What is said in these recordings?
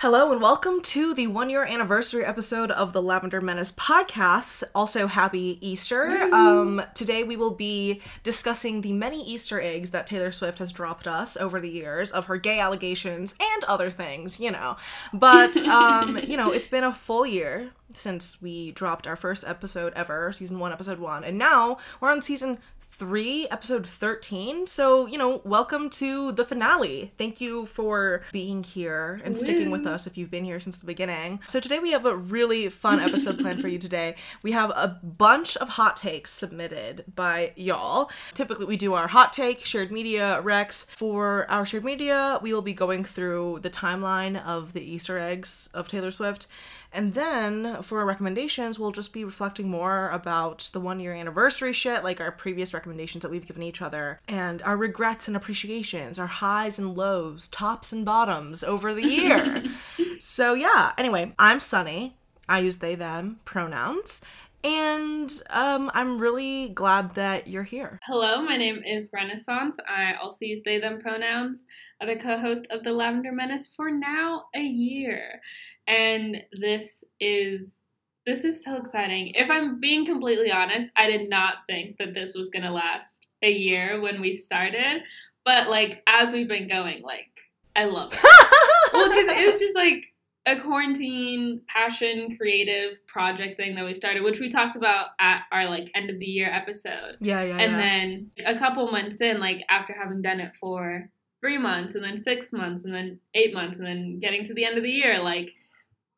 Hello and welcome to the one year anniversary episode of the Lavender Menace podcast. Also, happy Easter. Um, today we will be discussing the many Easter eggs that Taylor Swift has dropped us over the years of her gay allegations and other things, you know. But, um, you know, it's been a full year since we dropped our first episode ever, season one, episode one. And now we're on season 3, episode 13. So, you know, welcome to the finale. Thank you for being here and sticking with us if you've been here since the beginning. So, today we have a really fun episode planned for you today. We have a bunch of hot takes submitted by y'all. Typically, we do our hot take, shared media, Rex. For our shared media, we will be going through the timeline of the Easter eggs of Taylor Swift. And then for our recommendations, we'll just be reflecting more about the one year anniversary shit, like our previous recommendations that we've given each other, and our regrets and appreciations, our highs and lows, tops and bottoms over the year. so, yeah, anyway, I'm Sunny. I use they, them pronouns. And um, I'm really glad that you're here. Hello, my name is Renaissance. I also use they, them pronouns. I'm the co host of The Lavender Menace for now a year and this is this is so exciting. If I'm being completely honest, I did not think that this was going to last a year when we started, but like as we've been going, like I love it. well, cuz it was just like a quarantine passion creative project thing that we started which we talked about at our like end of the year episode yeah yeah and yeah. then a couple months in like after having done it for three months and then six months and then eight months and then getting to the end of the year like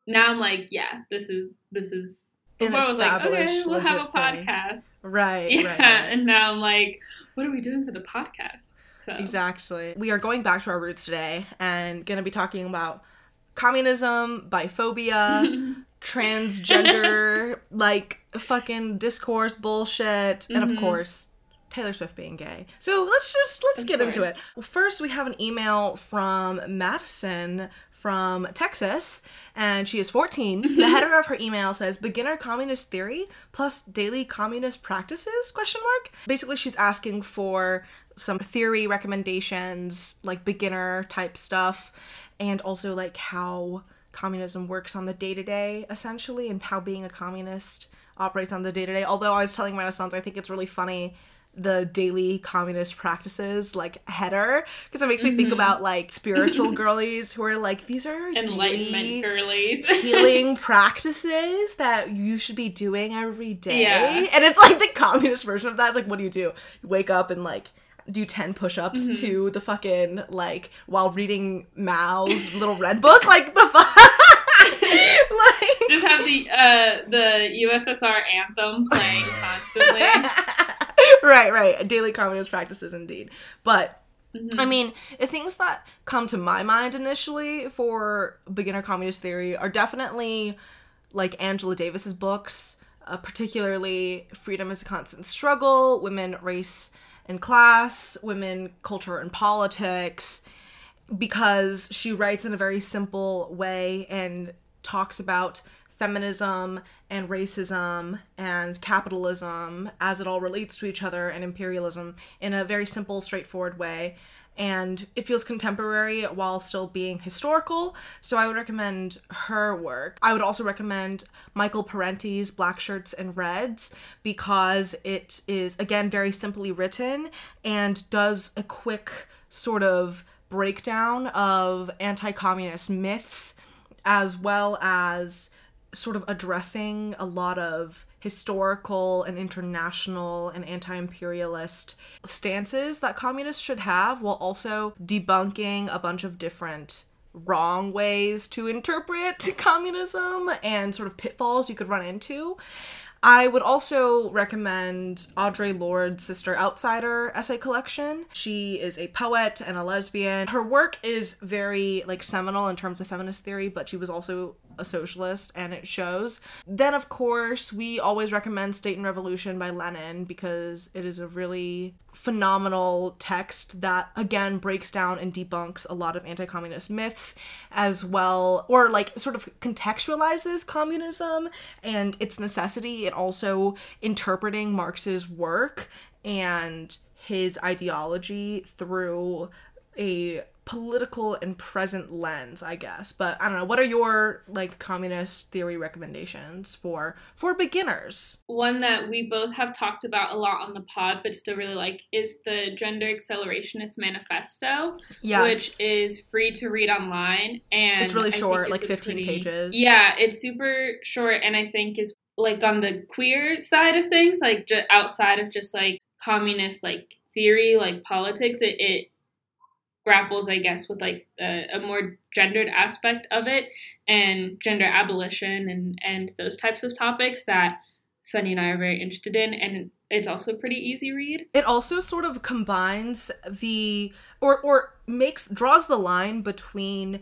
now I'm like, yeah, this is this is. Before I was like, okay, we'll have a podcast. Right, Yeah, right, right. and now I'm like, what are we doing for the podcast? So Exactly. We are going back to our roots today and going to be talking about communism, biphobia, transgender, like fucking discourse bullshit, and of Mhm. course, Taylor Swift being gay. So let's just let's Of get into it. Well, first we have an email from Madison from Texas, and she is 14. the mm-hmm. header of her email says beginner communist theory plus daily communist practices question mark. Basically she's asking for some theory recommendations, like beginner type stuff, and also like how communism works on the day to day, essentially, and how being a communist operates on the day to day. Although I was telling Renaissance, I think it's really funny the daily communist practices like header because it makes me think about like spiritual girlies who are like these are enlightenment girlies. healing practices that you should be doing every day. Yeah. And it's like the communist version of that. It's like, what do you do? You wake up and like do 10 push-ups Mm-hmm. to the fucking like while reading Mao's little red book. Like the fuck like just have the uh, the USSR anthem playing constantly. right, right. Daily communist practices indeed. But Mhm. I mean, the things that come to my mind initially for beginner communist theory are definitely like Angela Davis's books, uh, particularly Freedom is a Constant Struggle, Women, Race, and Class, Women, Culture, and Politics, because she writes in a very simple way and talks about feminism and racism and capitalism as it all relates to each other and imperialism in a very simple, straightforward way. And it feels contemporary while still being historical. So I would recommend her work. I would also recommend Michael Parenti's Black Shirts and Reds because it is, again, very simply written and does a quick sort of breakdown of anti communist myths as well as sort of addressing a lot of historical and international and anti imperialist stances that communists should have, while also debunking a bunch of different wrong ways to interpret communism and sort of pitfalls you could run into. I would also recommend Audre Lorde's Sister Outsider essay collection. She is a poet and a lesbian. Her work is very like seminal in terms of feminist theory, but she was also a socialist and it shows. Then of course, we always recommend State and Revolution by Lenin because it is a really phenomenal text that again breaks down and debunks a lot of anti-communist myths as well or like sort of contextualizes communism and its necessity and also interpreting Marx's work and his ideology through a political and present lens, I guess. But I don't know. What are your like communist theory recommendations for for beginners? One that we both have talked about a lot on the pod, but still really like, is the Gender Accelerationist Manifesto, Yes. which is free to read online, and it's really short, it's like 15 pretty- pages. Yeah, it's super short, and I think is like on the queer side of things, like outside of just like communist like theory, like politics. It, it grapples, I guess, with like a, a more gendered aspect of it and gender abolition and and those types of topics that Sunny and I are very interested in, and it's also a pretty easy read. It also sort of combines the or or makes draws the line between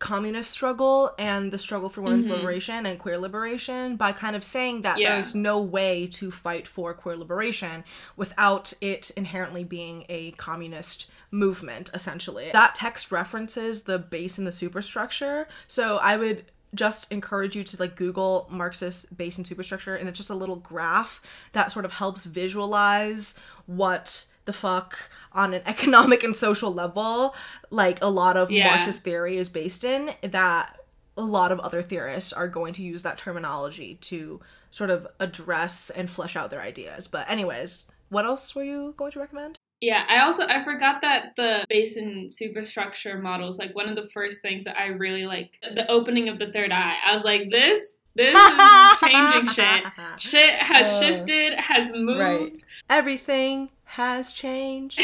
communist struggle and the struggle for women's Mhm. liberation and queer liberation by kind of saying that Yeah. there's no way to fight for queer liberation without it inherently being a communist movement essentially. That text references the base and the superstructure. So i would just encourage you to like google marxist base and superstructure and it's just a little graph that sort of helps visualize what the fuck on an economic and social level like a lot of Yeah. marxist theory is based in that a lot of other theorists are going to use that terminology to sort of address and flesh out their ideas. But anyways what else were you going to recommend Yeah, I also I forgot that the base and superstructure models like one of the first things that I really like the opening of the third eye. I was like, this this is changing shit. Shit has Uh, shifted, has moved. right. everything has changed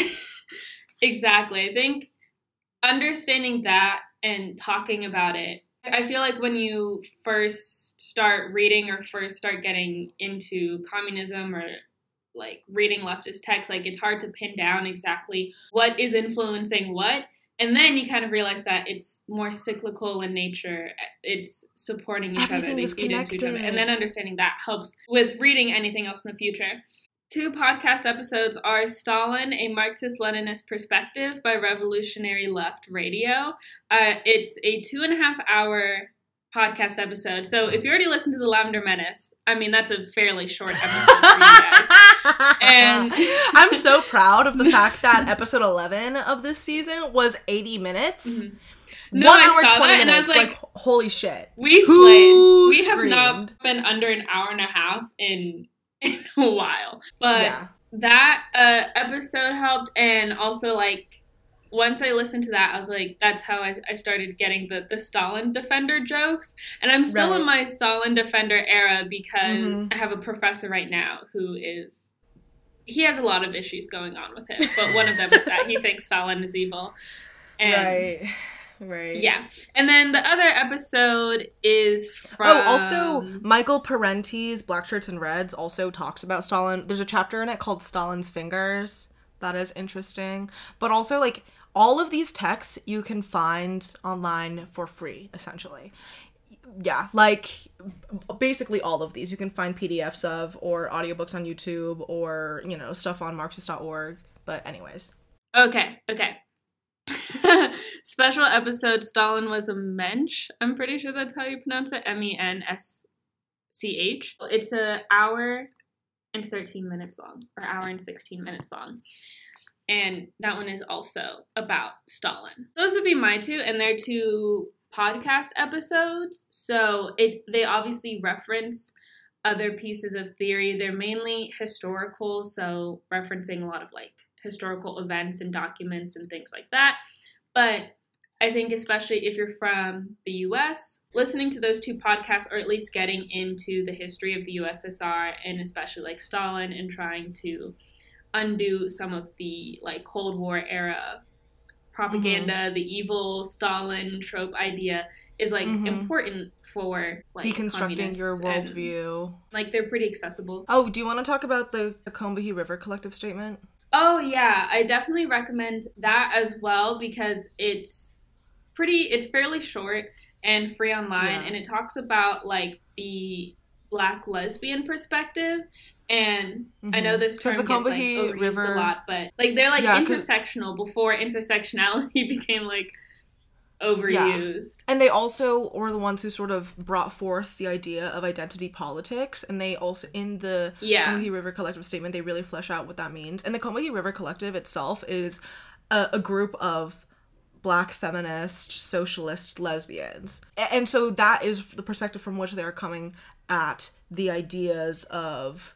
Exactly. I think understanding that and talking about it. I feel like when you first start reading or first start getting into communism or like reading leftist texts, like it's hard to pin down exactly what is influencing what. And then you kind of realize that it's more cyclical in nature. It's supporting each Everything other. They feed into each other. And then understanding that helps with reading anything else in the future. Two podcast episodes are Stalin, a Marxist Leninist Perspective by Revolutionary Left Radio. Uh, it's a two and a half hour podcast episode. So if you already listened to The Lavender Menace, I mean, that's a fairly short episode for you guys. And- I'm so proud of the fact that episode 11 of this season was 80 minutes. Mhm. No, I saw that and I was like, holy shit. We Who. We have not been under an hour and a half in, in a while. But yeah. that uh, episode helped and also like once i listened to that i was like that's how i, I started getting the, the stalin defender jokes and i'm still in my stalin defender era because Mhm. i have a professor right now who is he has a lot of issues going on with him but one of them is that he thinks stalin is evil and right. Right. yeah and then the other episode is from Oh, also, Michael Parenti's Black Shirts and Reds also talks about Stalin. There's a chapter in it called Stalin's Fingers. That is interesting. But also, like, all of these texts you can find online for free, essentially. Yeah, like, basically all of these you can find PDFs of, or audiobooks on YouTube, or, you know, stuff on Marxist.org. But, anyways. Okay, okay. Special episode Stalin was a mensch. I'm pretty sure that's how you pronounce it. M E N S C H. It's a hour and 13 minutes long, or hour and 16 minutes long. And that one is also about Stalin. Those would be my two, and they're two podcast episodes. So it they obviously reference other pieces of theory. They're mainly historical, so referencing a lot of like historical events and documents and things like that. But I think, especially if you're from the US, listening to those two podcasts, or at least getting into the history of the USSR and especially like Stalin and trying to undo some of the like Cold War era propaganda, the evil Stalin trope idea is like Mhm. important for like Deconstructing your worldview. like they're pretty accessible. Oh, do you want to talk about the Combahee River Collective Statement? Oh yeah, I definitely recommend that as well because it's pretty it's fairly short and free online Yeah. and it talks about like the black lesbian perspective and I know mm-hmm. this this term the gets like overused River- a lot, but like they're like Yeah, intersectional before intersectionality became like overused. And they also were the ones who sort of brought forth the idea of identity politics. And they also, in the Yeah. Combahee River Collective statement, they really flesh out what that means. And the Combahee River Collective itself is a, a group of black feminist, socialist lesbians. And so that is the perspective from which they're coming at the ideas of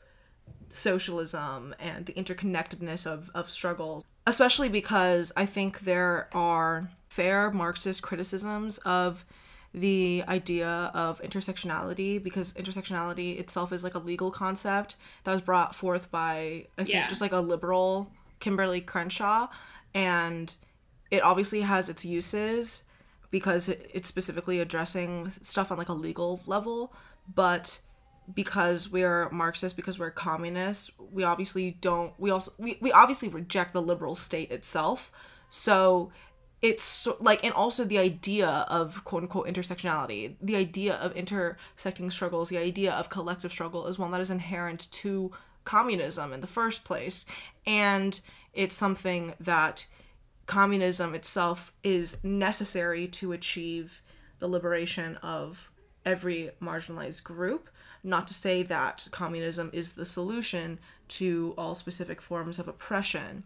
socialism and the interconnectedness of, of struggles, especially because I think there are fair Marxist criticisms of the idea of intersectionality because intersectionality itself is like a legal concept that was brought forth by I think Yeah. just like a liberal Kimberlé Crenshaw and it obviously has its uses because it's specifically addressing stuff on like a legal level but because we're marxist because we're communists we obviously don't we also we, we obviously reject the liberal state itself. So it's like and also the idea of quote unquote intersectionality. The idea of intersecting struggles the idea of collective struggle is one that is inherent to communism in the first place. And it's something that communism itself is necessary to achieve the liberation of every marginalized group. Not to say that communism is the solution to all specific forms of oppression,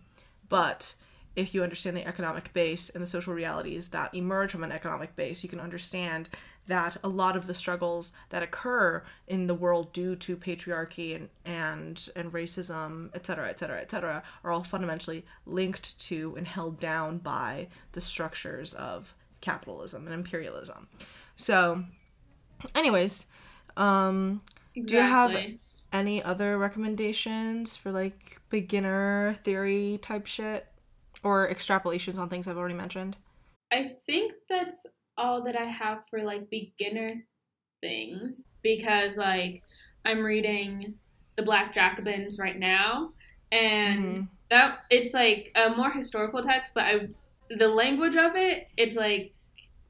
but if you understand the economic base and the social realities that emerge from an economic base, you can understand that a lot of the struggles that occur in the world due to patriarchy and and, and racism, et cetera, et cetera, et cetera, are all fundamentally linked to and held down by the structures of capitalism and imperialism. So, anyways, um, do you have any other recommendations for like beginner theory type shit or extrapolations on things I've already mentioned? I think that's all that I have for like beginner things because like I'm reading The Black Jacobins right now and Mhm. that it's like a more historical text but I the language of it it's like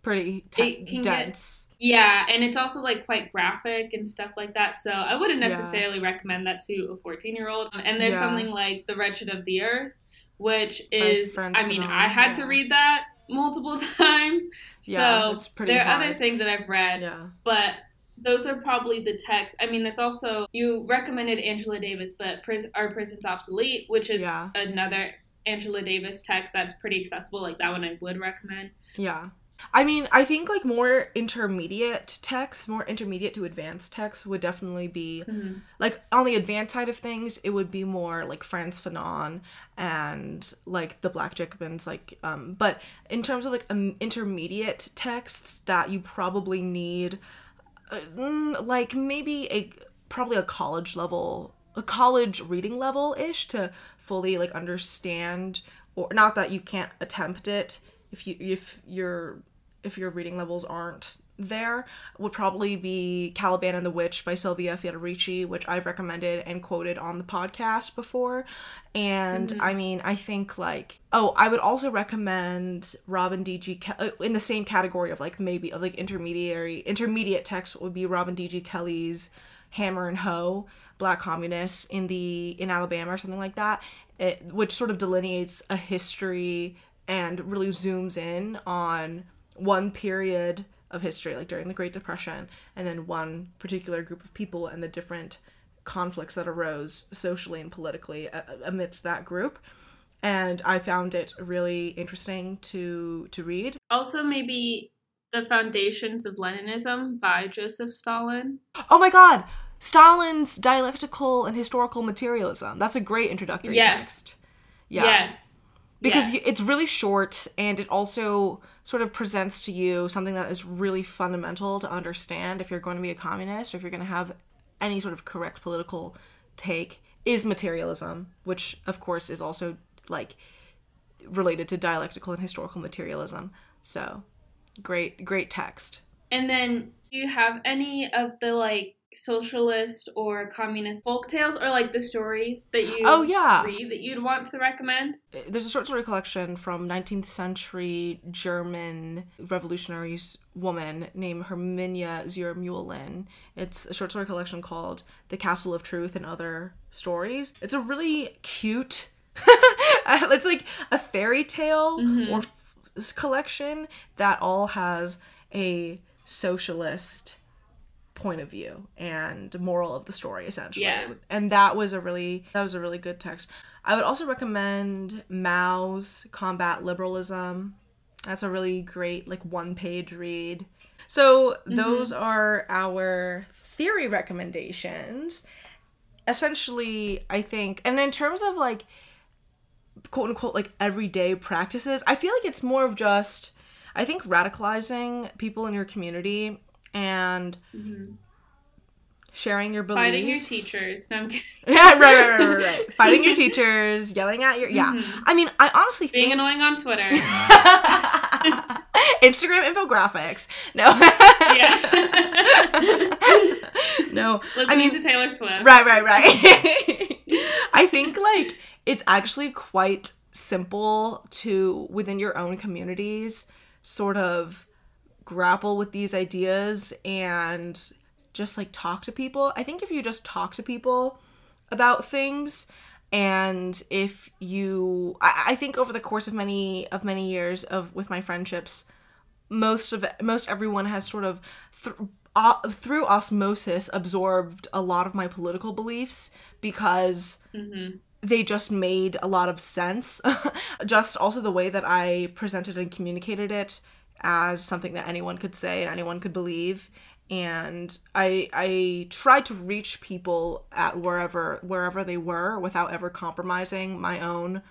Pretty te- It can get- dense. Yeah and it's also like quite graphic and stuff like that so I wouldn't Yeah. necessarily recommend that to a 14 year old and there's Yeah. something like The Wretched of the Earth which is, I mean I had to read that multiple times Yeah, so it's pretty there are hard. other things that I've read, Yeah. but those are probably the texts. I mean, there's also you recommended Angela Davis, but Pris- Are Prisons Obsolete, which is Yeah. another Angela Davis text that's pretty accessible. Like that one, I would recommend. Yeah. I mean, I think like more intermediate texts, more intermediate to advanced texts would definitely be like on the advanced side of things, it would be more like Frantz Fanon and like the Black Jacobins, like um but in terms of like um, intermediate texts that you probably need uh, like maybe a probably a college level a college reading level ish to fully like understand or not that you can't attempt it if you if your if your reading levels aren't there would probably be Caliban and the Witch by Silvia Federici, which I've recommended and quoted on the podcast before. And I mean, I think like oh, I would also recommend Robin D.G. Ke- uh, in the same category of like maybe of like intermediary intermediate text would be Robin D.G. Kelley's Hammer and Hoe, Black Communists in the in Alabama or something like that, it, which sort of delineates a history and really zooms in on one period of history, like during the Great Depression, and then one particular group of people and the different conflicts that arose socially and politically uh, uh, amidst that group. And I found it really interesting to to read. Also, maybe The Foundations of Leninism by Joseph Stalin. Oh my God, Stalin's dialectical and historical materialism. That's a great introductory Yes. text. Yeah. Yes. because Yes. it's really short and it also sort of presents to you something that is really fundamental to understand if you're going to be a communist or if you're going to have any sort of correct political take is materialism which of course is also like related to dialectical and historical materialism. So great great text. And then, do you have any of the like socialist or communist folk tales or like the stories that you Oh, yeah. read that you'd want to recommend? Eh, there's a short story collection from 19th century German revolutionary woman named Hermynia Zur Mühlen. It's a short story collection called The Castle of Truth and Other Stories. It's a really cute, it's like a fairy tale mm-hmm. or f- collection that all has a socialist point of view and moral of the story essentially Yeah. and that was a really that was a really good text i would also recommend mao's combat liberalism That's a really great like one page read. So mm-hmm. those are our theory recommendations. Essentially, I think, and in terms of like quote unquote like everyday practices, I feel like it's more of just I think radicalizing people in your community and mm-hmm. sharing your beliefs. Fighting your teachers. No, I'm kidding. yeah, right, right, right, right, right. Fighting your teachers, yelling at your yeah. Mm-hmm. I mean, I honestly think Being think annoying on Twitter. Instagram infographics. No. yeah. no. Listening I mean, to Taylor Swift. right, right, right. I think like it's actually quite simple to within your own communities sort of grapple with these ideas and just like talk to people. I think if you just talk to people about things and if you I, I think over the course of many of many years of with my friendships most of most everyone has sort of th- uh, through osmosis absorbed a lot of my political beliefs because they just made a lot of sense just also the way that i presented and communicated it as something that anyone could say and anyone could believe. And i i tried to reach people at wherever wherever they were without ever compromising my own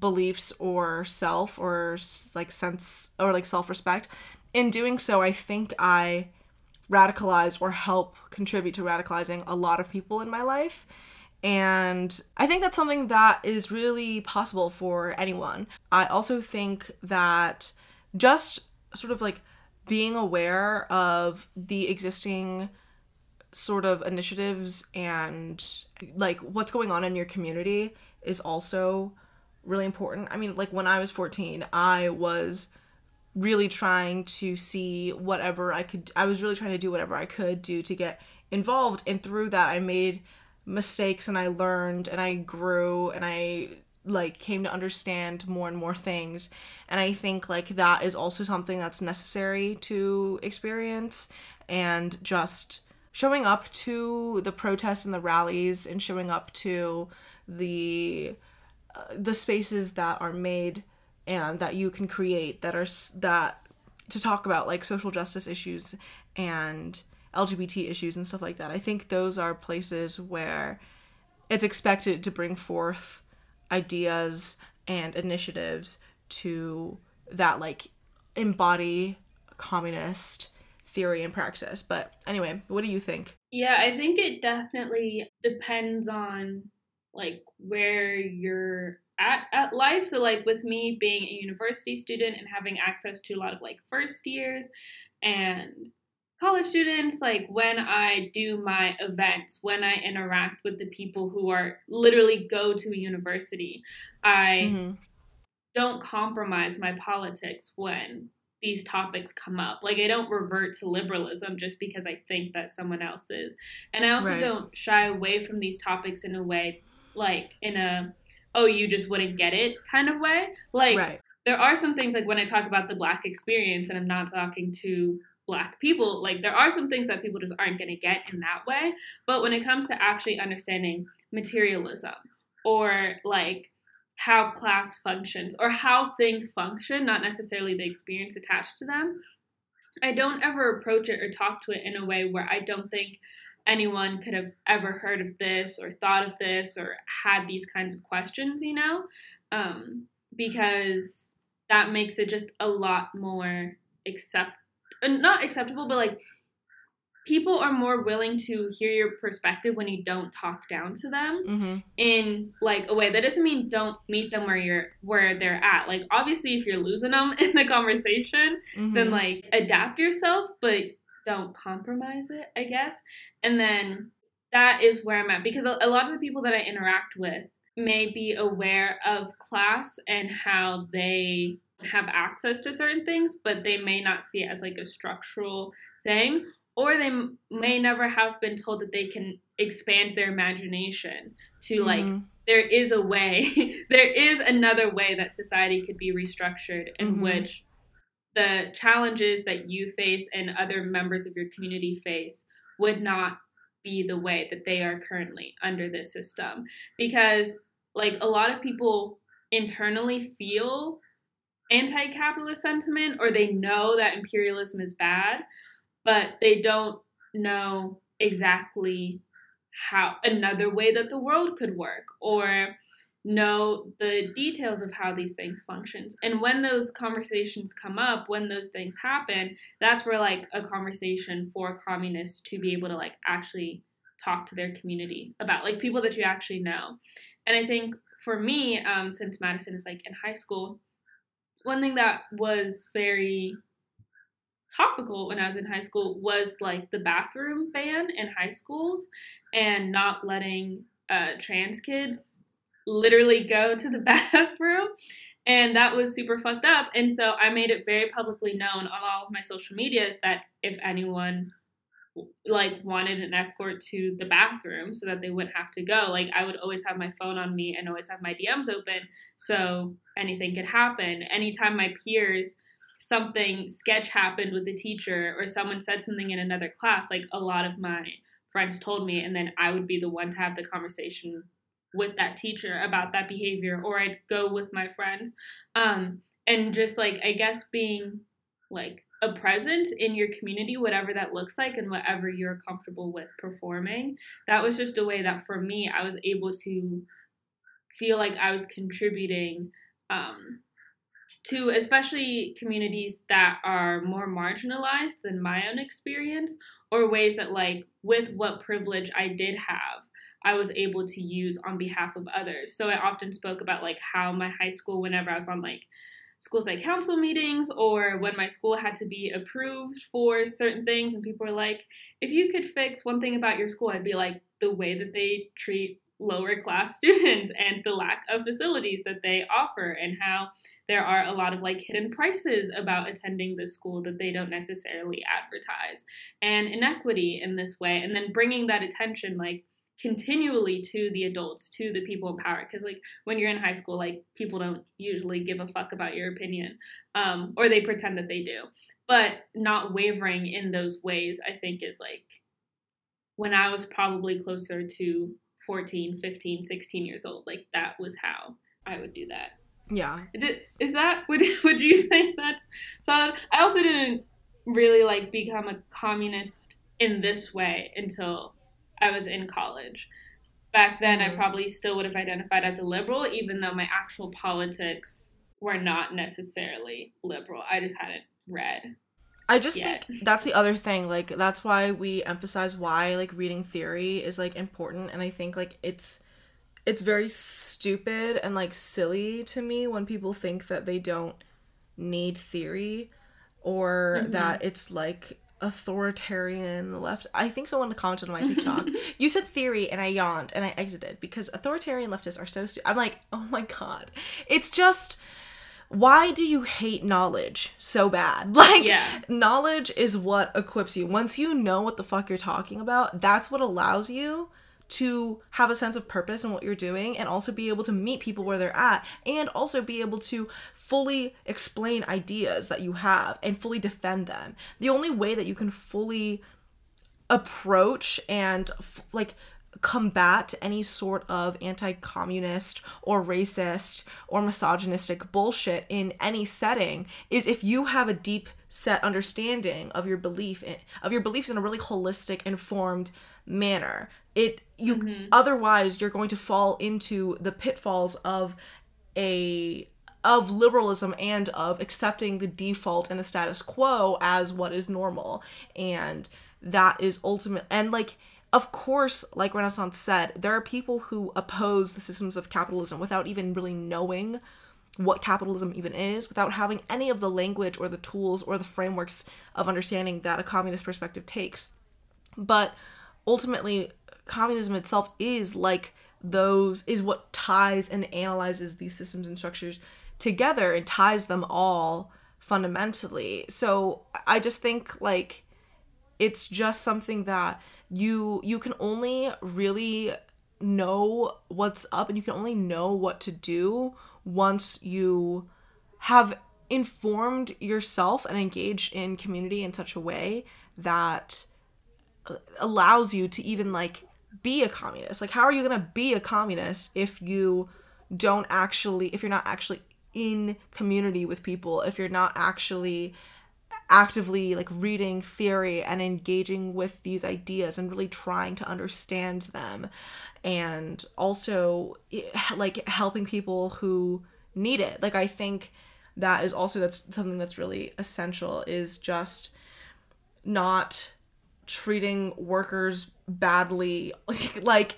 beliefs or self or like sense or like self-respect. In doing so i think i radicalize or help contribute to radicalizing a lot of people in my life. And I think that's something that is really possible for anyone. I also think that just sort of like being aware of the existing sort of initiatives and like what's going on in your community is also really important. I mean, like when I was 14, I was really trying to see whatever I could I was really trying to do whatever I could do to get involved and through that I made mistakes and I learned and I grew and I like came to understand more and more things and I think like that is also something that's necessary to experience and just showing up to the protests and the rallies and showing up to the uh, the spaces that are made and that you can create that are that to talk about like social justice issues and LGBT issues and stuff like that. I think those are places where it's expected to bring forth ideas and initiatives to that like embody communist theory and praxis. But anyway, what do you think? Yeah, I think it definitely depends on like where you're at at life. So like with me being a university student and having access to a lot of like first years and college students, like when I do my events, when I interact with the people who are literally go to a university, I Mhm. don't compromise my politics when these topics come up. Like I don't revert to liberalism just because I think that someone else is. And I also Right. don't shy away from these topics in a way like in a oh you just wouldn't get it kind of way. Like Right. there are some things like when I talk about the black experience and I'm not talking to black people, like there are some things that people just aren't going to get in that way. But when it comes to actually understanding materialism or like how class functions or how things function, not necessarily the experience attached to them, I don't ever approach it or talk to it in a way where I don't think anyone could have ever heard of this or thought of this or had these kinds of questions, you know? Um, because that makes it just a lot more accept not acceptable, but like people are more willing to hear your perspective when you don't talk down to them Mm-hmm. in like a way that doesn't mean don't meet them where you're where they're at like obviously if you're losing them in the conversation Mm-hmm. then like adapt yourself but don't compromise it i guess and then that is where i'm at because a, a lot of the people that i interact with may be aware of class and how they have access to certain things but they may not see it as like a structural thing or they m- may never have been told that they can expand their imagination to like Mhm. there is a way there is another way that society could be restructured in Mhm. which the challenges that you face and other members of your community face would not be the way that they are currently under this system because like a lot of people internally feel anti capitalist sentiment or they know that imperialism is bad, but they don't know exactly how another way that the world could work or know the details of how these things functions and when those conversations come up when those things happen that's where like a conversation for communists to be able to like actually talk to their community about like people that you actually know. And i think for me um, since madison is like in high school one thing that was very topical when I was in high school was like the bathroom ban in high schools and not letting uh, trans kids literally go to the bathroom. And that was super fucked up. And so I made it very publicly known on all of my social medias that if anyone like wanted an escort to the bathroom so that they wouldn't have to go. Like i would always have my phone on me and always have my dms open so anything could happen. Anytime my peers something sketch happened with the teacher or someone said something in another class like a lot of my friends told me and then i would be the one to have the conversation with that teacher about that behavior or i'd go with my friends. Um, and just like i guess being like a presence in your community whatever that looks like and whatever you're comfortable with performing that was just a way that for me i was able to feel like i was contributing um, to especially communities that are more marginalized than my own experience or ways that like with what privilege I did have I was able to use on behalf of others. So I often spoke about like how my high school whenever I was on like school site council meetings or when my school had to be approved for certain things and people were like if you could fix one thing about your school I'd be like the way that they treat lower class students and the lack of facilities that they offer and how there are a lot of like hidden prices about attending this school that they don't necessarily advertise. And inequity in this way and then bringing that attention like continually to the adults to the people in power because like when you're in high school like people don't usually give a fuck about your opinion um, or they pretend that they do but not wavering in those ways i think is like when i was probably closer to 14, 15, 16 years old. Like that was how I would do that. Yeah. Is that would would you say that's solid? I also didn't really like become a communist in this way until I was in college. Back then, mm-hmm. I probably still would have identified as a liberal, even though my actual politics were not necessarily liberal. I just hadn't read I just yet. think that's the other thing. Like that's why we emphasize why like reading theory is like important and I think like it's it's very stupid and like silly to me when people think that they don't need theory or mm-hmm. that it's like authoritarian left. I think someone commented on my TikTok. you said theory and I yawned and I exited because authoritarian leftists are so stupid. I'm like, "Oh my god." It's just why do you hate knowledge so bad? Like, yeah. knowledge is what equips you. Once you know what the fuck you're talking about, that's what allows you to have a sense of purpose in what you're doing and also be able to meet people where they're at and also be able to fully explain ideas that you have and fully defend them. The only way that you can fully approach and f- like combat any sort of anti communist or racist or misogynistic bullshit in any setting is if you have a deep set understanding of your belief in, of your beliefs in a really holistic informed manner it you mm-hmm. otherwise you're going to fall into the pitfalls of a of liberalism and of accepting the default and the status quo as what is normal and that is ultimate and like of course, like Renaissance said, there are people who oppose the systems of capitalism without even really knowing what capitalism even is, without having any of the language or the tools or the frameworks of understanding that a communist perspective takes. But ultimately, communism itself is like those, is what ties and analyzes these systems and structures together and ties them all fundamentally. So I just think like it's just something that you you can only really know what's up and you can only know what to do once you have informed yourself and engaged in community in such a way that uh, allows you to even like be a communist. Like how are you going to be a communist if you don't actually if you're not actually in community with people if you're not actually actively like reading theory and engaging with these ideas and really trying to understand them? And also eh, like helping people who need it. Like i think that is also that's something that's really essential is just not treating workers badly like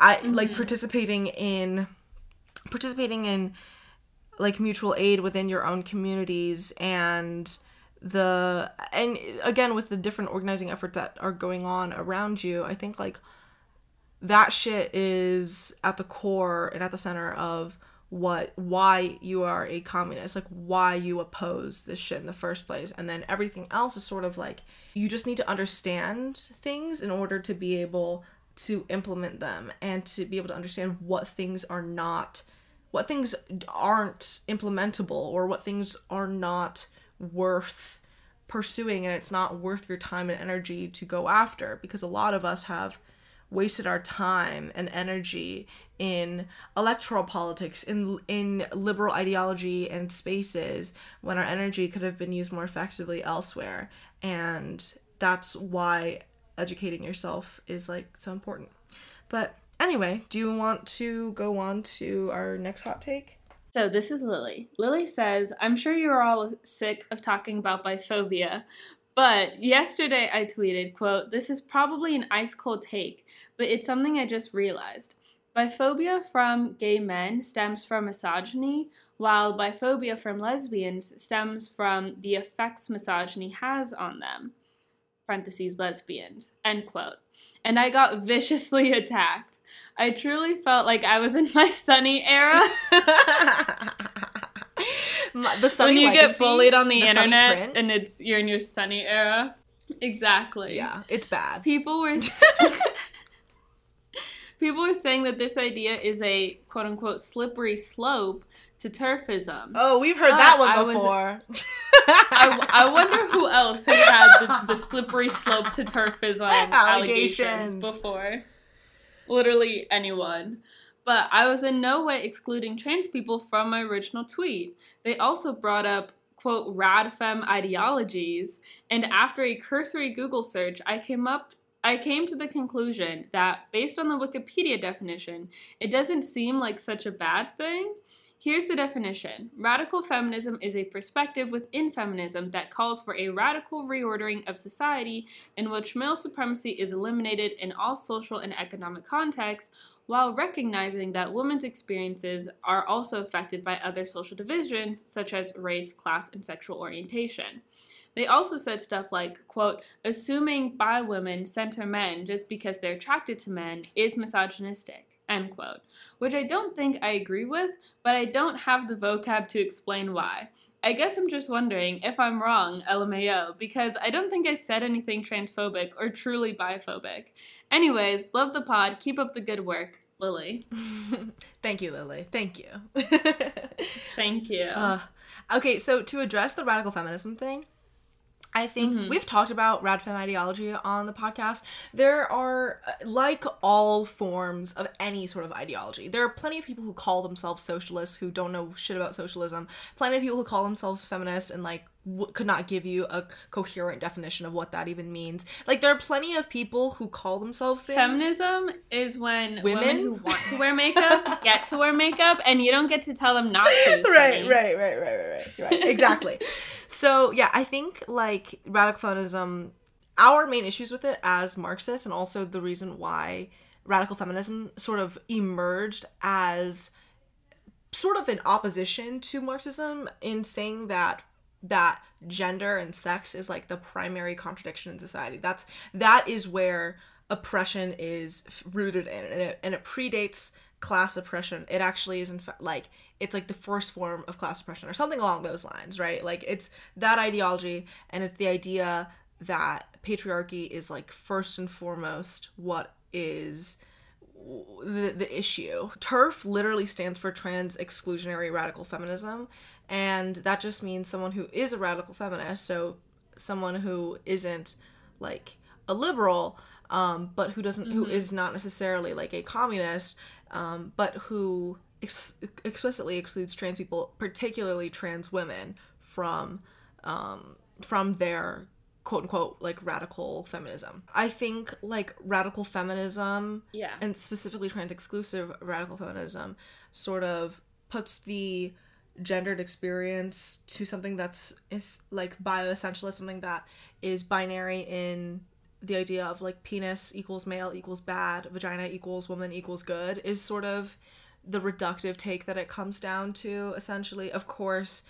i mm-hmm. like participating in participating in like mutual aid within your own communities and the and again with the different organizing efforts that are going on around you i think like that shit is at the core and at the center of what why you are a communist like why you oppose this shit in the first place. And then everything else is sort of like you just need to understand things in order to be able to implement them and to be able to understand what things are not what things aren't implementable or what things are not worth pursuing and it's not worth your time and energy to go after. Because a lot of us have wasted our time and energy in electoral politics in in liberal ideology and spaces when our energy could have been used more effectively elsewhere. And that's why educating yourself is like so important. But anyway do you want to go on to our next hot take? So this is Lily. Lily says, I'm sure you're all sick of talking about biphobia, but yesterday I tweeted, quote, This is probably an ice cold take, but it's something I just realized. Biphobia from gay men stems from misogyny, while biphobia from lesbians stems from the effects misogyny has on them. Parentheses, lesbians, end quote. And I got viciously attacked. I truly felt like I was in my sunny era. the sunny when you legacy, get bullied on the, the internet and it's you're in your sunny era. Exactly. Yeah, it's bad. People were people are saying that this idea is a quote unquote slippery slope to TERFism. Oh, we've heard but that one before. Was, I, I, wonder who else has had the, the slippery slope to TERFism allegations. allegations before. Literally anyone. But I was in no way excluding trans people from my original tweet. They also brought up, quote, rad fem ideologies, and after a cursory Google search, I came up I came to the conclusion that based on the Wikipedia definition, it doesn't seem like such a bad thing. Here's the definition Radical feminism is a perspective within feminism that calls for a radical reordering of society in which male supremacy is eliminated in all social and economic contexts while recognizing that women's experiences are also affected by other social divisions such as race, class, and sexual orientation. They also said stuff like, quote, assuming bi women center men just because they're attracted to men is misogynistic end quote. Which I don't think I agree with, but I don't have the vocab to explain why. I guess I'm just wondering if I'm wrong, LMAO, because I don't think I said anything transphobic or truly biphobic. Anyways, love the pod. Keep up the good work. Lily. Thank you, Lily. Thank you. Thank you. Uh, okay, so to address the radical feminism thing, I think mm-hmm. we've talked about rad radfem ideology on the podcast. There are, like all forms of any sort of ideology, there are plenty of people who call themselves socialists who don't know shit about socialism. Plenty of people who call themselves feminists and like w- could not give you a coherent definition of what that even means. Like there are plenty of people who call themselves things. Feminism is when women, women who want to wear makeup get to wear makeup, and you don't get to tell them not to. right, right, right, right, right, right, right. exactly. so yeah, I think like radical feminism. Our main issues with it as Marxists, and also the reason why radical feminism sort of emerged as sort of in opposition to Marxism in saying that that gender and sex is like the primary contradiction in society. That's that is where oppression is rooted in, and it, and it predates class oppression. It actually is in fact like it's like the first form of class oppression or something along those lines, right? Like it's that ideology, and it's the idea that patriarchy is like first and foremost what is the, the issue. TERF literally stands for trans exclusionary radical feminism, and that just means someone who is a radical feminist so someone who isn't like a liberal um, but who doesn't mm-hmm. who is not necessarily like a communist um, but who ex- explicitly excludes trans people, particularly trans women, from um, from their quote unquote like radical feminism. I think like radical feminism, Yeah. and specifically trans exclusive radical feminism, sort of puts the gendered experience to something that's is like bioessentialist, something that is binary in the idea of like penis equals male equals bad, vagina equals woman equals good is sort of the reductive take that it comes down to essentially. Of course,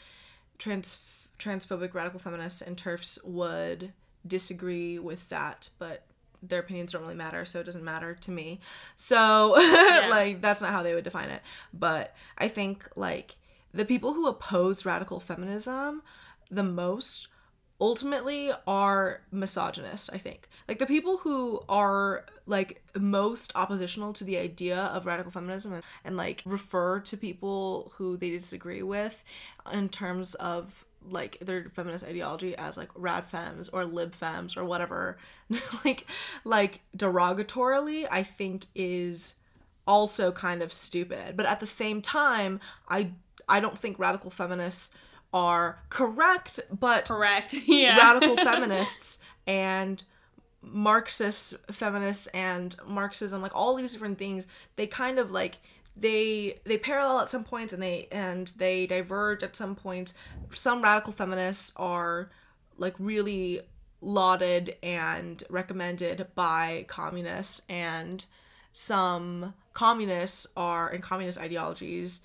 trans transphobic radical feminists and TERFs would disagree with that, but their opinions don't really matter, so it doesn't matter to me. So like that's not how they would define it. But I think like the people who oppose radical feminism the most ultimately are misogynist i think. Like the people who are like most oppositional to the idea of radical feminism and, and like refer to people who they disagree with in terms of like their feminist ideology as like rad femmes or lib femmes or whatever like like derogatorily i think is also kind of stupid. But at the same time i i don't think radical feminists are correct but Correct. Yeah. radical feminists and marxist feminists and marxism like all these different things they kind of like they they parallel at some points and they and they diverge at some points some radical feminists are like really lauded and recommended by communists and some communists are and communist ideologies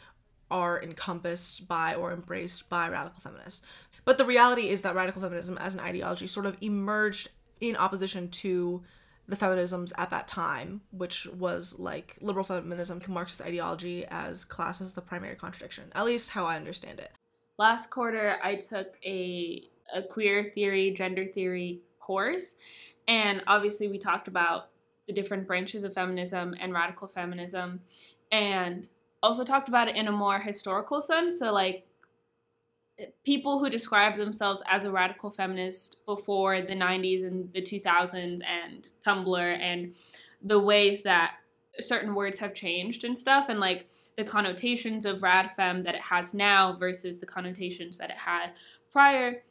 are encompassed by or embraced by radical feminists. But the reality is that radical feminism as an ideology sort of emerged in opposition to the feminisms at that time, which was like liberal feminism, can Marxist ideology as class as the primary contradiction, at least how I understand it. last quarter I took a a queer theory, gender theory course, and obviously we talked about the different branches of feminism and radical feminism, and also talked about it in a more historical sense. So like people who describe themselves as a radical feminist before the 90s and the 2000s and Tumblr and the ways that certain words have changed and stuff and like the connotations of rad fem that it has now versus the connotations that it had prior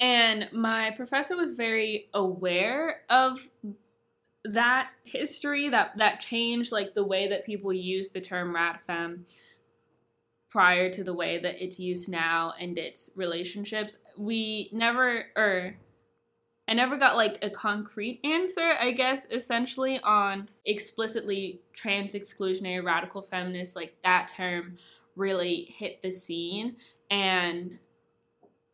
and my professor was very aware of that history that that changed like the way that people use the term rad fem prior to the way that it's used now and its relationships we never or I never got like a concrete answer, I guess, essentially on explicitly trans exclusionary radical feminists. Like that term really hit the scene, and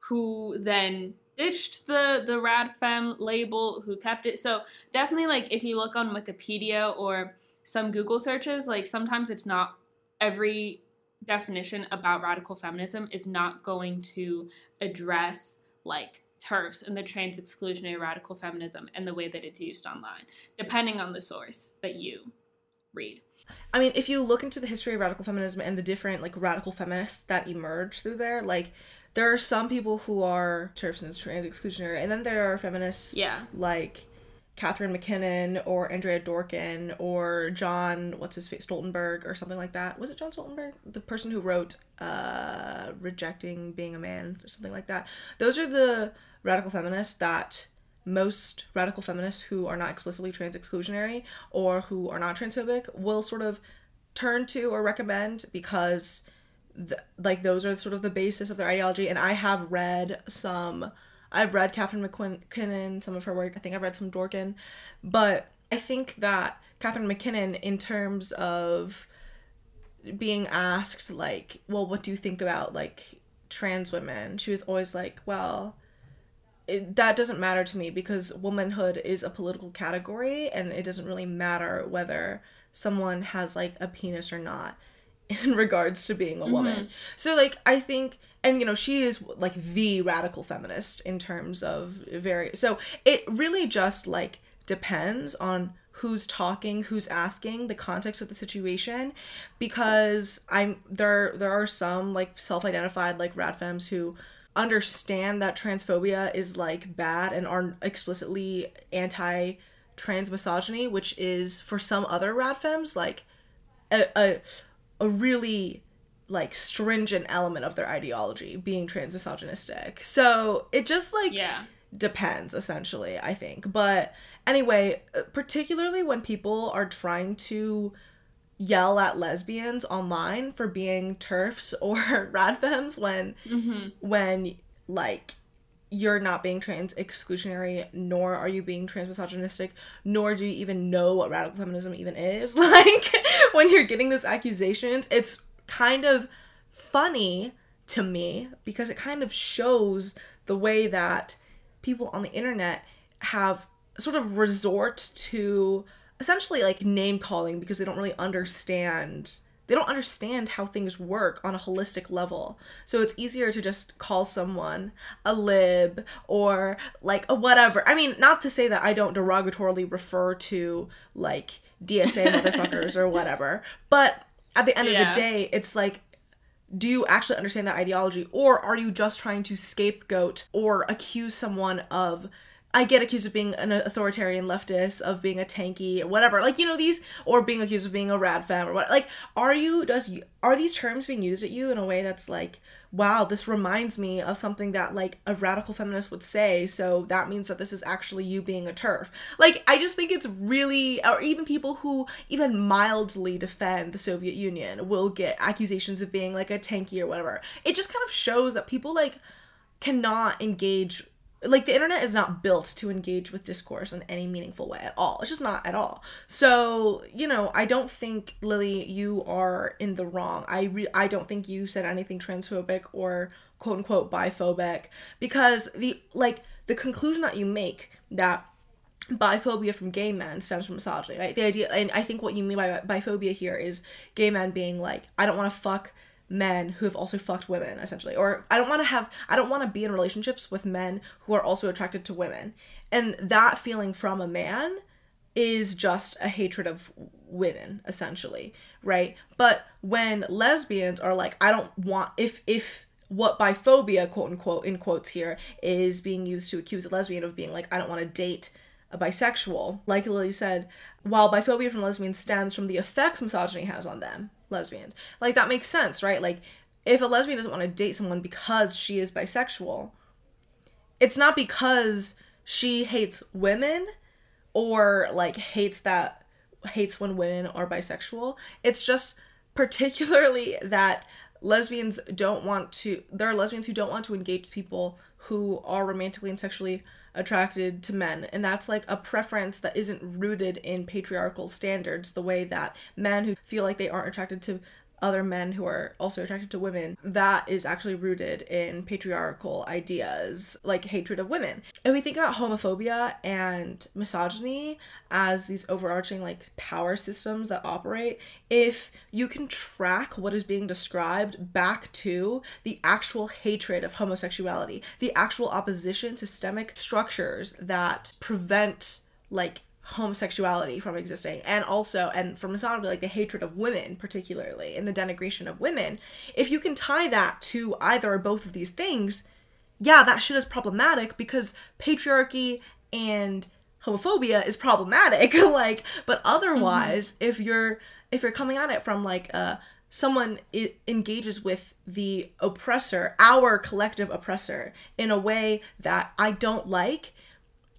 who then ditched the the rad fem label, who kept it. So definitely, like if you look on Wikipedia or some Google searches, like sometimes it's not every definition about radical feminism is not going to address like TERFs and the trans exclusionary radical feminism and the way that it's used online, depending on the source that you read. I mean, if you look into the history of radical feminism and the different like radical feminists that emerge through there, like there are some people who are trans exclusionary, and then there are feminists Yeah. like Catharine MacKinnon or Andrea Dworkin or John what's his face Stoltenberg or something like that. Was it John Stoltenberg? The person who wrote uh Rejecting Being a Man or something like that. Those are the radical feminists that most radical feminists who are not explicitly trans exclusionary or who are not transphobic will sort of turn to or recommend because th- like those are sort of the basis of their ideology and i have read some i've read catharine mackinnon some of her work i think i've read some dworkin but i think that catharine mackinnon in terms of being asked like well what do you think about like trans women? She was always like well it, that doesn't matter to me because womanhood is a political category and it doesn't really matter whether someone has like a penis or not in regards to being a woman. Mm-hmm. So like I think and you know she is like the radical feminist in terms of very so it really just like depends on who's talking, who's asking, the context of the situation because I'm there there are some like self-identified like rad femmes who understand that transphobia is like bad and are explicitly anti trans misogyny, which is for some other rad femmes like a, a a really like stringent element of their ideology being trans misogynistic. So it just like Yeah. depends essentially i think but anyway uh, particularly when people are trying to yell at lesbians online for being TERFs or radfems when Mm-hmm. when like you're not being trans exclusionary nor are you being trans misogynistic nor do you even know what radical feminism even is. Like when you're getting those accusations it's kind of funny to me because it kind of shows the way that people on the internet have sort of resort to essentially like name calling because they don't really understand they don't understand how things work on a holistic level. So it's easier to just call someone a lib or like a whatever. I mean, not to say that I don't derogatorily refer to like DSA motherfuckers or whatever, but at the end Yeah. of the day, it's like do you actually understand that ideology or are you just trying to scapegoat or accuse someone of I get accused of being an authoritarian leftist, of being a tankie, whatever. Like you know these, or being accused of being a rad femme, or what? Like, are you? Does you are these terms being used at you in a way that's like, wow, this reminds me of something that like a radical feminist would say. So that means that this is actually you being a TERF. Like, I just think it's really, or even people who even mildly defend the Soviet Union will get accusations of being like a tankie or whatever. It just kind of shows that people like cannot engage like the internet is not built to engage with discourse in any meaningful way at all. It's just not at all. So you know i don't think lily you are in the wrong. I re- i don't think you said anything transphobic or quote unquote biphobic because the like the conclusion that you make that biphobia from gay men stems from misogyny right? The idea and i think what you mean by biphobia here is gay men being like i don't want to fuck men who have also fucked women essentially. Or i don't want to have i don't want to be in relationships with men who are also attracted to women. And that feeling from a man is just a hatred of women essentially right? But when lesbians are like i don't want if if what biphobia quote unquote in quotes here is being used to accuse a lesbian of being like i don't want to date a bisexual like lily said while biphobia from lesbians stems from the effects misogyny has on them lesbians. Like that makes sense right? Like if a lesbian doesn't want to date someone because she is bisexual it's not because she hates women or like hates that hates when women are bisexual. It's just particularly that lesbians don't want to there are lesbians who don't want to engage people who are romantically and sexually attracted to men. And that's like a preference that isn't rooted in patriarchal standards the way that men who feel like they aren't attracted to other men who are also attracted to women that is actually rooted in patriarchal ideas like hatred of women. And we think about homophobia and misogyny as these overarching like power systems that operate. If you can track what is being described back to the actual hatred of homosexuality the actual opposition to systemic structures that prevent like homosexuality from existing and also and for misogyny like the hatred of women particularly and the denigration of women. If you can tie that to either or both of these things yeah that shit is problematic because patriarchy and homophobia is problematic like but otherwise if you're if you're coming at it from like uh someone engages with the oppressor our collective oppressor in a way that i don't like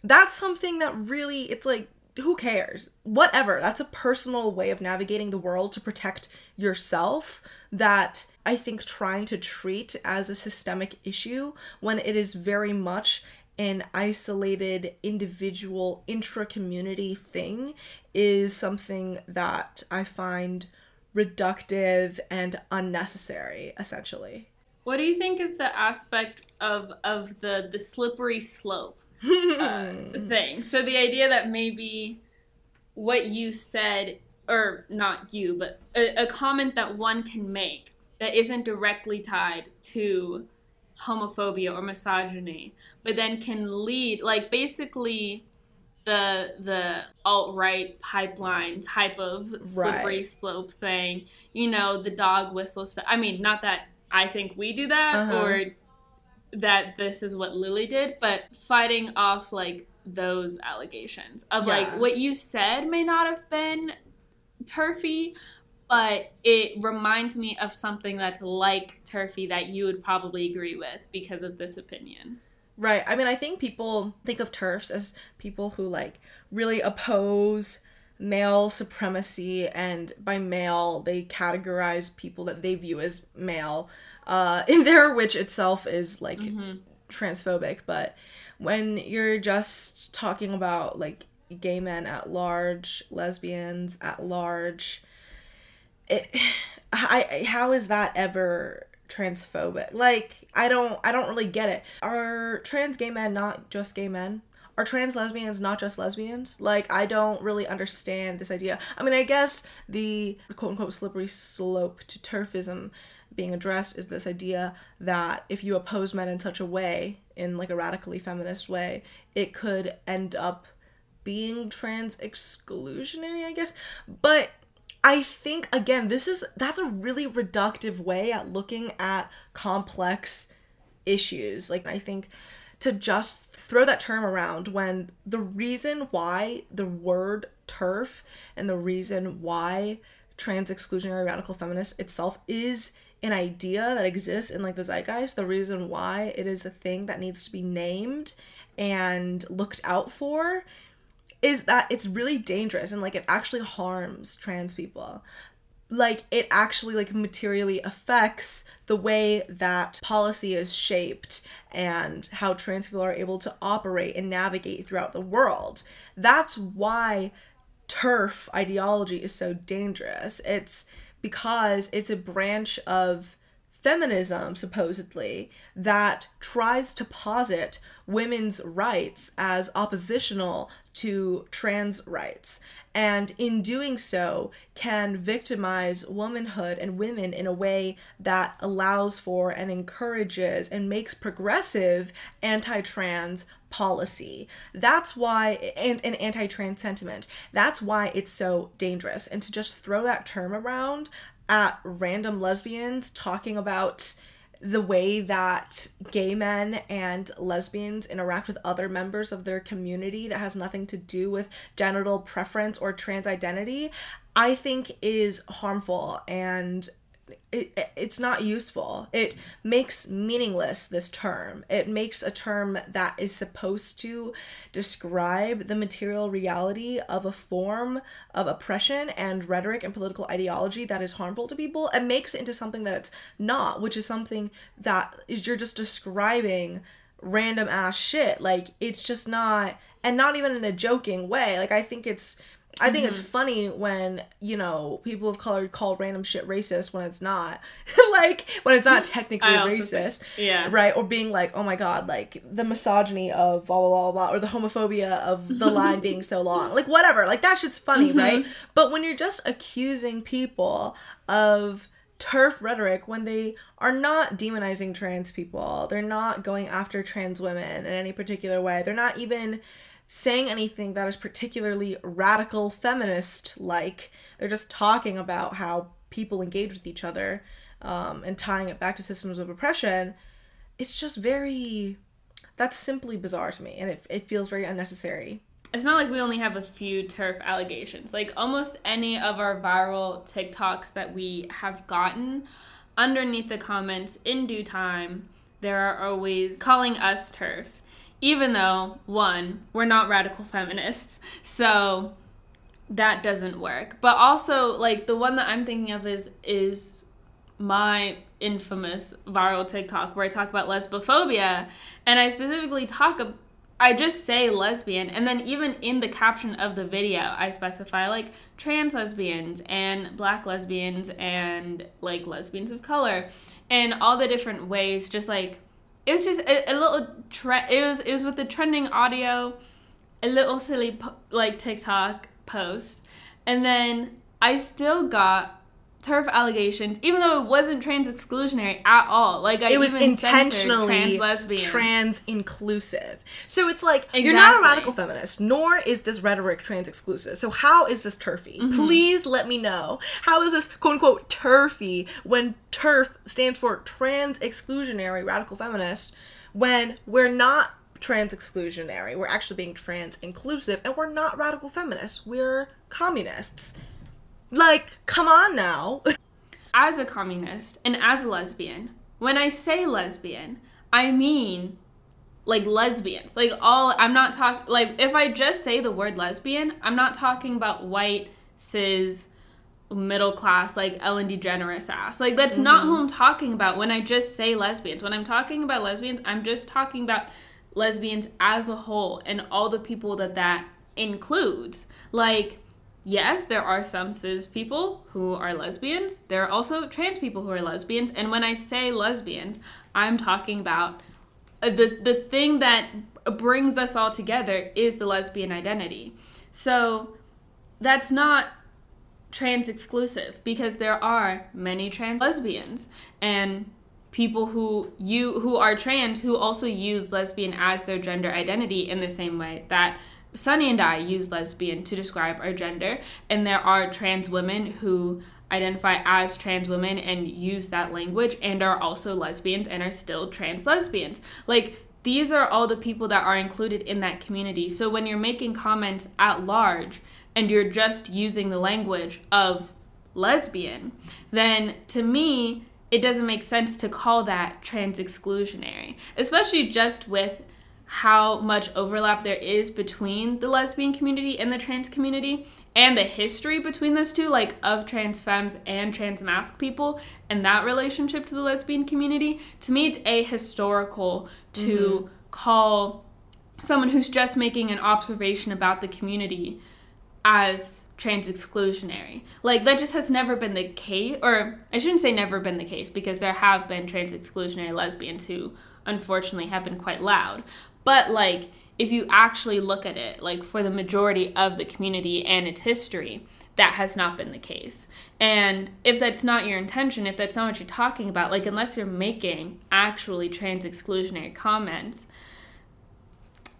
that's something that really it's like who cares? Whatever. That's a personal way of navigating the world to protect yourself that i think trying to treat as a systemic issue when it is very much an isolated individual intra-community thing is something that i find reductive and unnecessary essentially. What do you think of the aspect of of the the slippery slope uh, thing? So the idea that maybe what you said, or not you, but a, a comment that one can make that isn't directly tied to homophobia or misogyny, but then can lead, like basically the the alt right pipeline type of slippery Right. slope thing. You know, the dog whistle stuff. I mean, not that I think we do that Uh-huh. or that this is what Lily did, but fighting off like those allegations of Yeah. like what you said may not have been turfy, but it reminds me of something that's like turfy that you would probably agree with because of this opinion. Right. I mean, I think people think of TERFs as people who like really oppose male supremacy, and by male, they categorize people that they view as male uh, in there, which itself is like mm-hmm. transphobic. But when you're just talking about like gay men at large, lesbians at large, it, I, how is that ever transphobic? Like, I don't, I don't really get it. Are trans gay men not just gay men? are trans lesbians not just lesbians? Like, I don't really understand this idea. I mean, I guess the quote unquote slippery slope to TERFism being addressed is this idea that if you oppose men in such a way, in like a radically feminist way, it could end up being trans exclusionary, I guess. But I think again, this is that's a really reductive way at looking at complex issues. Like I think to just throw that term around when the reason why the word TERF and the reason why trans exclusionary radical feminist itself is an idea that exists in like the zeitgeist the reason why it is a thing that needs to be named and looked out for is that it's really dangerous and like it actually harms trans people. Like it actually like materially affects the way that policy is shaped and how trans people are able to operate and navigate throughout the world. That's why TERF ideology is so dangerous. It's because it's a branch of feminism, supposedly, that tries to posit women's rights as oppositional to trans rights. And in doing so, can victimize womanhood and women in a way that allows for and encourages and makes progressive anti trans policy. That's why, and an anti trans sentiment. That's why it's so dangerous. And to just throw that term around, at random lesbians talking about the way that gay men and lesbians interact with other members of their community that has nothing to do with genital preference or trans identity, I think is harmful and it, it's not useful. It makes meaningless this term. It makes a term that is supposed to describe the material reality of a form of oppression and rhetoric and political ideology that is harmful to people and makes it into something that it's not, which is something that is you're just describing random ass shit. Like it's just not and not even in a joking way. Like I think it's I think mm-hmm. it's funny when, you know, people of color call random shit racist when it's not. like, when it's not technically racist. Think, yeah. Right? Or being like, oh my god, like the misogyny of blah, blah, blah, blah, or the homophobia of the line being so long. Like, whatever. Like, that shit's funny, mm-hmm. right? But when you're just accusing people of TERF rhetoric when they are not demonizing trans people, they're not going after trans women in any particular way, they're not even saying anything that is particularly radical feminist like. They're just talking about how people engage with each other um, and tying it back to systems of oppression. It's just very. That's simply bizarre to me, and it, it feels very unnecessary. It's not like we only have a few TERF allegations. Like almost any of our viral TikToks that we have gotten, underneath the comments in due time, there are always calling us TERFs, even though one we're not radical feminists so that doesn't work but also like the one that i'm thinking of is is my infamous viral tiktok where i talk about lesbophobia and i specifically talk I just say lesbian, and then even in the caption of the video, I specify like trans lesbians and black lesbians and like lesbians of color, and all the different ways, just like it was just a, a little tre- it was it was with the trending audio a little silly po- like tiktok post and then i still got TERF allegations, even though it wasn't trans exclusionary at all. Like I it was intentionally trans lesbian, trans inclusive. So it's like exactly. you're not a radical feminist, nor is this rhetoric trans exclusive. So how is this turfy? Mm-hmm. Please let me know. How is this quote unquote turfy when TERF stands for trans exclusionary radical feminist when we're not trans exclusionary. We're actually being trans inclusive and we're not radical feminists. We're communists Like, come on now. As a communist and as a lesbian, when I say lesbian, I mean like lesbians. Like all I'm not talking like if I just say the word lesbian, I'm not talking about white cis middle class like Ellen DeGeneres ass. Like that's mm-hmm. not who I'm talking about when I just say lesbians. When I'm talking about lesbians, I'm just talking about lesbians as a whole and all the people that that includes. Like yes, there are some cis people who are lesbians. There are also trans people who are lesbians. And when I say lesbians, I'm talking about uh, the the thing that brings us all together is the lesbian identity. So that's not trans exclusive because there are many trans lesbians and people who you who are trans who also use lesbian as their gender identity in the same way that Sunny and I use lesbian to describe our gender and there are trans women who identify as trans women and use that language and are also lesbians and are still trans lesbians. Like these are all the people that are included in that community. So when you're making comments at large and you're just using the language of lesbian, then to me, it doesn't make sense to call that trans exclusionary, especially just with how much overlap there is between the lesbian community and the trans community and the history between those two, like of trans femmes and trans masc people, and that relationship to the lesbian community. To me, it's ahistorical to mm-hmm. call someone who's just making an observation about the community as trans exclusionary. Like that just has never been the case or I shouldn't say never been the case because there have been trans exclusionary lesbians who unfortunately have been quite loud. But like if you actually look at it like for the majority of the community and its history, that has not been the case. And if that's not your intention, if that's not what you're talking about, like unless you're making actually trans exclusionary comments,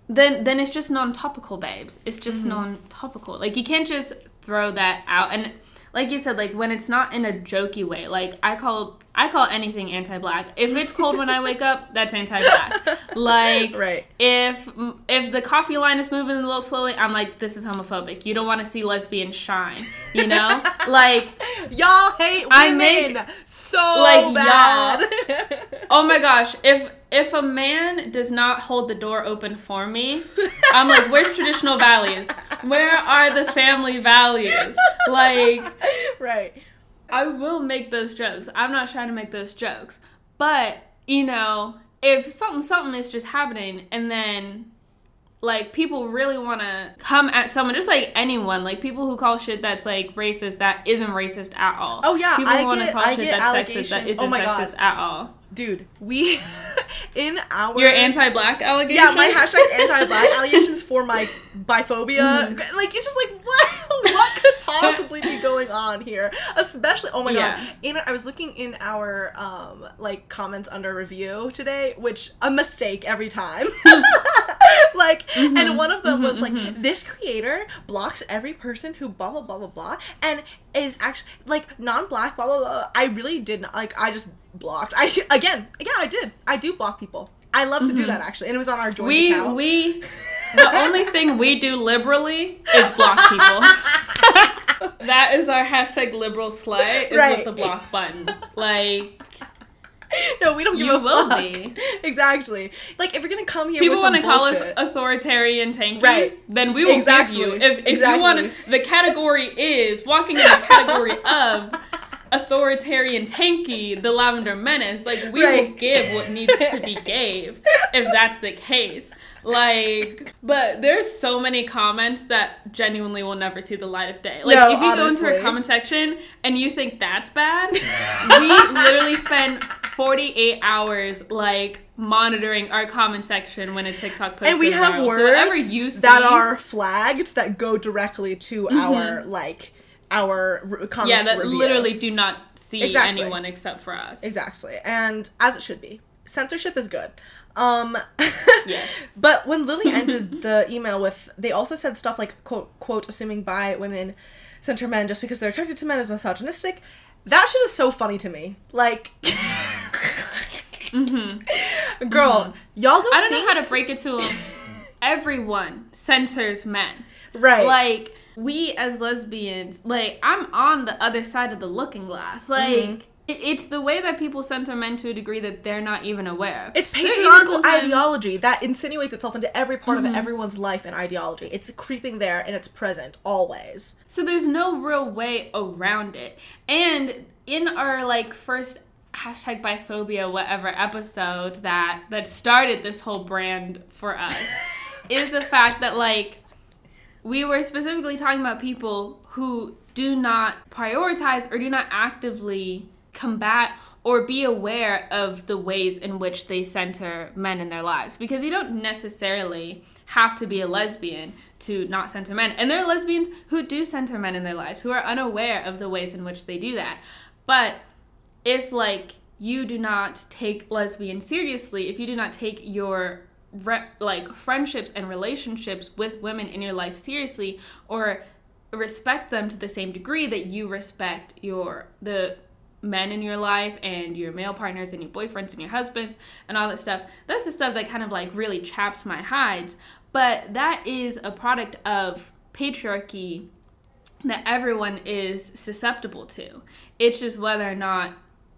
then then it's just non-topical babes it's just mm-hmm. non-topical like you can't just throw that out and like you said like when it's not in a jokey way like i call I call anything anti-black. If it's cold when I wake up, that's anti-black. Like, right. if if the coffee line is moving a little slowly, I'm like, this is homophobic. You don't want to see lesbians shine, you know? like, y'all hate women I make, so like, bad. Y'all, oh my gosh, if if a man does not hold the door open for me, I'm like, where's traditional values? Where are the family values? Like, right I will make those jokes. I'm not trying to make those jokes. But, you know, if something something is just happening and then like people really want to come at someone just like anyone like people who call shit that's like racist that isn't racist at all oh yeah people want to call I shit that's sexist that isn't oh sexist God. at all dude we in our your anti-black allegations yeah my hashtag anti-black allegations for my biphobia mm-hmm. like it's just like what what could possibly be going on here especially oh my yeah. god in i was looking in our um like comments under review today which a mistake every time like mm-hmm. and one of them mm-hmm, was like mm-hmm. this creator blocks every person who blah blah blah blah blah and is actually like non-black blah blah blah i really did not like i just blocked i again yeah i did i do block people I love to mm-hmm. do that actually, and it was on our joint we, account. We the only thing we do liberally is block people. that is our hashtag liberal slay is right. with the block button. Like no, we don't give you a will fuck. Be. Exactly. Like if you're gonna come here, people want to call us authoritarian tankies. Right. Then we will exactly. give you. If, if exactly. you want, the category is walking in the category of authoritarian tankie, the Lavender Menace, like we right. will give what needs to be gave if that's the case. Like, but there's so many comments that genuinely will never see the light of day. Like, no, if you honestly. go into a comment section and you think that's bad, we literally spend 48 hours like monitoring our comment section when a TikTok post and we have viral. words so you see, that are flagged that go directly to mm-hmm. our like our comments. Yeah, that literally do not see exactly. anyone except for us. Exactly, and as it should be. Censorship is good. Um, yes. But when Lily ended the email with, they also said stuff like quote quote assuming bi women center men just because they're attracted to men is misogynistic. That shit is so funny to me. Like, mm-hmm. girl, mm-hmm. y'all don't. I don't think... know how to break it to. Everyone censors men. Right. Like we as lesbians, like, I'm on the other side of the looking glass. Like, mm-hmm. It's the way that people center men to a degree that they're not even aware. It's patriarchal ideology that insinuates itself into every part mm-hmm. of everyone's life and ideology. It's creeping there and it's present always. So there's no real way around it. And in our like first hashtag biphobia whatever episode that that started this whole brand for us is the fact that like we were specifically talking about people who do not prioritize or do not actively combat or be aware of the ways in which they center men in their lives. Because you don't necessarily have to be a lesbian to not center men. And there are lesbians who do center men in their lives who are unaware of the ways in which they do that. But if like you do not take lesbian seriously if you do not take your re- like friendships and relationships with women in your life seriously or respect them to the same degree that you respect your the men in your life and your male partners and your boyfriends and your husbands and all that stuff. That's the stuff that kind of like really chaps my hides. But that is a product of patriarchy that everyone is susceptible to. It's just whether or not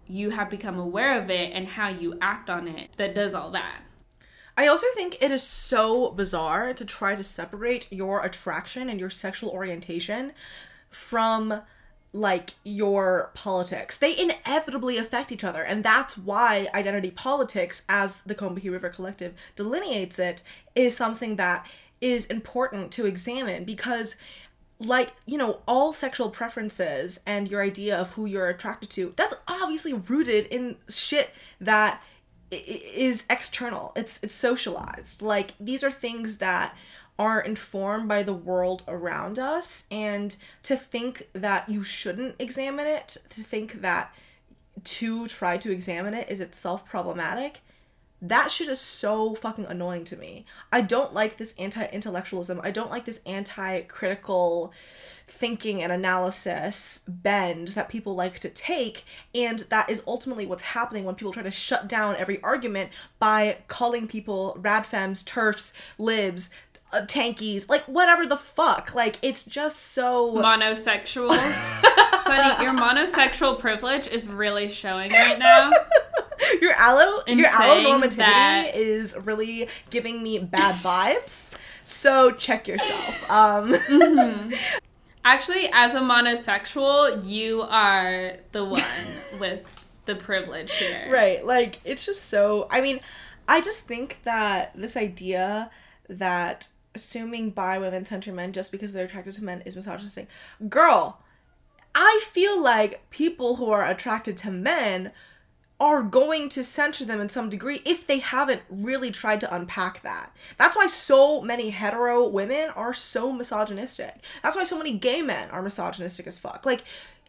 you have become aware of it and how you act on it that does all that. I also think it is so bizarre to try to separate your attraction and your sexual orientation from like your politics. They inevitably affect each other. And that's why identity politics, as the Combahee River Collective delineates it, is something that is important to examine because like you know all sexual preferences and your idea of who you're attracted to that's obviously rooted in shit that is external it's it's socialized like these are things that are informed by the world around us and to think that you shouldn't examine it to think that to try to examine it is itself problematic that shit is so fucking annoying to me. I don't like this anti intellectualism. I don't like this anti critical thinking and analysis bend that people like to take. And that is ultimately what's happening when people try to shut down every argument by calling people radfems, TERFs, libs, uh, tankies, like whatever the fuck. Like it's just so monosexual. Sunny, your monosexual privilege is really showing right now. your allo, your allo normativity that... is really giving me bad vibes. So check yourself. Um. Mm-hmm. Actually, as a monosexual, you are the one with the privilege here. Right. Like it's just so. I mean, I just think that this idea that assuming bi women center men just because they're attracted to men is misogynistic. Girl, I feel like people who are attracted to men are going to censor them in some degree if they haven't really tried to unpack that. That's why so many hetero women are so misogynistic. That's why so many gay men are misogynistic as fuck. Like,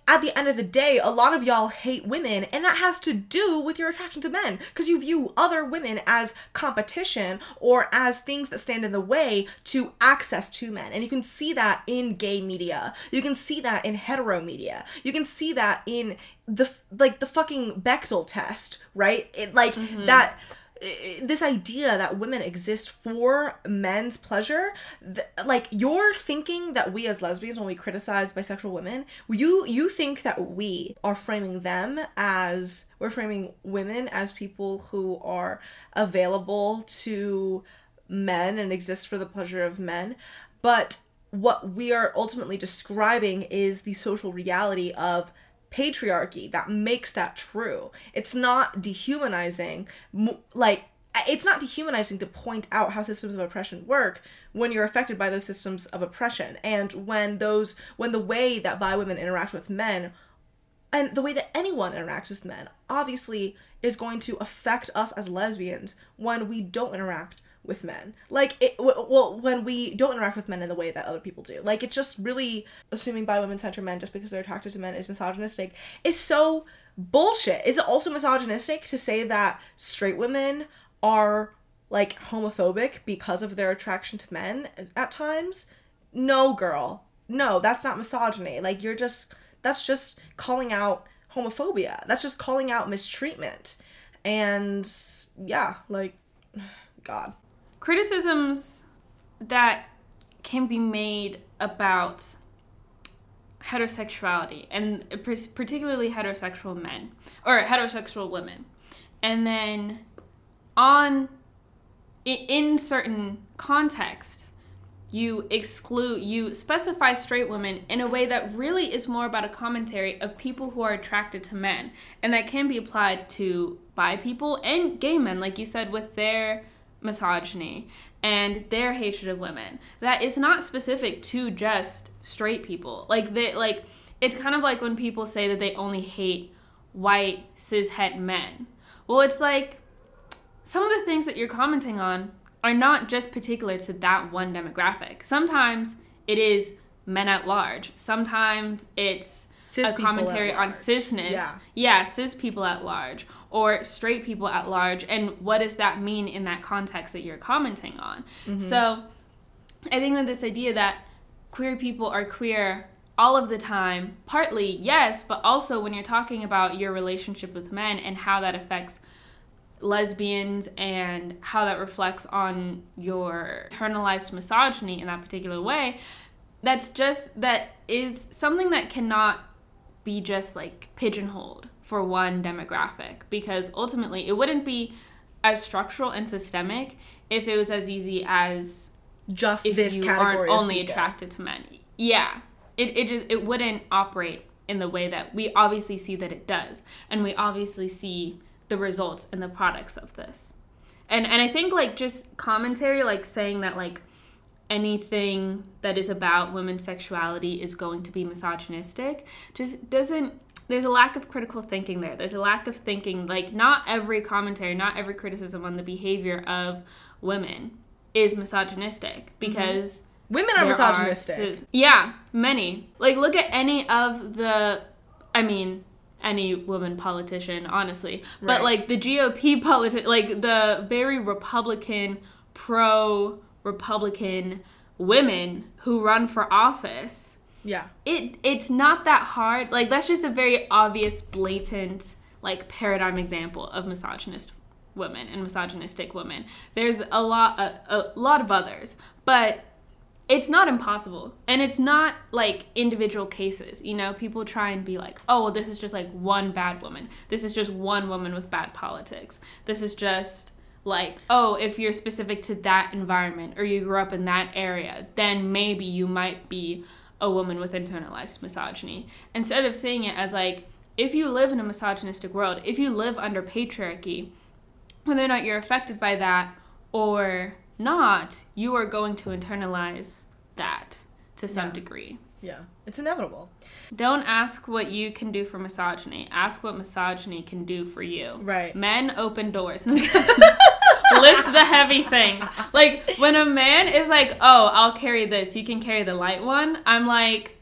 at the end of the day, a lot of y'all hate women, and that has to do with your attraction to men because you view other women as competition or as things that stand in the way to access to men. And you can see that in gay media. You can see that in hetero media. You can see that in the like the fucking Bechdel test, right? It like mm-hmm. that Eh, this idea that women exist for men's pleasure th- like you're thinking that we as lesbians when we criticize bisexual women you you think that we are framing them as we're framing women as people who are available to men and exist for the pleasure of men. But what we are ultimately describing is the social reality of patriarchy that makes that true. It's not dehumanizing, like, it's not dehumanizing to point out how systems of oppression work when you're affected by those systems of oppression and when those when the way that bi women interact with men and the way that anyone interacts with men obviously is going to affect us as lesbians when we don't interact with men. Like it well when we don't interact with men in the way that other people do. Like it's just really assuming bi women center men just because they're attracted to men is misogynistic is so bullshit. Is it also misogynistic to say that straight women are like homophobic because of their attraction to men at times? No, girl. No, that's not misogyny. Like you're just that's just calling out homophobia. That's just calling out mistreatment. And yeah, like god criticisms that can be made about heterosexuality and particularly heterosexual men or heterosexual women. And then on in certain context you exclude you specify straight women in a way that really is more about a commentary of people who are attracted to men and that can be applied to bi people and gay men like you said with their misogyny and their hatred of women that is not specific to just straight people like they like it's kind of like when people say that they only hate white cis het men well it's like some of the things that you're commenting on are not just particular to that one demographic. Sometimes it is men at large. Sometimes it's cis a commentary on cisness. Yeah. yeah, cis people at large or straight people at large. And what does that mean in that context that you're commenting on? Mm-hmm. So I think that this idea that queer people are queer all of the time, partly, yes, but also when you're talking about your relationship with men and how that affects lesbians and how that reflects on your internalized misogyny in that particular way that's just that is something that cannot be just like pigeonholed for one demographic because ultimately it wouldn't be as structural and systemic if it was as easy as just this you category aren't only attracted to men. Yeah. It, it just it wouldn't operate in the way that we obviously see that it does and we obviously see the results and the products of this. And and I think like just commentary like saying that like anything that is about women's sexuality is going to be misogynistic just doesn't there's a lack of critical thinking there. There's a lack of thinking like not every commentary, not every criticism on the behavior of women is misogynistic mm-hmm. because mm-hmm. women are misogynistic. Are, yeah, many. Like look at any of the I mean, any woman politician, honestly. Right. But like the GOP politician, like the very Republican, pro Republican women who run for office. Yeah. It it's not that hard. Like that's just a very obvious, blatant like paradigm example of misogynist women and misogynistic women. There's a lot a, a lot of others, but it's not impossible and it's not like individual cases you know people try and be like oh well this is just like one bad woman this is just one woman with bad politics this is just like oh if you're specific to that environment or you grew up in that area then maybe you might be a woman with internalized misogyny instead of seeing it as like if you live in a misogynistic world if you live under patriarchy whether or not you're affected by that or not, you are going to internalize that to some yeah. degree. Yeah, it's inevitable. Don't ask what you can do for misogyny. Ask what misogyny can do for you. Right. Men open doors. Lift the heavy things. Like when a man is like, "Oh, I'll carry this. You can carry the light one." I'm like,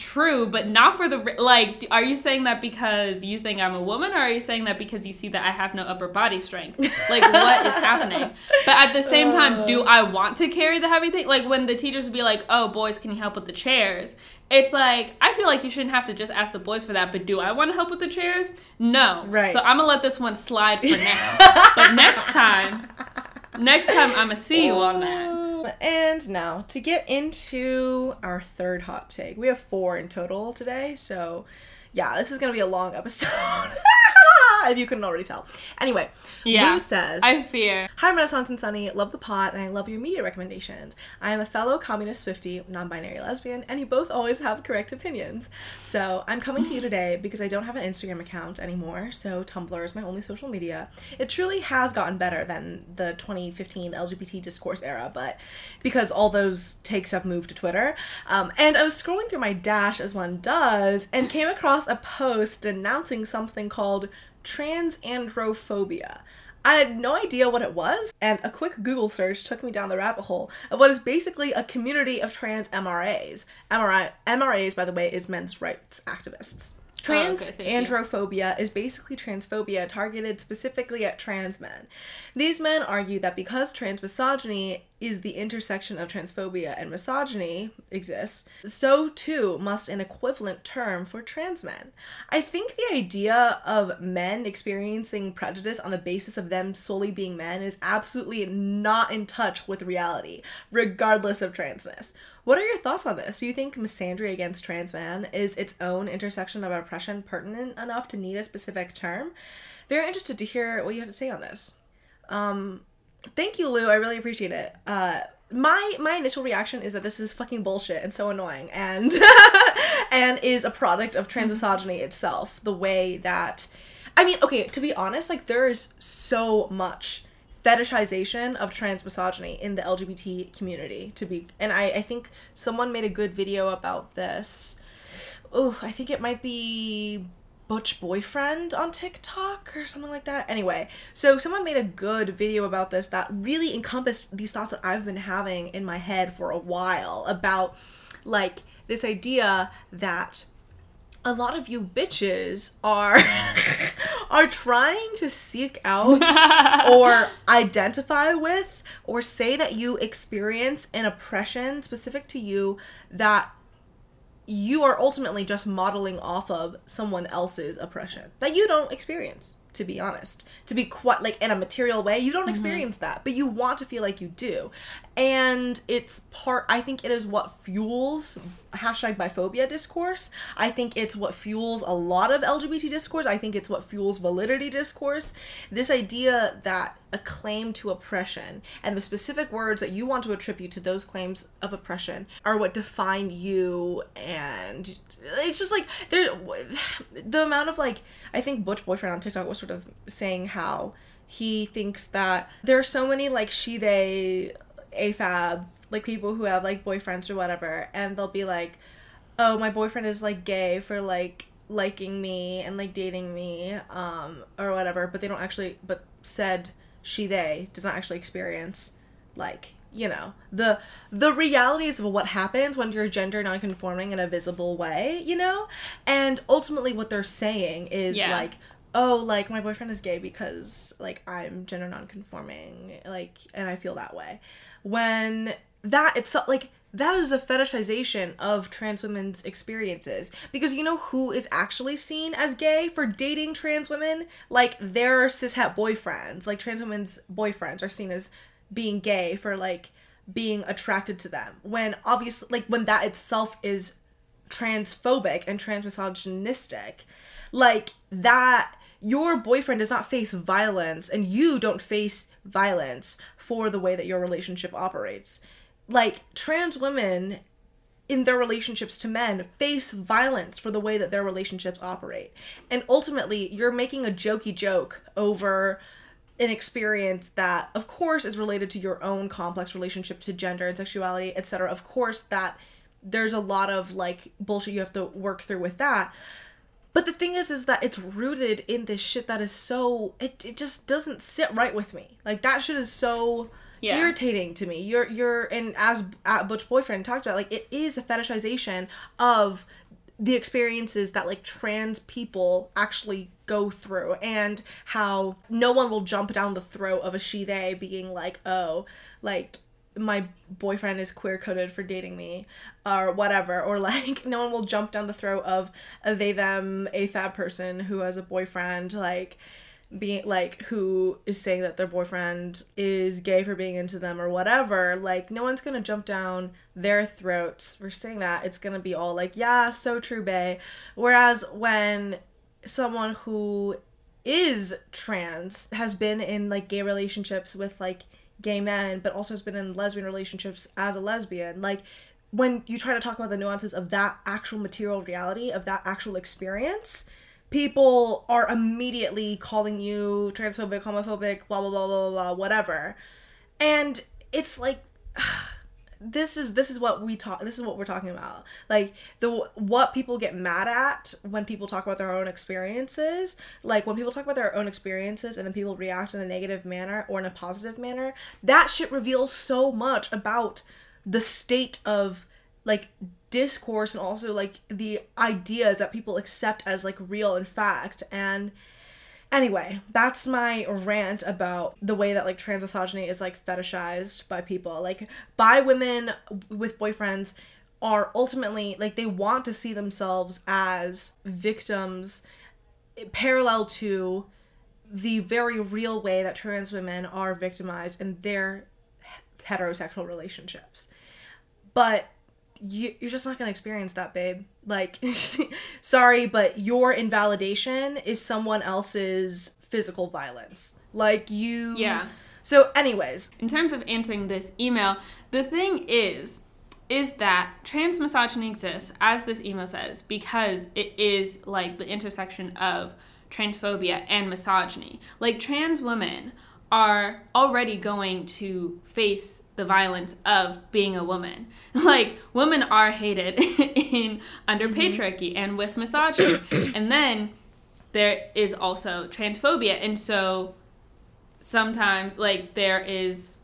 true, but not for the like. Are you saying that because you think I'm a woman, or are you saying that because you see that I have no upper body strength? Like, what is happening? But at the same time, do uh. I want to carry the heavy thing? Like when the teachers would be like, "Oh, boys, can you help with the chairs?" It's like I feel like you shouldn't have to just ask the boys for that. But do I want to help with the chairs? No. Right. So I'm gonna let this one slide for now. but next time, next time I'm gonna see you on that. And now to get into our third hot take. We have four in total today, so yeah, this is gonna be a long episode. if you couldn't already tell. Anyway, yeah, Lou says, I fear. Hi, Renaissance and Sunny. Love the pot, and I love your media recommendations. I am a fellow communist Swifty, non binary lesbian, and you both always have correct opinions. So I'm coming to you today because I don't have an Instagram account anymore, so Tumblr is my only social media. It truly has gotten better than the 2015 LGBT discourse era, but because all those takes have moved to Twitter. Um, and I was scrolling through my dash as one does and came across a post announcing something called transandrophobia. I had no idea what it was, and a quick Google search took me down the rabbit hole of what is basically a community of trans MRAs. MRI, MRAs, by the way, is men's rights activists. Trans Oh, okay, thank you. androphobia is basically transphobia targeted specifically at trans men. These men argue that because trans misogyny is the intersection of transphobia and misogyny exists, so too must an equivalent term for trans men. I think the idea of men experiencing prejudice on the basis of them solely being men is absolutely not in touch with reality, regardless of transness. What are your thoughts on this? Do you think misandry against trans men is its own intersection of oppression pertinent enough to need a specific term? Very interested to hear what you have to say on this. Um, thank you, Lou. I really appreciate it. Uh, my my initial reaction is that this is fucking bullshit and so annoying and and is a product of trans misogyny itself. The way that, I mean, okay, to be honest, like there is so much fetishization of trans misogyny in the LGBT community to be and I, I think someone made a good video about this. Oh, I think it might be Butch Boyfriend on TikTok or something like that. Anyway, so someone made a good video about this that really encompassed these thoughts that I've been having in my head for a while about like this idea that a lot of you bitches are are trying to seek out or identify with or say that you experience an oppression specific to you that you are ultimately just modeling off of someone else's oppression that you don't experience to be honest. To be quite like in a material way you don't mm-hmm. experience that but you want to feel like you do and it's part i think it is what fuels hashtag biphobia discourse. I think it's what fuels a lot of lgbt discourse. I think it's what fuels validity discourse. This idea that a claim to oppression and the specific words that you want to attribute to those claims of oppression are what define you. And it's just like there the amount of like i think butch boyfriend on tiktok was sort of saying how he thinks that there are so many like she they afab like people who have like boyfriends or whatever and they'll be like oh my boyfriend is like gay for like liking me and like dating me um or whatever but they don't actually but said she they does not actually experience like you know the the realities of what happens when you're gender nonconforming in a visible way you know and ultimately what they're saying is Yeah. like oh like my boyfriend is gay because like i'm gender nonconforming like and i feel that way when that itself like that is a fetishization of trans women's experiences. Because you know who is actually seen as gay for dating trans women? Like their cishet boyfriends. Like trans women's boyfriends are seen as being gay for like being attracted to them. When obviously like when that itself is transphobic and transmisogynistic. Like that your boyfriend does not face violence and you don't face violence for the way that your relationship operates. Like trans women in their relationships to men face violence for the way that their relationships operate. And ultimately you're making a jokey joke over an experience that of course is related to your own complex relationship to gender and sexuality etc of course that there's a lot of like bullshit you have to work through with that but the thing is is that it's rooted in this shit that is so it, it just doesn't sit right with me like that shit is so Yeah. irritating to me you're you're and as butch boyfriend talked about like it is a fetishization of the experiences that like trans people actually go through and how no one will jump down the throat of a she they being like oh like my boyfriend is queer coded for dating me or whatever or like no one will jump down the throat of a they them afab person who has a boyfriend like being like who is saying that their boyfriend is gay for being into them or whatever. Like no one's gonna jump down their throats for saying that. It's gonna be all like yeah so true bae. Whereas when someone who is trans has been in like gay relationships with like gay men but also has been in lesbian relationships as a lesbian. Like when you try to talk about the nuances of that actual material reality of that actual experience people are immediately calling you transphobic homophobic blah blah blah blah blah, blah whatever. And it's like this is this is what we talk this is what we're talking about. Like the what people get mad at when people talk about their own experiences like when people talk about their own experiences and then people react in a negative manner or in a positive manner that shit reveals so much about the state of like discourse and also like the ideas that people accept as like real and fact. And anyway that's my rant about the way that like trans misogyny is like fetishized by people like by women with boyfriends are ultimately like they want to see themselves as victims parallel to the very real way that trans women are victimized in their heterosexual relationships. But you, you're just not going to experience that, babe. Like, sorry, but your invalidation is someone else's physical violence. Like, you. Yeah. So, anyways. In terms of answering this email, the thing is, is that trans misogyny exists, as this email says, because it is like the intersection of transphobia and misogyny. Like trans women are already going to face the violence of being a woman. Like women are hated in under mm-hmm. patriarchy and with misogyny. and then there is also transphobia and so sometimes like there is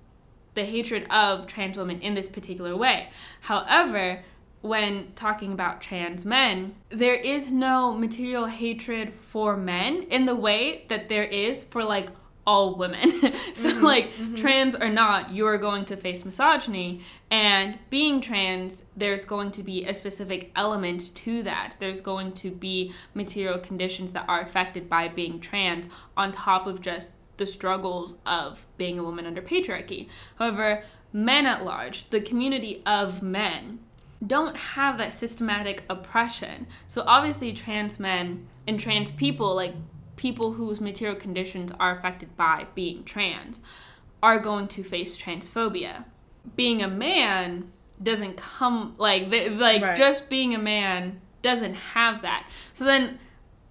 the hatred of trans women in this particular way. However, when talking about trans men, there is no material hatred for men in the way that there is for like all women. so mm-hmm, like mm-hmm. trans or not, you're going to face misogyny and being trans there's going to be a specific element to that. There's going to be material conditions that are affected by being trans on top of just the struggles of being a woman under patriarchy. However, men at large, the community of men, don't have that systematic oppression. So obviously trans men and trans people, like people whose material conditions are affected by being trans, are going to face transphobia. Being a man doesn't come like like right. just being a man doesn't have that. So then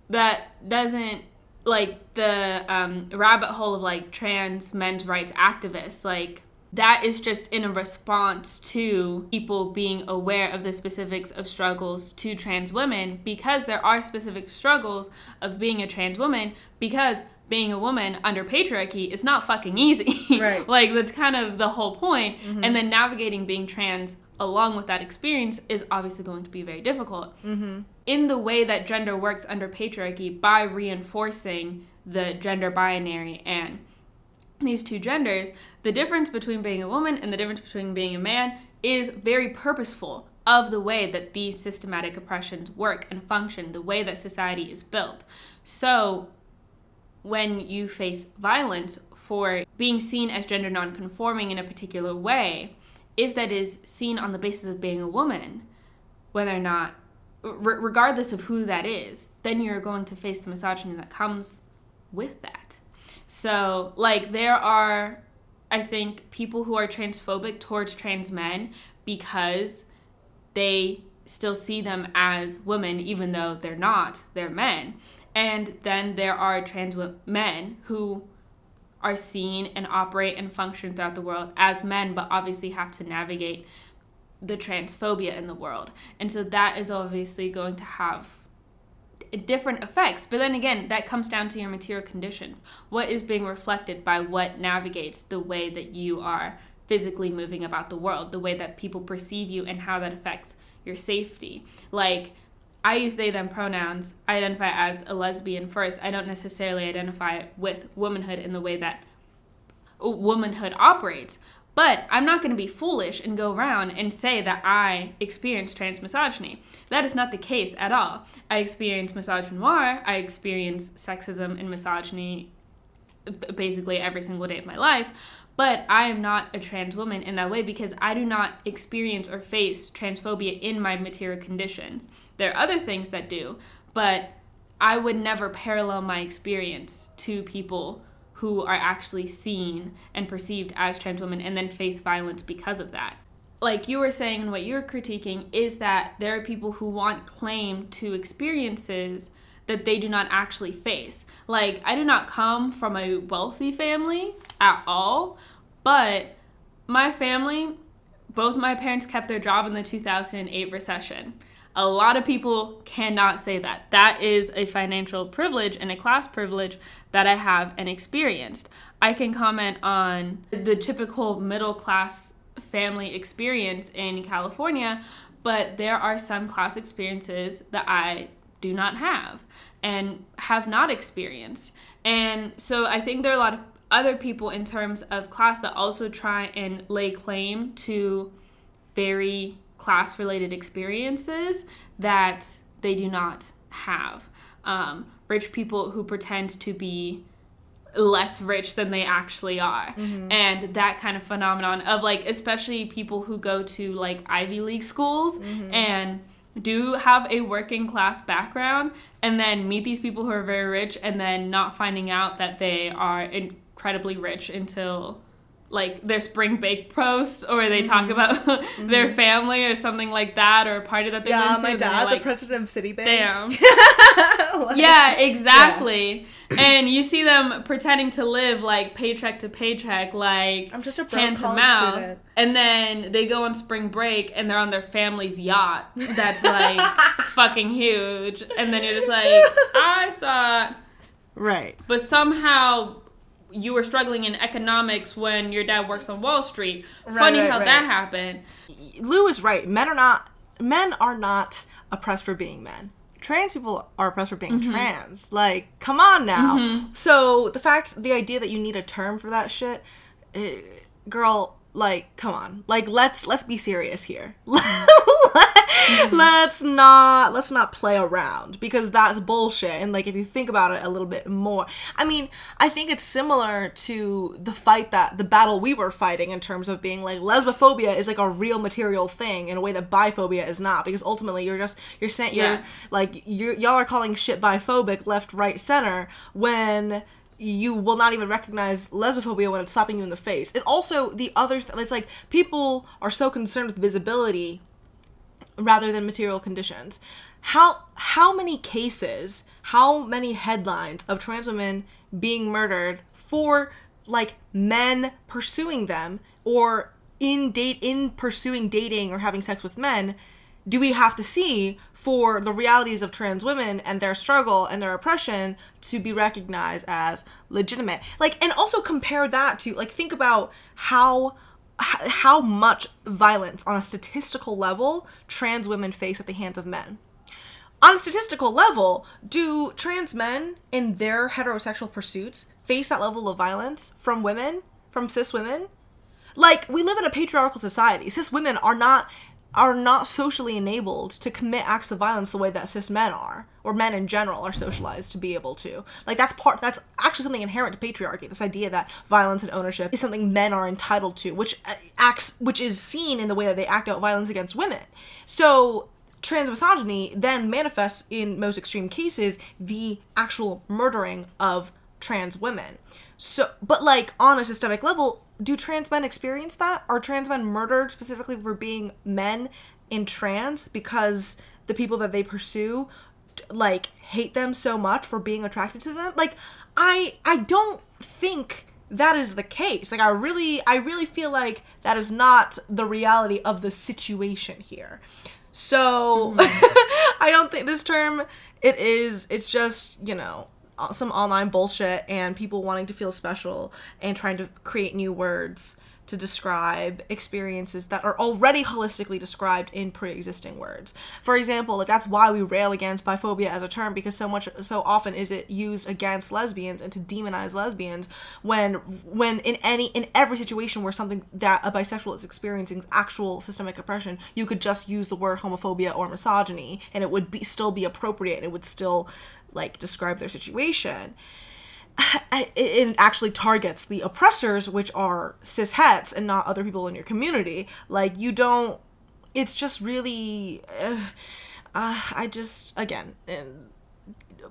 that doesn't like the um, rabbit hole of like trans men's rights activists like that is just in a response to people being aware of the specifics of struggles to trans women because there are specific struggles of being a trans woman because being a woman under patriarchy is not fucking easy. Right. like that's kind of the whole point. Mm-hmm. And then navigating being trans along with that experience is obviously going to be very difficult. Mm-hmm. In the way that gender works under patriarchy by reinforcing the gender binary and these two genders, the difference between being a woman and the difference between being a man is very purposeful of the way that these systematic oppressions work and function, the way that society is built. So, when you face violence for being seen as gender nonconforming in a particular way, if that is seen on the basis of being a woman, whether or not, regardless of who that is, then you're going to face the misogyny that comes with that. So, like, there are, I think, people who are transphobic towards trans men because they still see them as women, even though they're not, they're men. And then there are trans men who are seen and operate and function throughout the world as men, but obviously have to navigate the transphobia in the world. And so that is obviously going to have different effects. But then again, that comes down to your material conditions. What is being reflected by what navigates the way that you are physically moving about the world, the way that people perceive you, and how that affects your safety. Like, I use they them pronouns. I identify as a lesbian first. I don't necessarily identify with womanhood in the way that womanhood operates. But I'm not going to be foolish and go around and say that I experience trans misogyny. That is not the case at all. I experience misogynoir, I experience sexism and misogyny basically every single day of my life. But I am not a trans woman in that way because I do not experience or face transphobia in my material conditions. There are other things that do, but I would never parallel my experience to people who are actually seen and perceived as trans women and then face violence because of that. Like you were saying, and what you're critiquing is that there are people who want claim to experiences that they do not actually face. Like, I do not come from a wealthy family at all, but my family, both my parents kept their job in the 2008 recession. A lot of people cannot say that. That is a financial privilege and a class privilege that I have and experienced. I can comment on the typical middle class family experience in California, but there are some class experiences that I do not have and have not experienced. And so I think there are a lot of other people in terms of class that also try and lay claim to very class related experiences that they do not have. Um, rich people who pretend to be less rich than they actually are. Mm-hmm. And that kind of phenomenon of like, especially people who go to like Ivy League schools mm-hmm. and do have a working class background and then meet these people who are very rich and then not finding out that they are incredibly rich until like their spring bake post or they mm-hmm. talk about mm-hmm. their family or something like that or a party that they yeah, went to. my dad, like, the president of Citibank. Damn. like, yeah, exactly. Yeah. and you see them pretending to live like paycheck to paycheck, like I'm just a hand to mouth. Student. And then they go on spring break and they're on their family's yacht that's like fucking huge. And then you're just like, I thought. Right. But somehow you were struggling in economics when your dad works on Wall Street. Right, Funny right, how right. that happened. Lou is right. Men are not men are not oppressed for being men. Trans people are oppressed for being mm-hmm. trans. Like, come on now. Mm-hmm. So the fact, the idea that you need a term for that shit, it, eh, girl, like, come on. Like, let's let's be serious here. mm-hmm. let's not let's not play around because that's bullshit and like if you think about it a little bit more i mean i think it's similar to the fight that the battle we were fighting in terms of being like lesbophobia is like a real material thing in a way that biphobia is not because ultimately you're just you're saying yeah. you're like you y'all are calling shit biphobic left right center when you will not even recognize lesbophobia when it's slapping you in the face. It's also the other. Th- it's like people are so concerned with visibility rather than material conditions. How how many cases, how many headlines of trans women being murdered for like men pursuing them or in date in pursuing dating or having sex with men do we have to see for the realities of trans women and their struggle and their oppression to be recognized as legitimate like and also compare that to like think about how how much violence on a statistical level trans women face at the hands of men. On a statistical level, do trans men in their heterosexual pursuits face that level of violence from women, from cis women? Like, we live in a patriarchal society. Cis women are not are not socially enabled to commit acts of violence the way that cis men are or men in general are socialized to be able to. Like that's part that's actually something inherent to patriarchy this idea that violence and ownership is something men are entitled to which uh, acts which is seen in the way that they act out violence against women. So trans misogyny then manifests in most extreme cases the actual murdering of trans women. So but like on a systemic level do trans men experience that? Are trans men murdered specifically for being men in trans because the people that they pursue like hate them so much for being attracted to them? Like I I don't think that is the case. Like I really I really feel like that is not the reality of the situation here. So mm-hmm. I don't think this term it is it's just, you know, some online bullshit and people wanting to feel special and trying to create new words to describe experiences that are already holistically described in pre-existing words. For example, like that's why we rail against biphobia as a term because so much so often is it used against lesbians and to demonize lesbians when when in any in every situation where something that a bisexual is experiencing is actual systemic oppression, you could just use the word homophobia or misogyny and it would be still be appropriate. and It would still like describe their situation it actually targets the oppressors which are cis hets and not other people in your community. Like you don't it's just really uh, uh, i just again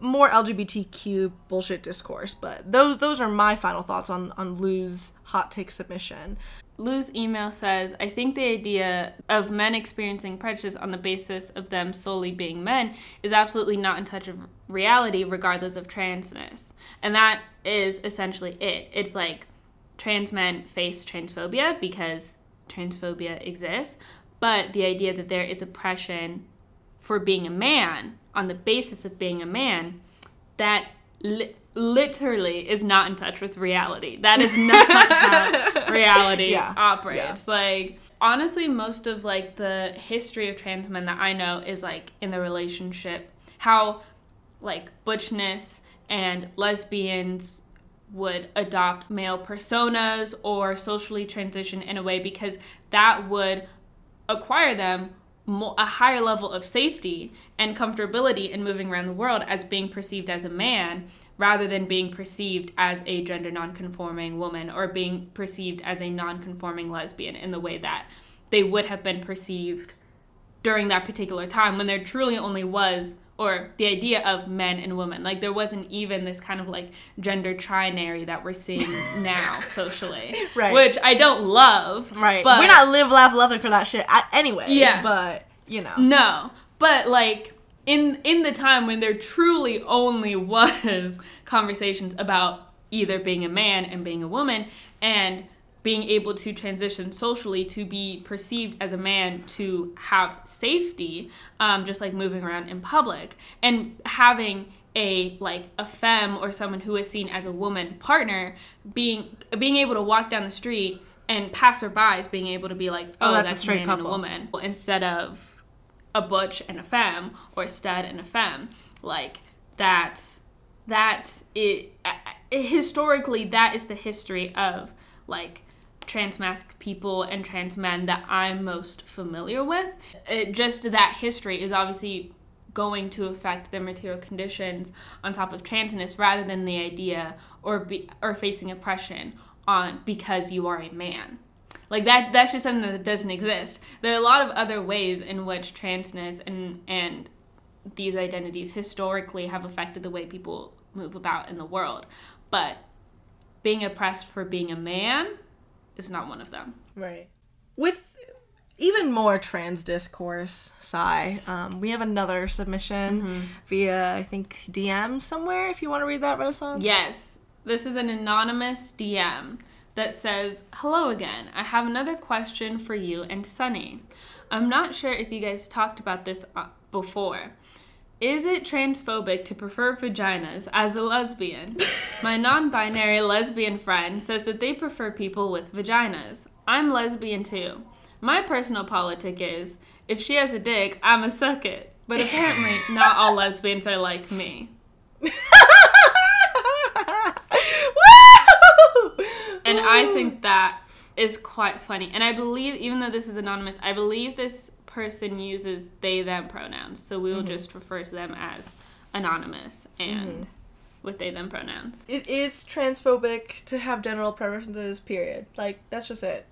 more lgbtq bullshit discourse but those those are my final thoughts on on lou's hot take submission Lou's email says, I think the idea of men experiencing prejudice on the basis of them solely being men is absolutely not in touch with reality, regardless of transness. And that is essentially it. It's like trans men face transphobia because transphobia exists, but the idea that there is oppression for being a man on the basis of being a man, that li- literally is not in touch with reality. That is not how reality Yeah. operates. Like honestly, most of like the history of trans men that I know is like in the relationship how like butchness and lesbians would adopt male personas or socially transition in a way because that would acquire them a higher level of safety and comfortability in moving around the world as being perceived as a man rather than being perceived as a gender nonconforming woman or being perceived as a nonconforming lesbian in the way that they would have been perceived during that particular time when there truly only was or the idea of men and women like there wasn't even this kind of like gender trinary that we're seeing now socially Right. which i don't love Right. but We're not live, laugh, loving for that shit. Anyways. Yeah. But you know. no but like in in the time when there truly only was conversations about either being a man and being a woman and being able to transition socially to be perceived as a man to have safety um, just like moving around in public and having a like a femme or someone who is seen as a woman partner being being able to walk down the street and passerbys being able to be like Oh, oh, that's a straight man and a woman instead of a butch and a femme or a stud and a femme like that that it uh, historically that is the history of like trans mask people and trans men that I'm most familiar with. It, just that history is obviously going to affect their material conditions on top of transness rather than the idea or be or facing oppression on because you are a man. Like that that's just something that doesn't exist. There are a lot of other ways in which transness and and these identities historically have affected the way people move about in the world. But being oppressed for being a man is not one of them. Right. With even more trans discourse, Sigh, um, we have another submission Mm-hmm. via, I think, DM somewhere if you want to read that, Renaissance. Yes, this is an anonymous DM that says, Hello again. I have another question for you and Sunny. I'm not sure if you guys talked about this uh, before. Is it transphobic to prefer vaginas as a lesbian? My non binary lesbian friend says that they prefer people with vaginas. I'm lesbian too. My personal politic is if she has a dick, I'ma suck it. But apparently, not all lesbians are like me. And I think that is quite funny. And I believe, even though this is anonymous, I believe this person uses they them pronouns. So we will mm-hmm. just refer to them as anonymous and mm-hmm. with they them pronouns. it is transphobic to have general preferences, period. Like, that's just it.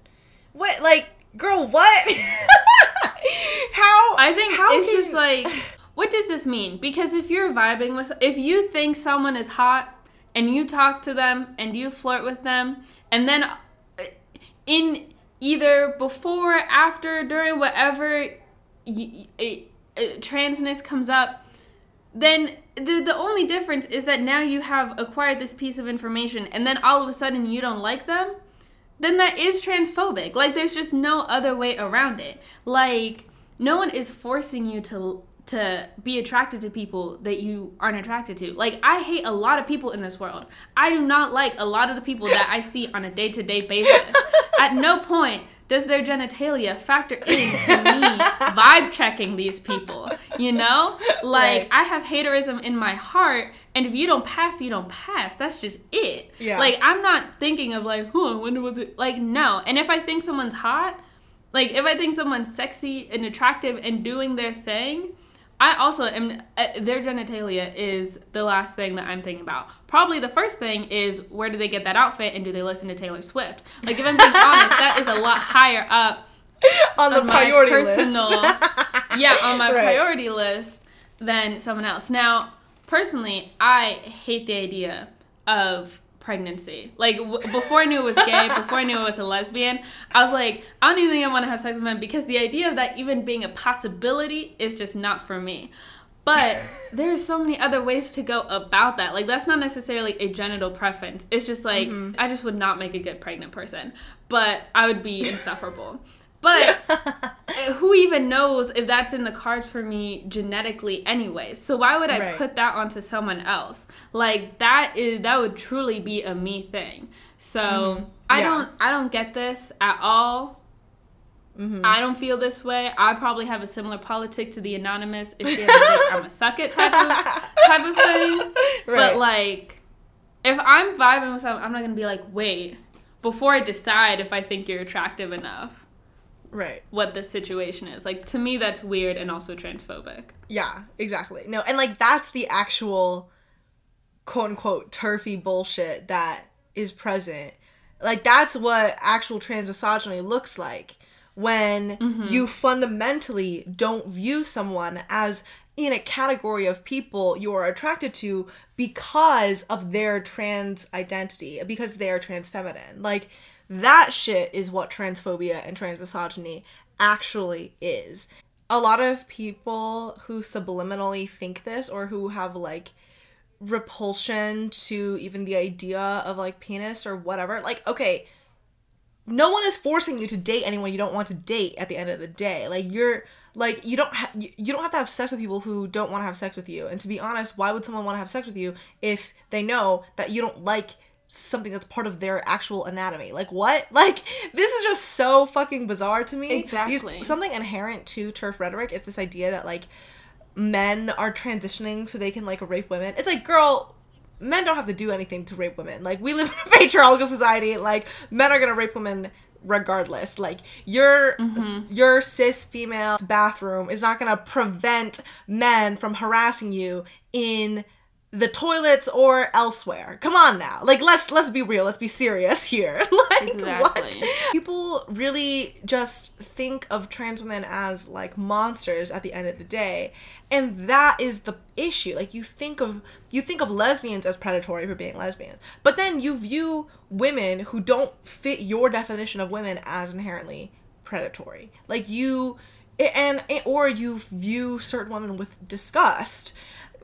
What? Like, girl, what? how? I think how it's just like, what does this mean? Because if you're vibing with, if you think someone is hot and you talk to them and you flirt with them, and then uh, in either before, after, during, whatever transness comes up, then the the only difference is that now you have acquired this piece of information, and then all of a sudden you don't like them then that is transphobic. Like there's just no other way around it. Like no one is forcing you to to be attracted to people that you aren't attracted to. Like I hate a lot of people in this world. I do not like a lot of the people that I see on a day-to-day basis. At no point does their genitalia factor into me vibe checking these people. You know? Like Right. I have haterism in my heart and if you don't pass, you don't pass. That's just it. Yeah. Like I'm not thinking of like, oh, I wonder what it like no. And if I think someone's hot, like if I think someone's sexy and attractive and doing their thing, I also am uh, their genitalia is the last thing that I'm thinking about. Probably the first thing is where do they get that outfit and do they listen to Taylor Swift? Like if I'm being honest, that is a lot higher up on the on priority personal list. yeah on my Right. priority list than someone else now personally i hate the idea of pregnancy. Like w- before i knew it was gay before i knew it was a lesbian i was like i don't even think i want to have sex with men because the idea of that even being a possibility is just not for me. But there's so many other ways to go about that. Like that's not necessarily a genital preference. It's just like mm-hmm. i just would not make a good pregnant person. But i would be insufferable But who even knows if that's in the cards for me genetically anyway? So why would I Right. put that onto someone else? Like that is that would truly be a me thing. So I Mm-hmm. Yeah. don't I don't get this at all. Mm-hmm. I don't feel this way. I probably have a similar politic to the anonymous if she has a bitch, I'm a suck it type of type of thing. Right. But like, if I'm vibing with someone, I'm not gonna be like, wait, before I decide if I think you're attractive enough, right. what the situation is. Like to me, that's weird and also transphobic. Yeah, exactly. No, and like that's the actual quote unquote TERFy bullshit that is present. Like that's what actual trans misogyny looks like when mm-hmm. you fundamentally don't view someone as in a category of people you are attracted to because of their trans identity, because they are trans feminine. Like that shit is what transphobia and transmisogyny actually is. A lot of people who subliminally think this or who have like repulsion to even the idea of like penis or whatever, like, okay, no one is forcing you to date anyone you don't want to date at the end of the day. Like you're like you don't ha- you you don't have to have sex with people who don't want to have sex with you. And to be honest, why would someone want to have sex with you if they know that you don't like something that's part of their actual anatomy? Like what? Like this is just so fucking bizarre to me. Because Exactly. something inherent to TERF rhetoric is this idea that like men are transitioning so they can like rape women. It's like, girl, men don't have to do anything to rape women. Like we live in a patriarchal society. Like men are gonna rape women regardless. Like your mm-hmm. your cis female bathroom is not gonna prevent men from harassing you in the toilets or elsewhere. Come on now. Like let's let's be real. Let's be serious here. like what? People really just think of trans women as like monsters at the end of the day. And that is the issue. Like you think of you think of lesbians as predatory for being lesbians. But then you view women who don't fit your definition of women as inherently predatory. Like you and or you view certain women with disgust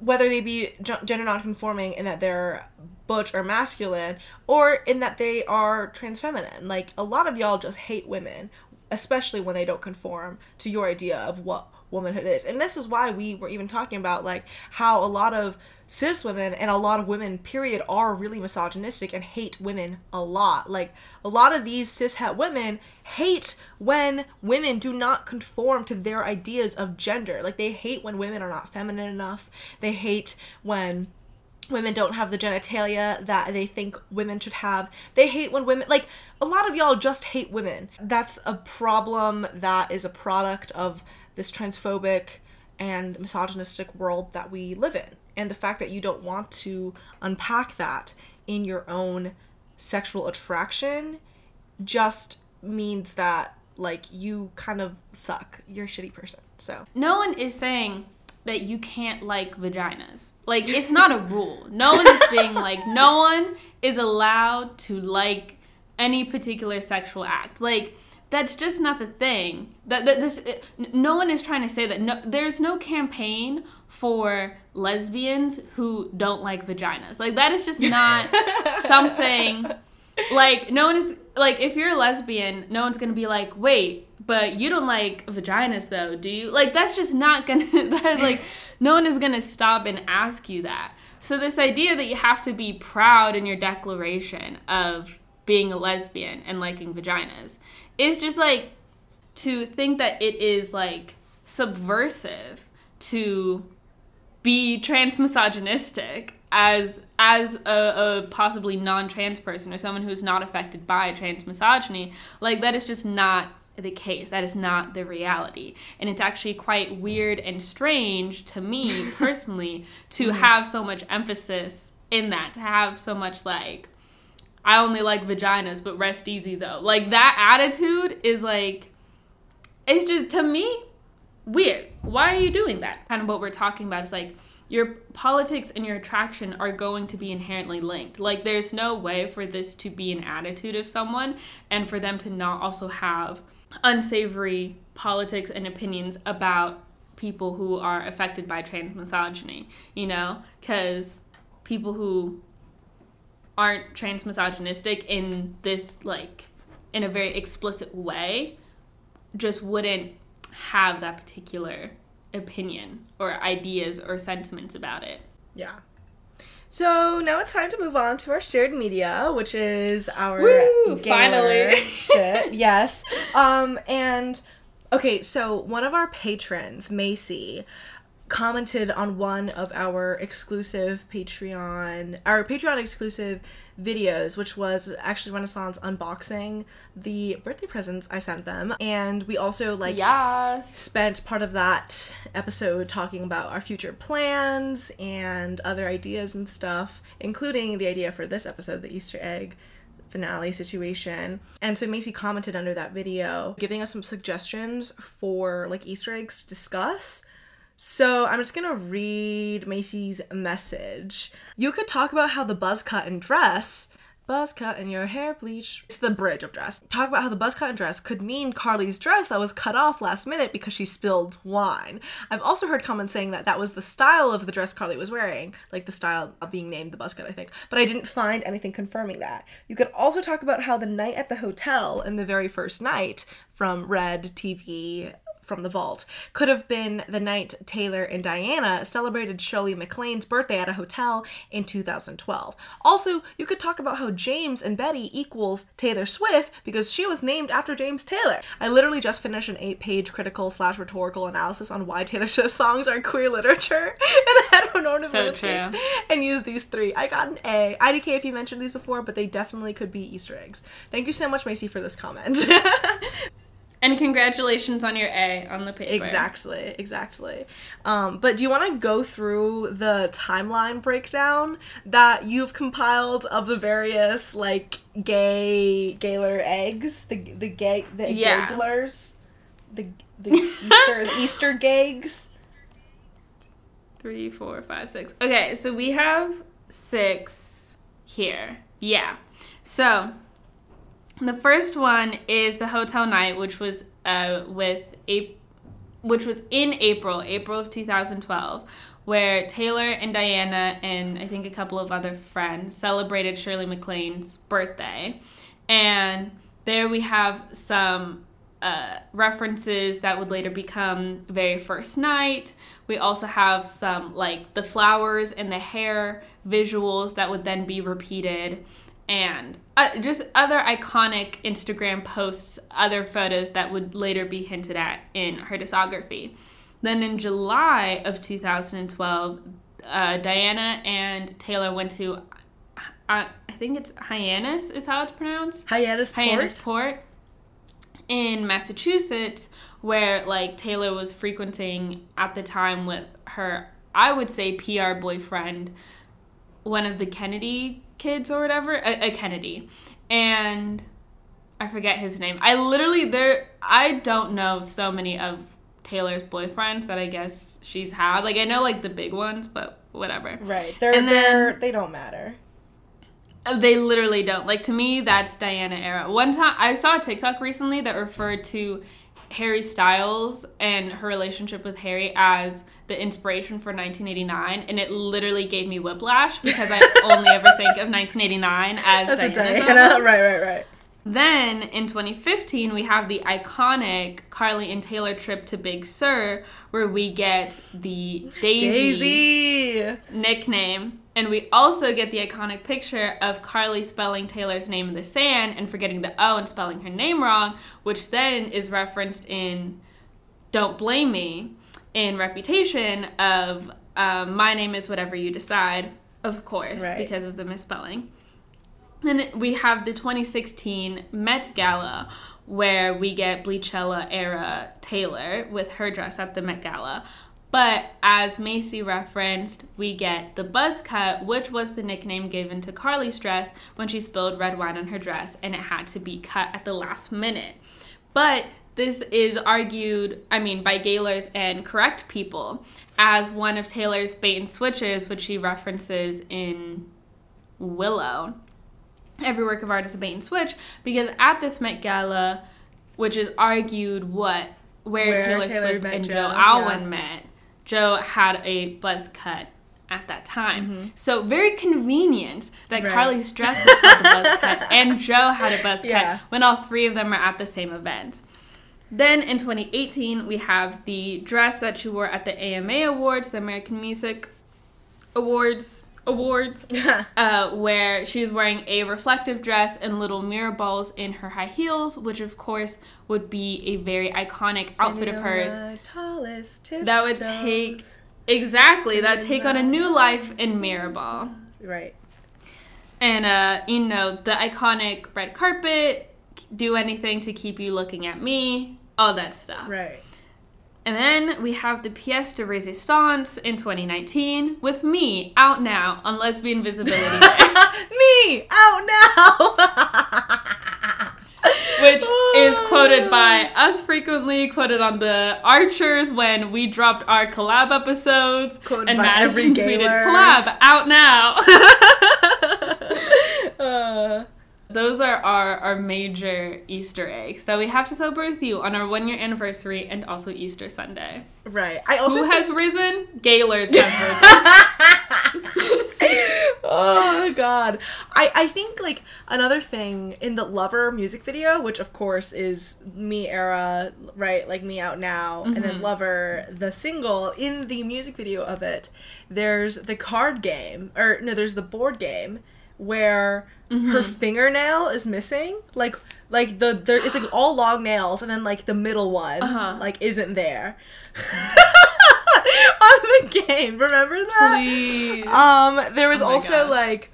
whether they be gender nonconforming in that they're butch or masculine or in that they are trans feminine like a lot of y'all just hate women especially when they don't conform to your idea of what womanhood is. And this is why we were even talking about like how a lot of cis women and a lot of women period are really misogynistic and hate women a lot like a lot of these cis het women hate when women do not conform to their ideas of gender like they hate when women are not feminine enough they hate when women don't have the genitalia that they think women should have. They hate when women like a lot of y'all just hate women. That's a problem that is a product of this transphobic and misogynistic world that we live in. And the fact that you don't want to unpack that in your own sexual attraction just means that like you kind of suck. You're a shitty person. So No one is saying that you can't like vaginas. Like it's not a rule. No one is being like no one is allowed to like any particular sexual act. Like that's just not the thing. That, that this it- no one is trying to say that no there's no campaign for lesbians who don't like vaginas. Like that is just not something like no one is like if you're a lesbian no one's gonna be like wait but you don't like vaginas though do you like that's just not gonna that like no one is gonna stop and ask you that so this idea that you have to be proud in your declaration of being a lesbian and liking vaginas is just like to think that it is like subversive to be trans misogynistic as as a, a possibly non-trans person or someone who's not affected by trans misogyny like that is just not the case. That is not the reality. And it's actually quite weird and strange to me personally to mm-hmm. have so much emphasis in that to have so much like i only like vaginas but rest easy though like that attitude is like it's just to me weird. Why are you doing that? Kind of what we're talking about is like your politics and your attraction are going to be inherently linked. Like there's no way for this to be an attitude of someone and for them to not also have unsavory politics and opinions about people who are affected by trans misogyny, you know? Cuz people who aren't trans misogynistic in this like in a very explicit way just wouldn't have that particular opinion or ideas or sentiments about it. Yeah. So now it's time to move on to our shared media, which is our Woo, finally. shit. Yes. Um and okay, so one of our patrons, Macy, commented on one of our exclusive Patreon our Patreon exclusive videos, which was actually Renaissance unboxing the birthday presents I sent them. And we also like Yes. spent part of that episode talking about our future plans and other ideas and stuff, including the idea for this episode, the Easter egg finale situation. And so Macy commented under that video, giving us some suggestions for like Easter eggs to discuss. So I'm just gonna read Macy's message. You could talk about how the buzz cut and dress Buzz cut and your hair bleach. It's the bridge of dress. Talk about how the buzz cut and dress could mean Carly's dress that was cut off last minute because she spilled wine. I've also heard comments saying that that was the style of the dress Carly was wearing, like the style of being named the buzz cut, I think. But I didn't find anything confirming that. You could also talk about how the night at the hotel in the very first night from Red TV from the vault could have been the night Taylor and Diana celebrated Shirley MacLaine's birthday at a hotel in 2012. Also, you could talk about how James and Betty equals Taylor Swift because she was named after James Taylor. I literally just finished an eight-page critical slash rhetorical analysis on why Taylor Swift songs are queer literature and heteronormative true. and use these three. I got an A. IDK if you mentioned these before, but they definitely could be Easter eggs. Thank you so much, Macy, for this comment. And congratulations on your A on the paper. Exactly, exactly. Um, but do you want to go through the timeline breakdown that you've compiled of the various like gay Gaylor eggs, the the gay the Yeah. Gaglers, the the Easter the Easter gags? Three, four, five, six. Okay, so we have six here. Yeah. So the first one is the hotel night, which was uh with a which was in April, April of 2012, where Taylor and Diana and I think a couple of other friends celebrated Shirley MacLaine's birthday. And there we have some uh, references that would later become very first night. We also have some like the flowers and the hair visuals that would then be repeated, and uh, just other iconic Instagram posts, other photos that would later be hinted at in her discography. Then in July of 2012, uh, Diana and Taylor went to, uh, I think it's Hyannis, is how it's pronounced. Hyannis Port. Port in Massachusetts, where like Taylor was frequenting at the time with her, I would say PR boyfriend, one of the Kennedy kids or whatever, a, a Kennedy, and I forget his name. I literally there I don't know so many of Taylor's boyfriends that I guess she's had. Like I know like the big ones, but whatever. Right. They're And then- they're they don't matter. They literally don't. Like to me, that's Diana era. One time I saw a TikTok recently that referred to Harry Styles and her relationship with Harry as the inspiration for 1989, and it literally gave me whiplash because I only ever think of 1989 as That's a Diana's Diana. Right, right, right. Then in 2015, we have the iconic Carly and Taylor trip to Big Sur, where we get the Daisy. nickname. And we also get the iconic picture of Carly spelling Taylor's name in the sand and forgetting the O and spelling her name wrong, which then is referenced in Don't Blame Me in Reputation of um, My Name is Whatever You Decide, of course, Right. because of the misspelling. Then we have the 2016 Met Gala, where we get Bleachella era Taylor with her dress at the Met Gala. But as Macy referenced, we get the buzz cut, which was the nickname given to Carly's dress when she spilled red wine on her dress and it had to be cut at the last minute. But this is argued, I mean, by Gaylors and correct people, as one of Taylor's bait and switches, which she references in Willow. Every work of art is a bait and switch because at this Met Gala, which is argued what where, Where Taylor, Taylor Swift and Joe, Joe, yeah. Alwyn met, Joe had a buzz cut at that time. Mm-hmm. So very convenient that Right. Carly's dress was the buzz cut and Joe had a buzz Yeah. cut when all three of them are at the same event. Then in 2018, we have the dress that she wore at the AMA Awards, the American Music Awards awards uh, where she was wearing a reflective dress and little mirror balls in her high heels which of course would be a very iconic outfit of hers. that would take exactly that would take on a new life in mirrorball right. And uh you know the iconic red carpet do anything to keep you looking at me all that stuff. Right and then we have the pièce de résistance in 2019 with me out now on Lesbian Visibility Day. me out now! Which is quoted by us frequently, quoted on the Archers when we dropped our collab episodes. Quoted and by Madison every tweeted collab out now. Uh, Those are our, our major Easter eggs that we have to celebrate with you on our one year anniversary and also Easter Sunday. right. I also Who think- has risen? Gaylors have risen. oh god I, I think like another thing in the lover music video which of course is me era right like me out now and then mm-hmm. lover the single in the music video of it there's the card game or no there's the board game where her fingernail is missing like like the there it's like all long nails and then like the middle one Uh-huh. like isn't there on the game remember that Please. um, there was Oh also like,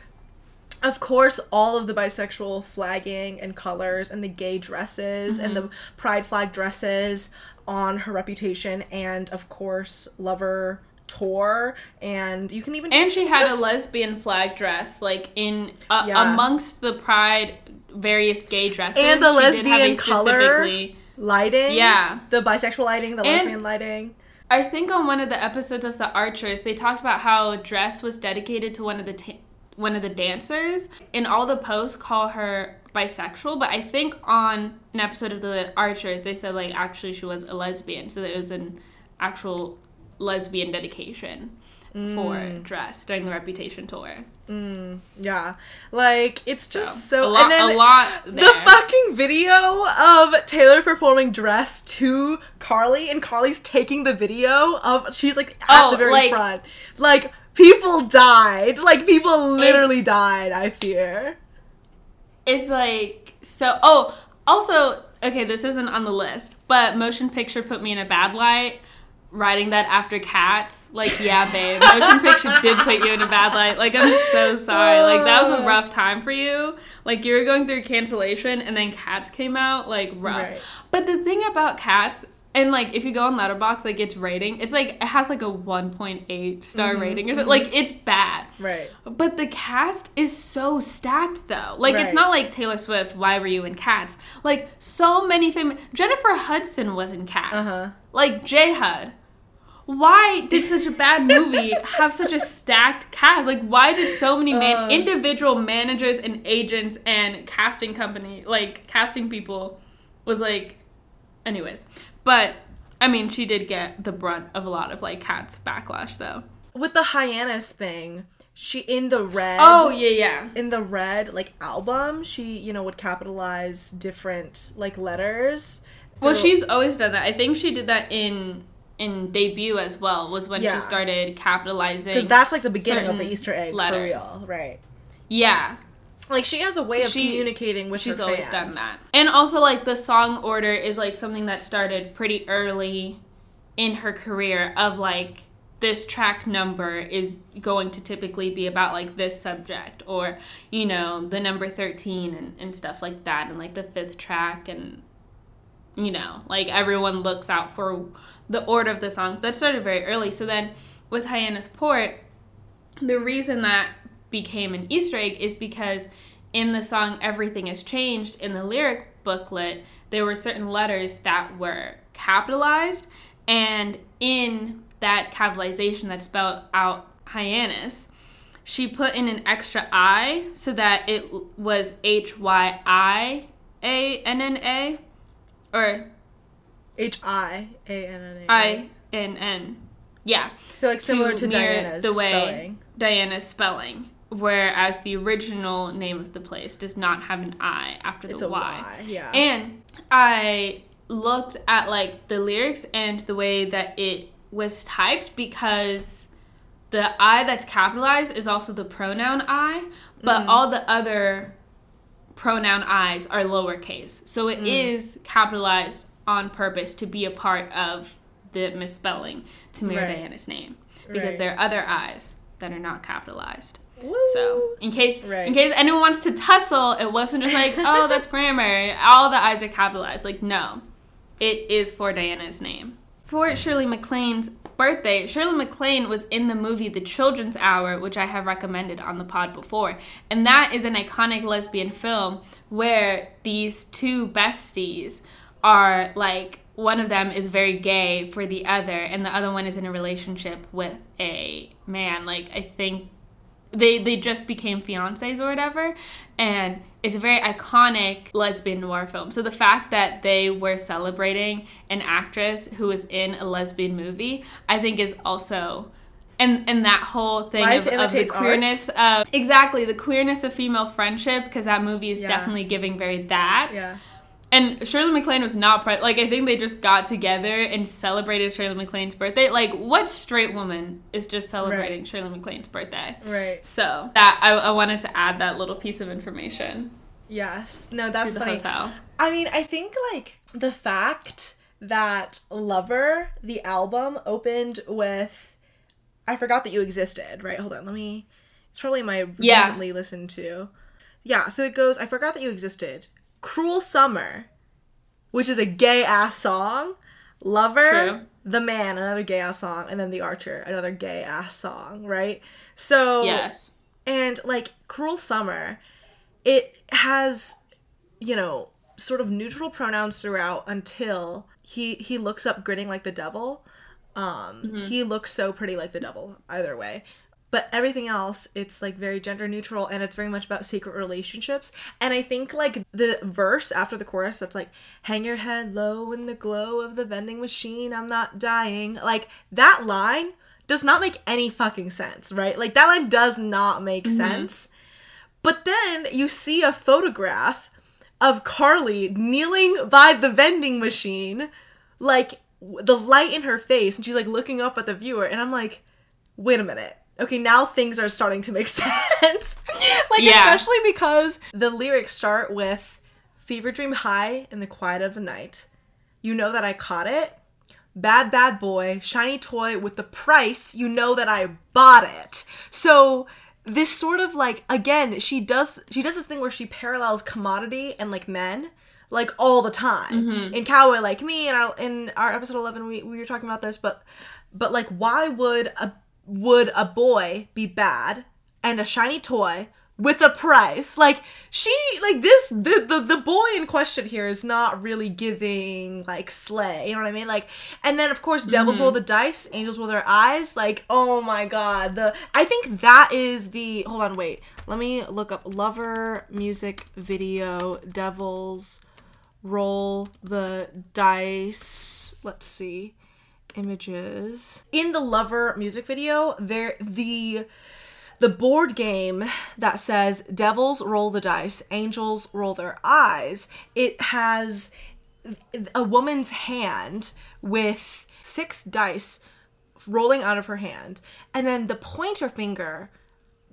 of course, all of the bisexual flagging and colors and the gay dresses and Mm-hmm. the pride flag dresses on her reputation, and of course, lover tour, and you can even And she had a lesbian flag dress, like in uh, Yeah. amongst the pride various gay dresses, And the she did have a lesbian color. lighting, Yeah. the bisexual lighting, the And- lesbian lighting. I think on one of the episodes of The Archers, they talked about how dress was dedicated to one of the ta- one of the dancers, and all the posts call her bisexual. But I think on an episode of The Archers, they said like actually she was a lesbian, so it was an actual lesbian dedication for mm. dress during the Reputation tour. Mm, yeah, like it's just so, a lot, and then a lot there. The fucking video of Taylor performing dress to Karlie, and Karlie's taking the video of she's like at Oh, the very like- front. Like people died. Like people literally died. I fear. It's like so. Oh, also, okay, this isn't on the list, but motion picture put me in a bad light. Writing that after cats, like yeah, babe, motion picture did put you in a bad light. Like I'm so sorry. Like that was a rough time for you. Like you were going through cancellation, and then cats came out. Like rough. Right. But the thing about cats. And like, if you go on Letterboxd, like its rating, it's like it has like a 1.8 star Mm-hmm, rating or something. Like it's bad. Right. But the cast is so stacked though. Like it's not like Taylor Swift, why were you in Cats? Like so many famous Jennifer Hudson was in Cats. Uh-huh. Like J Hud. Why did such a bad movie have such a stacked cast? Like why did so many man- Uh. individual managers and agents and casting company like casting people was like anyways. But I mean she did get the brunt of a lot of like Cats backlash though. With the Hyannis thing, she in the red. Oh yeah, yeah. in the red like album, she you know would capitalize different like letters. Well, she's always done that. I think she did that in in debut as well. Was when Yeah. she started capitalizing. because that's like the beginning of the Easter egg letters. for real, right? yeah, Like she has a way of She- communicating with she's always done that. And also, like the song order is like something that started pretty early in her career. Of like this track number is going to typically be about like this subject, or you know the number thirteen and and stuff like that, and like the fifth track and you know, like everyone looks out for the order of the songs. That started very early. So then with Hyannis Port, the reason that became an Easter egg is because in the song Everything Has Changed, in the lyric booklet, there were certain letters that were capitalized. And in that capitalization that spelled out Hyannis, she put in an extra I so that it was H Y I A N N A or H I A N N A. I N N. Yeah. So like similar to, mirror Diana's the way spelling. Diana's spelling. Whereas the original name of the place does not have an I after the It's a Y. Y. Yeah. And I looked at like the lyrics and the way that it was typed because the I that's capitalized is also the pronoun I, but mm. all the other pronoun I's are lowercase. So it mm. is capitalized on purpose to be a part of the misspelling to right. Diana's name because right. there are other I's that are not capitalized. Woo. So in case right. in case anyone wants to tussle, it wasn't just like, oh, that's grammar. All the I's are capitalized. Like, no. It is for Diana's name. For Shirley MacLaine's birthday, Shirley MacLaine was in the movie The Children's Hour, which I have recommended on the pod before. And that is an iconic lesbian film where these two besties are like one of them is very gay for the other and the other one is in a relationship with a man. Like i think they they just became fiancés or whatever and it's a very iconic lesbian noir film. So the fact that they were celebrating an actress who was in a lesbian movie i think is also and and that whole thing of, of, the queerness of exactly the queerness of female friendship because that movie is yeah. definitely giving very that. Yeah and Shirley MacLaine was not pre- like I think they just got together and celebrated Shirley MacLaine's birthday. Like what straight woman is just celebrating right. Shirley MacLaine's birthday? Right. So that I, I wanted to add that little piece of information. Yes. No, that's funny. Hotel. I mean, I think like the fact that Lover, the album, opened with I forgot that you existed, right? Hold on, let me it's probably my yeah. recently listened to. Yeah, so it goes, I forgot that you existed. Cruel Summer, which is a gay ass song. Lover, True. The Man, another gay ass song, and then The Archer, another gay ass song, right? So Yes. And like Cruel Summer, it has, you know, sort of neutral pronouns throughout until he he looks up grinning like the devil. Um mm-hmm. he looks so pretty like the devil either way but everything else it's like very gender neutral and it's very much about secret relationships. And i think like the verse after the chorus that's like hang your head low in the glow of the vending machine i'm not dying like that line does not make any fucking sense right? Like that line does not make mm-hmm. sense. But then you see a photograph of karlie kneeling by the vending machine like the light in her face and she's like looking up at the viewer and i'm like wait a minute okay, now things are starting to make sense. like, yeah. especially because the lyrics start with Fever Dream High in the quiet of the night. You know that I caught it. Bad, bad boy, shiny toy with the price. You know that I bought it. So, this sort of like again she does she does this thing where she parallels commodity and like men like all the time mm-hmm. in cowboy like me and our, in our episode 11 we, we were talking about this but but like why would a would a boy be bad and a shiny toy with a price? Like she like this the, the the boy in question here is not really giving like slay you know what i mean? Like and then of course devils mm-hmm. roll the dice angels roll their eyes like oh my god the i think that is the hold on wait let me look up lover music video devils roll the dice let's see images. In the Lover music video, there the the board game that says devils roll the dice, angels roll their eyes, it has a woman's hand with six dice rolling out of her hand, and then the pointer finger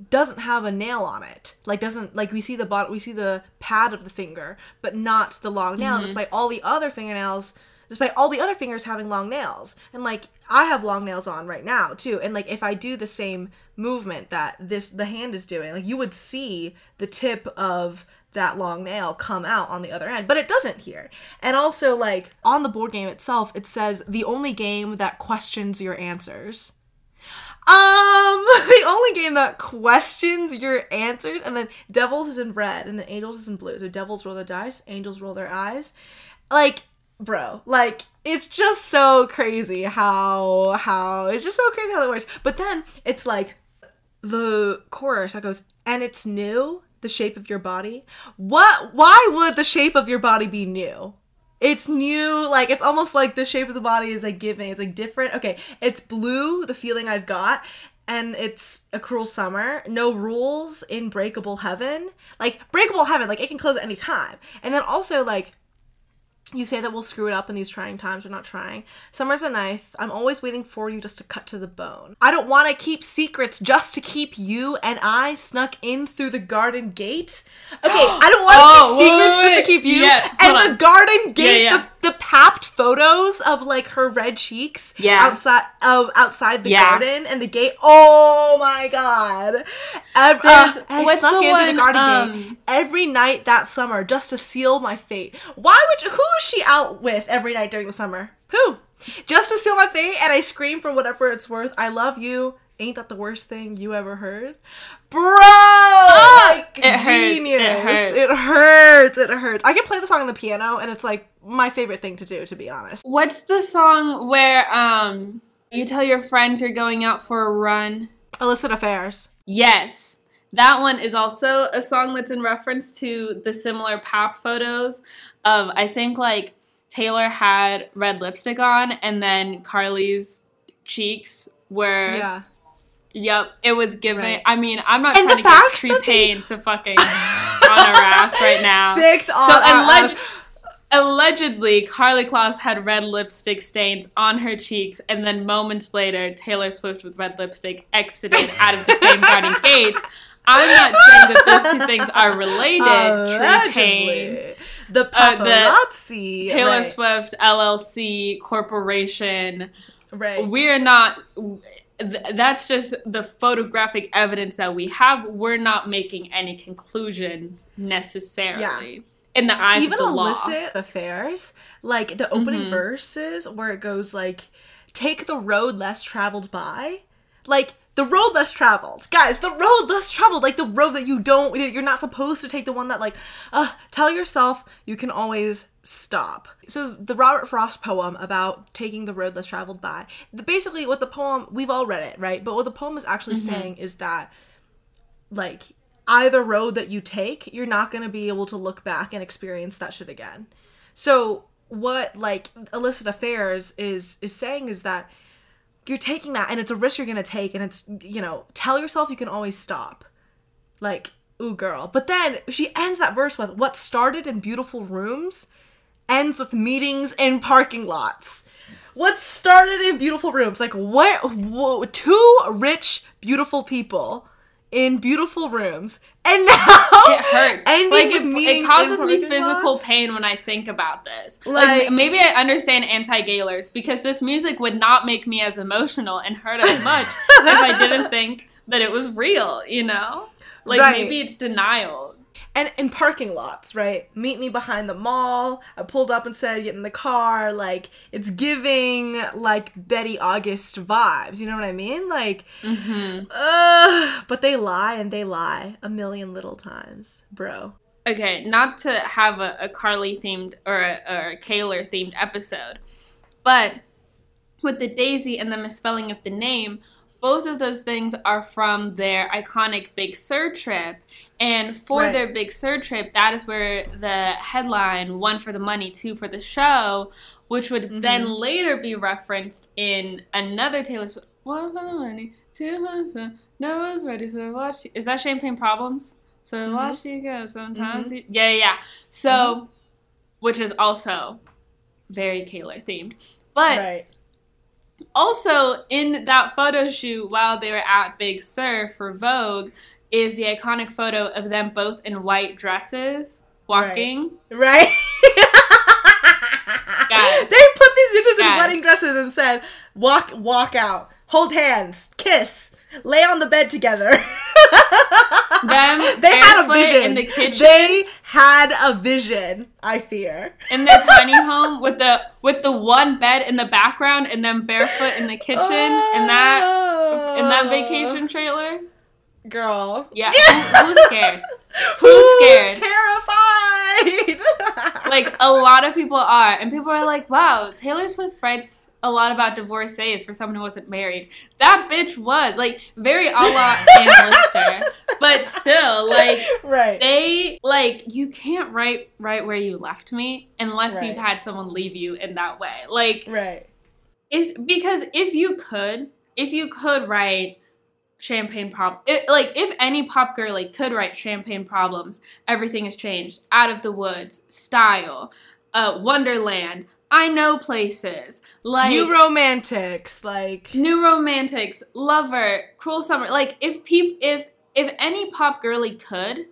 doesn't have a nail on it. Like doesn't like we see the bot we see the pad of the finger, but not the long nail, mm-hmm. despite all the other fingernails despite all the other fingers having long nails. And like I have long nails on right now too. And like if I do the same movement that this the hand is doing, like you would see the tip of that long nail come out on the other end, but it doesn't here. And also like on the board game itself, it says the only game that questions your answers. Um, the only game that questions your answers, and then Devils is in red, and the Angels is in blue. So Devils roll the dice, Angels roll their eyes. Like bro like it's just so crazy how how it's just so crazy how that works. But then it's like the chorus that goes and it's new the shape of your body. What why would the shape of your body be new? It's new like it's almost like the shape of the body is like giving it's like different. Okay it's blue the feeling i've got and it's a cruel summer no rules in breakable heaven. Like breakable heaven like it can close at any time. And then also like You say that we'll screw it up in these trying times. We're not trying. Summer's a knife. I'm always waiting for you just to cut to the bone. I don't want to keep secrets just to keep you and I snuck in through the garden gate. Okay, I don't want to Oh, keep secrets wait, just to keep you. yeah, and the on. garden gate, yeah. the the papped photos of like her red cheeks Yeah. outside of outside the Yeah. garden and the gate. Oh my god! Ev- uh, and I snuck the in through the garden um, gate every night that summer just to seal my fate. Why would who is she out with every night during the summer? Who? Just to seal my fate, and I scream for whatever it's worth. I love you. Ain't that the worst thing you ever heard, bro? like, It hurts. It hurts. It hurts. It hurts. I can play the song on the piano, and it's like my favorite thing to do, to be honest. What's the song where um you tell your friends you're going out for a run? Illicit affairs. Yes. That one is also a song that's in reference to the similar pop photos of I think like Taylor had red lipstick on and then Karlie's cheeks were Yeah. Yep, it was giving. Right. I mean, I'm not And trying to get that they- to fucking on our ass right now. Sicked on So our alleg- ass. allegedly, Karlie Kloss had red lipstick stains on her cheeks, and then moments later, Taylor Swift with red lipstick exited out of the same garden gates. I'm not saying that those two things are related. Allegedly. The Uh, the paparazzi. Taylor right. Swift LLC corporation. Right. We're not. Th- That's just the photographic evidence that we have. We're not making any conclusions necessarily Yeah in the eyes even of the law. illicit affairs like the opening Mhm. verses where it goes like take the road less traveled by like the road less traveled guys the road less traveled like the road that you don't that you're not supposed to take the one that like uh tell yourself you can always stop so the robert frost poem about taking the road less traveled by the, basically what the poem we've all read it right but what the poem is actually mm-hmm. saying is that like either road that you take, you're not going to be able to look back and experience that shit again. So what like illicit affairs is is saying is that you're taking that and it's a risk you're going to take and it's you know, tell yourself you can always stop. Like, ooh girl. But then she ends that verse with what started in beautiful rooms ends with meetings in parking lots. What started in beautiful rooms? Like what? whoa, two rich, beautiful people in beautiful rooms, and now It hurts. like it, it causes me physical lots? pain when I think about this. Like- Like, maybe I understand anti-gaylers because this music would not make me as emotional and hurt as much if I didn't think that it was real. You know, like Right. maybe it's denial. And in parking lots, right? Meet me behind the mall. I pulled up and said, "Get in the car." Like it's giving like Betty August vibes. You know what I mean? Like, mm-hmm. uh, but they lie and they lie a million little times, bro. Okay, not to have a, a Karlie themed or a, or a Kaylor themed episode, but with the Daisy and the misspelling of the name, both of those things are from their iconic Big Sur trip. And for Right. their Big Sur trip, that is where the headline, one for the money, two for the show, which would then Mhm. later be referenced in another Taylor Swift, one for the money, two for the show, no one's ready, so watch. Is that Champagne Problems? So Mhm. watch you go. Sometimes, you, yeah, yeah. So, Mm-hmm. which is also very Kaylor themed, but right. Also in that photo shoot while they were at Big Sur for Vogue is the iconic photo of them both in white dresses walking. Right? Guys. They put these bitches in wedding dresses and said, walk walk out, hold hands, kiss, lay on the bed together. Them they had a vision. in the kitchen They had a vision, I fear. in their tiny home with the with the one bed in the background and them barefoot in the kitchen in that in that vacation trailer. Girl. Yeah, who, who's scared? Who's scared? terrified? Like a lot of people are, and people are like, "Wow, Taylor Swift writes a lot about divorcees for someone who wasn't married." That bitch was like very a la Ann but still, like right. they like you can't write right where you left me unless Right. you've had someone leave you in that way. Like right. it's because if you could, if you could write champagne problem like if any pop girly could write champagne problems everything has changed out of the woods style uh, Wonderland. I know places like New romantics, like New Romantics, Lover, Cruel Summer. Like if peop if if any pop girly could,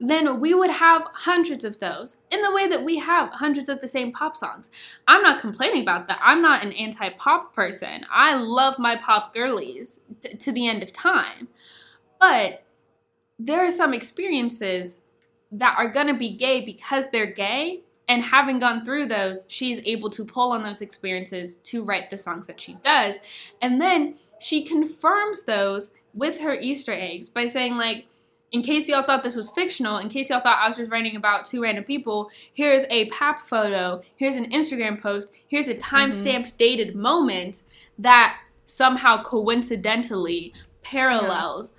then we would have hundreds of those in the way that we have hundreds of the same pop songs. I'm not complaining about that. I'm not an anti-pop person. I love my pop girlies t- to the end of time. But there are some experiences that are going to be gay because they're gay and having gone through those, she's able to pull on those experiences to write the songs that she does. And then she confirms those with her Easter eggs by saying, like, in case y'all thought this was fictional, in case y'all thought I was just writing about two random people, here's a pap photo, here's an Instagram post, here's a time stamped mm-hmm. dated moment that somehow coincidentally parallels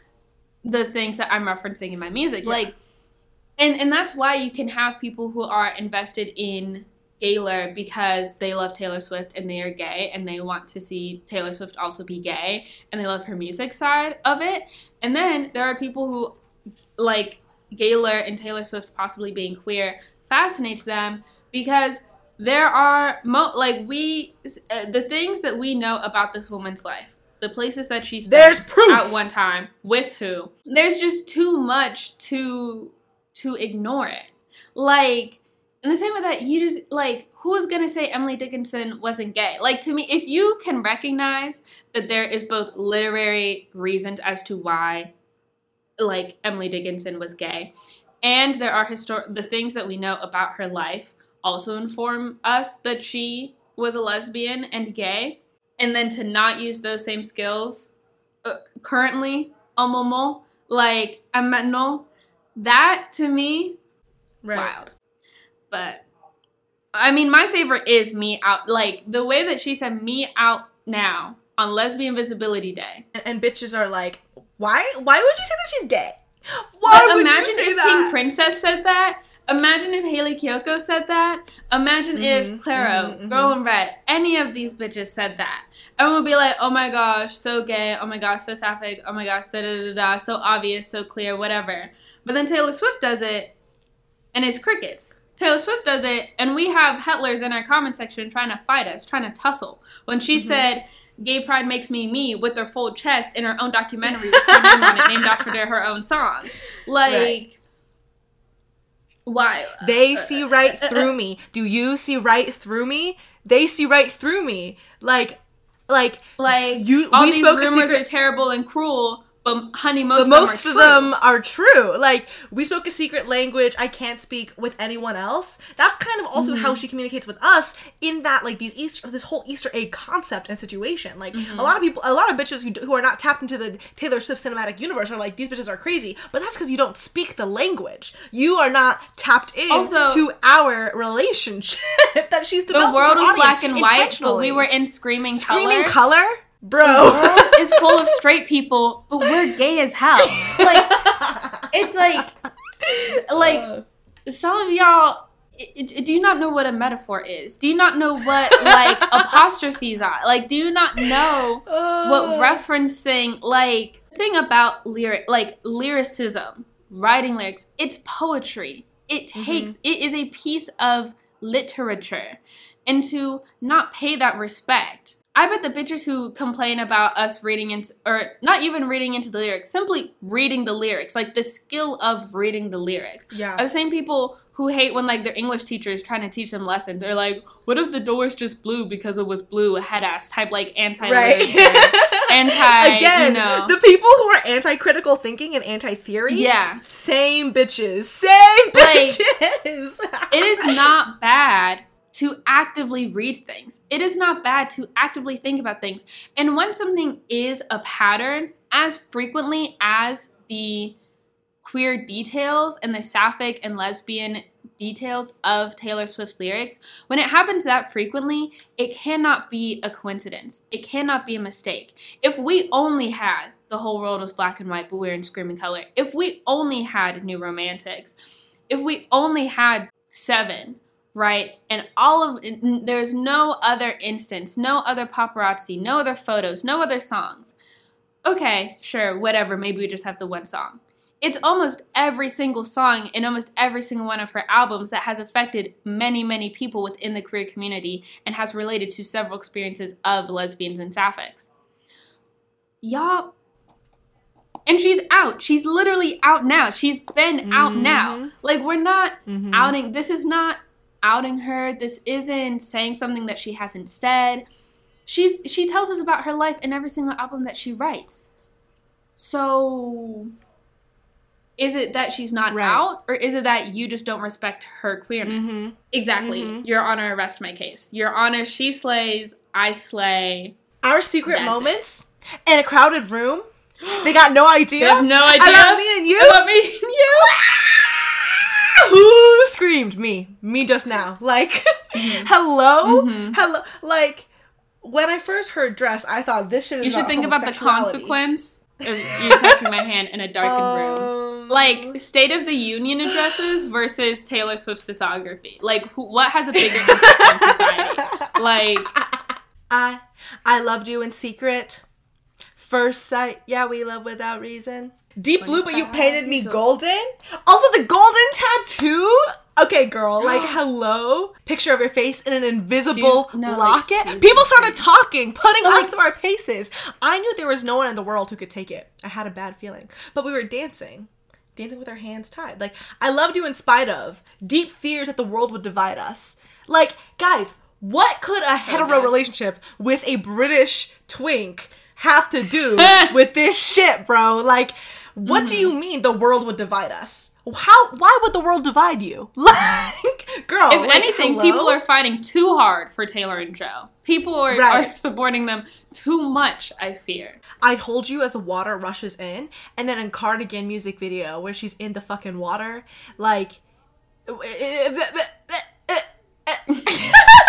yeah. the things that I'm referencing in my music. Yeah. Like, and and that's why you can have people who are invested in Gaylor because they love Taylor Swift and they are gay and they want to see Taylor Swift also be gay and they love her music side of it. And then there are people who like Gaylor and Taylor Swift possibly being queer fascinates them because there are mo- like we uh, the things that we know about this woman's life the places that she's there's proof at one time with who there's just too much to to ignore it. Like, in the same way that you just like, who is gonna say Emily Dickinson wasn't gay? Like to me, if you can recognize that there is both literary reasons as to why, like Emily Dickinson was gay, and there are histor- the things that we know about her life also inform us that she was a lesbian and gay, and then to not use those same skills uh, currently, moment, like maintenant, that to me, right. wild. But I mean, my favorite is me out. Like the way that she said "me out now" on Lesbian Visibility Day, and, and bitches are like, "Why? Why would you say that she's gay? Why but would imagine you say if that? King Princess said that. Imagine if Hayley Kiyoko said that. Imagine mm-hmm, if Clairo, mm-hmm, mm-hmm. Girl in Red, any of these bitches said that. Everyone would be like, oh my gosh, so gay. Oh my gosh, so sapphic. Oh my gosh, da da da da. So obvious, so clear, whatever. But then Taylor Swift does it, and it's crickets. Taylor Swift does it, and we have Hetlers in our comment section trying to fight us, trying to tussle. When she mm-hmm. said, Gay Pride Makes Me Me with their full chest in her own documentary with her name on it, named after her own song. Like, right. Why? They uh, see uh, right uh, through me. Do you see right through me? They see right through me. Like, like, like you. All we these spoke rumors secret- are terrible and cruel but honey, most, but most of, them, of them are true. Like we spoke a secret language. I can't speak with anyone else. That's kind of also mm-hmm. how she communicates with us. In that, like these Easter, this whole Easter egg concept and situation. Like mm-hmm. a lot of people, a lot of bitches who, who are not tapped into the Taylor Swift cinematic universe are like these bitches are crazy. But that's because you don't speak the language. You are not tapped in also, to our relationship that she's developed. The world was black and white, but we were in screaming, screaming color. color? Bro. The world is full of straight people, but we're gay as hell. Like, it's like, like, uh. some of y'all do you not know what a metaphor is? Do you not know what like apostrophes are? Like, do you not know what uh. referencing like thing about lyric like lyricism, writing lyrics? It's poetry. It mm-hmm. takes mm-hmm. it is a piece of literature, and to not pay that respect I bet the bitches who complain about us reading into, or not even reading into the lyrics, simply reading the lyrics, like the skill of reading the lyrics. Yeah. Are the same people who hate when like their English teacher is trying to teach them lessons. They're like, what if the doors just blew because it was blue, head ass type like anti right. anti Again, you know. the people who are anti critical thinking and anti theory. Yeah. Same bitches. Same bitches. Like, it is not bad to actively read things. It is not bad to actively think about things. And when something is a pattern, as frequently as the queer details and the sapphic and lesbian details of Taylor Swift lyrics, when it happens that frequently, it cannot be a coincidence. It cannot be a mistake. If we only had the whole world was black and white, but we we're in screaming color, if we only had New Romantics, if we only had Seven, right? And all of there's no other instance, no other paparazzi, no other photos, no other songs. Okay, sure, whatever, maybe we just have the one song. it's almost every single song in almost every single one of her albums that has affected many, many people within the queer community and has related to several experiences of lesbians and sapphics. Y'all, and she's out. She's literally out now. She's been mm-hmm. out now. Like, we're not mm-hmm. outing, this is not outing her. This isn't saying something that she hasn't said. She's she tells us about her life in every single album that she writes. So is it that she's not right. out or is it that you just don't respect her queerness mm-hmm. exactly mm-hmm. your honor arrest my case your honor she slays i slay our secret moments it. in a crowded room they got no idea they have no idea me and you about me and you who screamed me me just now like mm-hmm. hello mm-hmm. hello like when i first heard dress i thought this should you should think about the consequence of you touching my hand in a darkened um, room. Like State of the Union addresses versus Taylor Swift's discography. Like who, what has a bigger impact on society? Like I I loved you in secret. First sight, yeah, we love without reason. Deep blue, but you painted me golden. Also, the golden tattoo. Okay, girl, like hello. Picture of your face in an invisible she, no, locket. People started talking, putting us like, through our paces. I knew there was no one in the world who could take it. I had a bad feeling. But we were dancing. Dancing with our hands tied. Like, I loved you in spite of deep fears that the world would divide us. Like, guys, what could a hetero relationship with a British twink have to do with this shit, bro? Like, what mm. do you mean the world would divide us? How? Why would the world divide you? Like, girl. If like, anything, hello? people are fighting too hard for Taylor and Joe. People are, right. are supporting them too much. I fear. I'd hold you as the water rushes in, and then in Cardigan music video where she's in the fucking water, like.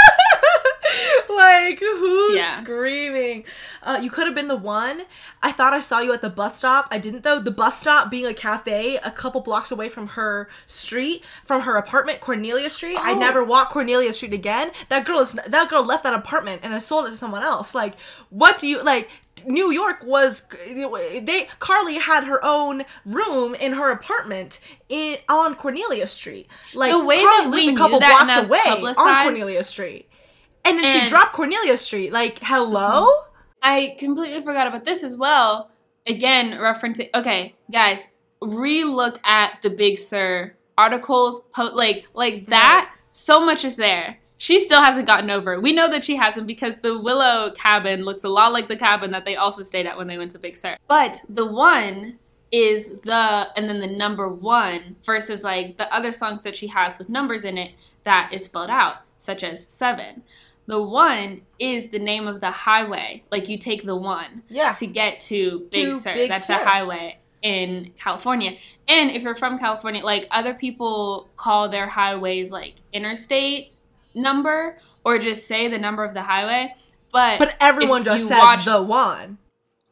like who's yeah. screaming? Uh, you could have been the one. I thought I saw you at the bus stop. I didn't though. The bus stop being a cafe a couple blocks away from her street, from her apartment, Cornelia Street. Oh. I never walked Cornelia Street again. That girl is that girl left that apartment and I sold it to someone else. Like, what do you like? New York was they Karlie had her own room in her apartment in on Cornelia Street. Like the way Karlie that lived a couple blocks away on Cornelia Street. And then and she dropped Cornelia Street. Like, hello? Mm-hmm. I completely forgot about this as well. Again, referencing. Okay, guys, re-look at the Big Sur articles. Po- like, like that. So much is there. She still hasn't gotten over it. We know that she hasn't because the Willow cabin looks a lot like the cabin that they also stayed at when they went to Big Sur. But the one is the and then the number one versus like the other songs that she has with numbers in it that is spelled out, such as seven. The one is the name of the highway. Like you take the one yeah. to get to Big to Sur. Big That's Sur. the highway in California. And if you're from California, like other people call their highways like interstate number or just say the number of the highway. But But everyone just says watch, the one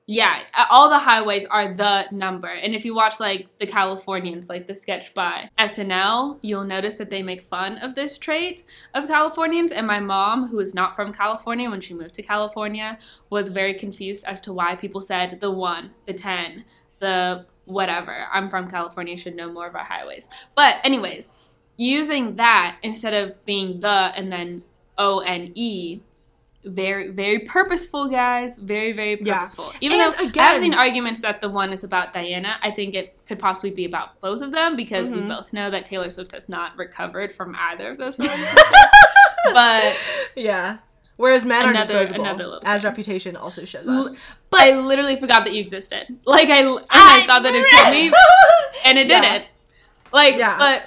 yeah, all the highways are the number. And if you watch like the Californians, like the sketch by SNL, you'll notice that they make fun of this trait of Californians. And my mom, who is not from California when she moved to California, was very confused as to why people said the one, the 10, the whatever. I'm from California, should know more about highways. But, anyways, using that instead of being the and then O N E very very purposeful guys very very purposeful yeah. even and though again, i've seen arguments that the one is about diana i think it could possibly be about both of them because mm-hmm. we both know that taylor swift has not recovered from either of those relationships but yeah Whereas men another, are disposable, as reputation also shows us. But I literally forgot that you existed. Like I, and I, I thought that it told me, and it yeah. didn't. Like, yeah. but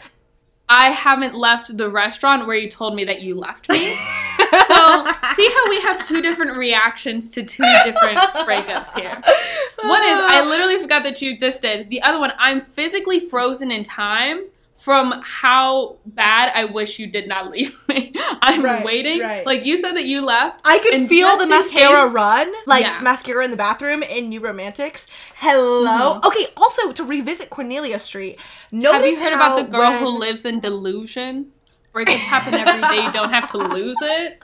I haven't left the restaurant where you told me that you left me. so see how we have two different reactions to two different breakups here. One is I literally forgot that you existed. The other one, I'm physically frozen in time from how bad I wish you did not leave me. I'm right, waiting. Right. Like you said that you left. I could feel the mascara case, run, like yeah. mascara in the bathroom in New Romantics. Hello. Mm-hmm. Okay. Also, to revisit Cornelia Street. Have you heard about the girl when... who lives in delusion? Breakups happen every day. You don't have to lose it.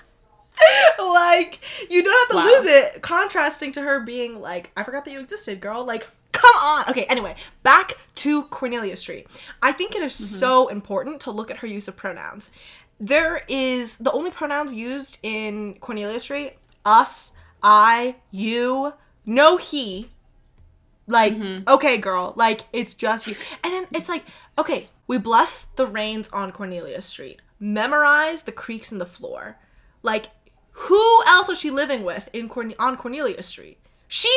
like you don't have to wow. lose it. Contrasting to her being like, I forgot that you existed, girl. Like, come come on. Okay, anyway, back to Cornelia Street. I think it is mm-hmm. so important to look at her use of pronouns. There is the only pronouns used in Cornelia Street us, I, you, no he. Like, mm-hmm. okay, girl, like it's just you. And then it's like, okay, we bless the rains on Cornelia Street. Memorize the creaks in the floor. Like, who else was she living with in Corn- on Cornelia Street? She,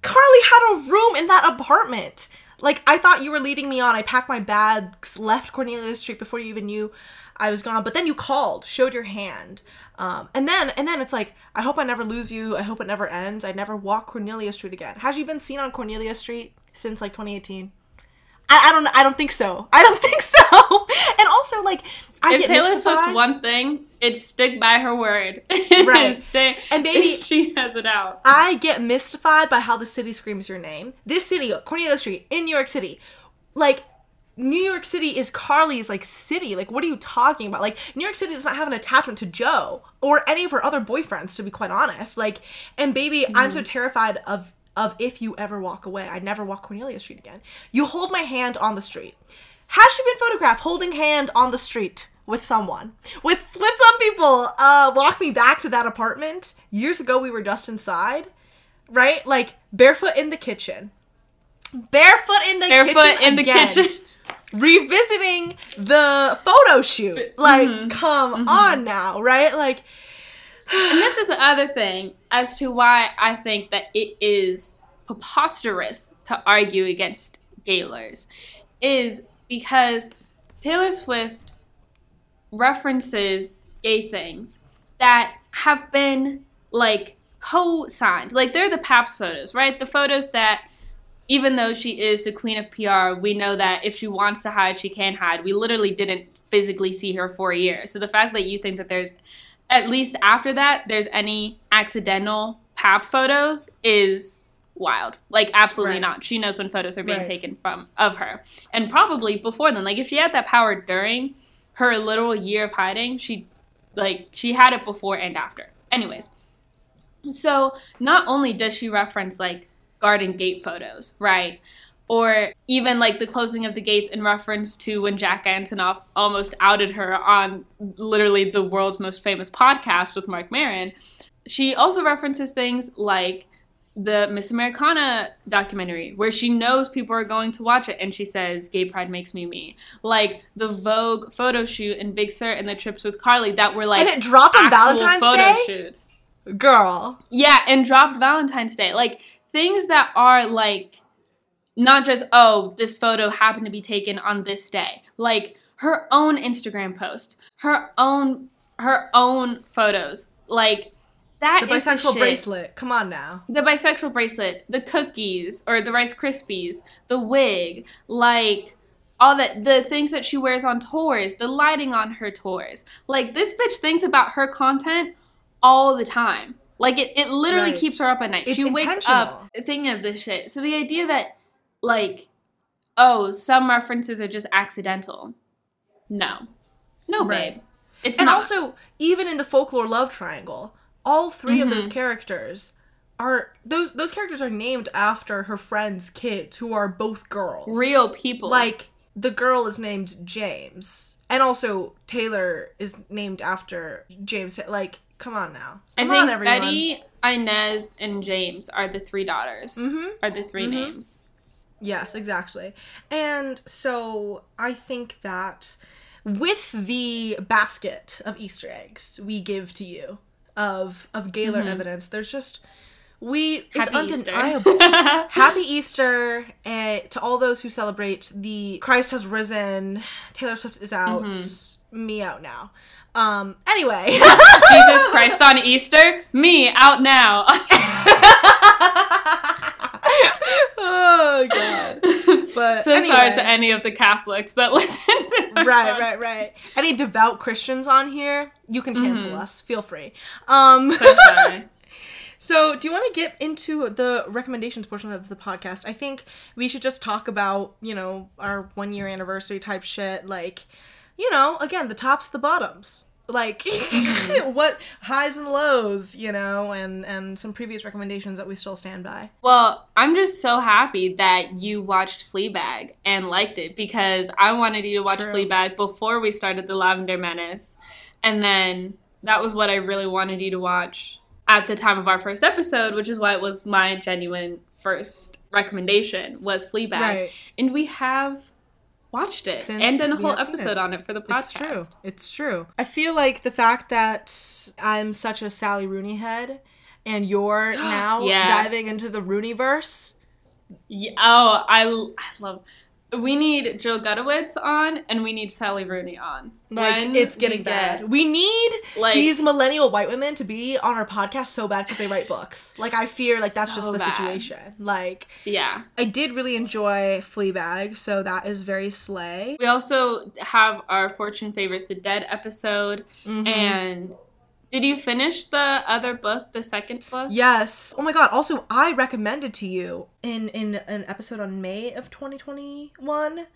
Karlie had a room in that apartment. Like, I thought you were leading me on. I packed my bags, left Cornelia Street before you even knew I was gone. But then you called, showed your hand, um, and then and then it's like, I hope I never lose you. I hope it never ends. I never walk Cornelia Street again. Has she been seen on Cornelia Street since like 2018? I, I don't I don't think so. I don't think so. And also like I if Taylor mystified. Swift one thing, it's stick by her word. Right. Stay, And baby- she has it out. I get mystified by how the city screams your name. This city, Cornelia Street, in New York City, like New York City is Karlie's like city. Like, what are you talking about? Like, New York City does not have an attachment to Joe or any of her other boyfriends, to be quite honest. Like, and baby, I'm so mm-hmm. terrified of of if you ever walk away. I never walk Cornelia Street again. You hold my hand on the street. Has she been photographed holding hand on the street with someone? With with some people uh walk me back to that apartment. Years ago we were just inside, right? Like barefoot in the kitchen. Barefoot in the Barefoot kitchen in the kitchen. Revisiting the photo shoot. Like come on now, right? Like And this is the other thing as to why I think that it is preposterous to argue against Gaylors is because Taylor Swift references gay things that have been like co-signed. Like they're the Paps photos, right? The photos that even though she is the queen of PR, we know that if she wants to hide, she can hide. We literally didn't physically see her for a year. So the fact that you think that there's at least after that there's any accidental pap photos is wild. Like absolutely Right. not. She knows when photos are being Right. taken from of her. And probably before then. Like if she had that power during her literal year of hiding, she like she had it before and after. Anyways. So not only does she reference like garden gate photos, right? Or even like the closing of the gates in reference to when Jack Antonoff almost outed her on literally the world's most famous podcast with Marc Maron. She also references things like the Miss Americana documentary, where she knows people are going to watch it and she says, Gay Pride makes me me. Like the Vogue photo shoot in Big Sur and the trips with Karlie that were like and it dropped on Valentine's photo Day? shoots. Girl. Yeah, and dropped Valentine's Day. Like things that are like not just oh, this photo happened to be taken on this day. Like her own Instagram post, her own her own photos. Like that The is the bisexual shit. bracelet. Come on now. The bisexual bracelet, the cookies or the Rice Krispies, the wig, like all that the things that she wears on tours, the lighting on her tours. Like this bitch thinks about her content all the time. Like it, it literally Right. keeps her up at night. It's she wakes up thinking of this shit. So the idea that like oh, some references are just accidental. No. No, Right. babe. It's and not. also, even in the folklore love triangle, all 3 of those Mhm. characters are those those characters are named after her friends' kids who are both girls. real people. Like the girl is named James, and also Taylor is named after James. Like, come on now, I think on, everyone. Betty, Inez, and James are the three daughters. Mhm. Are the 3 Mhm. names. Yes, exactly. And so I think that with the basket of Easter eggs we give to you of of Gaylor evidence, there's just we it's Mm-hmm. Easter. undeniable. Happy Easter uh, to all those who celebrate the Christ has risen, Taylor Swift is out, Mm-hmm. me out now. Um anyway. Jesus Christ on Easter, me out now. oh god. But so sorry to any of the Catholics that listen to right, right, right. Any devout Christians on here, you can cancel us. Feel free. Um, So sorry. so do you want to get into the recommendations portion of the podcast? I think we should just talk about you know our one year anniversary type shit, like you know, again the tops, the bottoms. Like Mm-hmm. what highs and lows, you know, and and some previous recommendations that we still stand by. Well, I'm just so happy that you watched Fleabag and liked it because I wanted you to watch True. Fleabag before we started The Lavender Menace. And then that was what I really wanted you to watch at the time of our first episode, which is why it was my genuine first recommendation was Fleabag. Right. And we have watched it Since and done a whole episode it. on it for the podcast. It's true. It's true. I feel like the fact that I'm such a Sally Rooney head and you're now Yeah. diving into the Rooneyverse. Yeah, oh, I, I love. We need Jill Gutowitz on, and we need Sally Rooney on. Like When it's we getting get- bad. We need Like- these millennial white women to be on our podcast so bad because they write books. Like I fear like that's just the bad. situation. Like Yeah. I did really enjoy Fleabag, so that is very slay. We also have our Fortune Favors the Dead episode. Mhm. And did you finish the other book, the second book? Yes. Oh my god. Also, I recommended to you in in an episode on May of 2021,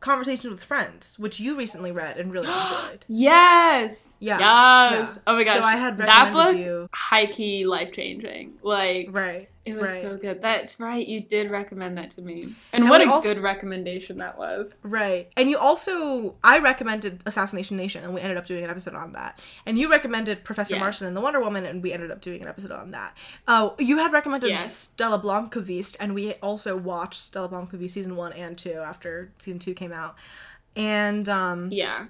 Conversations with Friends, which you recently read and really enjoyed. Yes. Yeah, Yes. yeah. Oh my gosh. So I had that recommended book, you- high key life changing. Like Right. It was right. so good. That's right. You did recommend that to me, and, And what a also- good recommendation that was. Right. And you also I recommended Assassination Nation and we ended up doing an episode on that. And you recommended Professor Yes. Marston and the Wonder Woman and we ended up doing an episode on that. Oh, you had recommended Yes. Stella Blomkvist and we also watched Stella Blomkvist season 1 and 2 after season 2 came out. And um Yeah.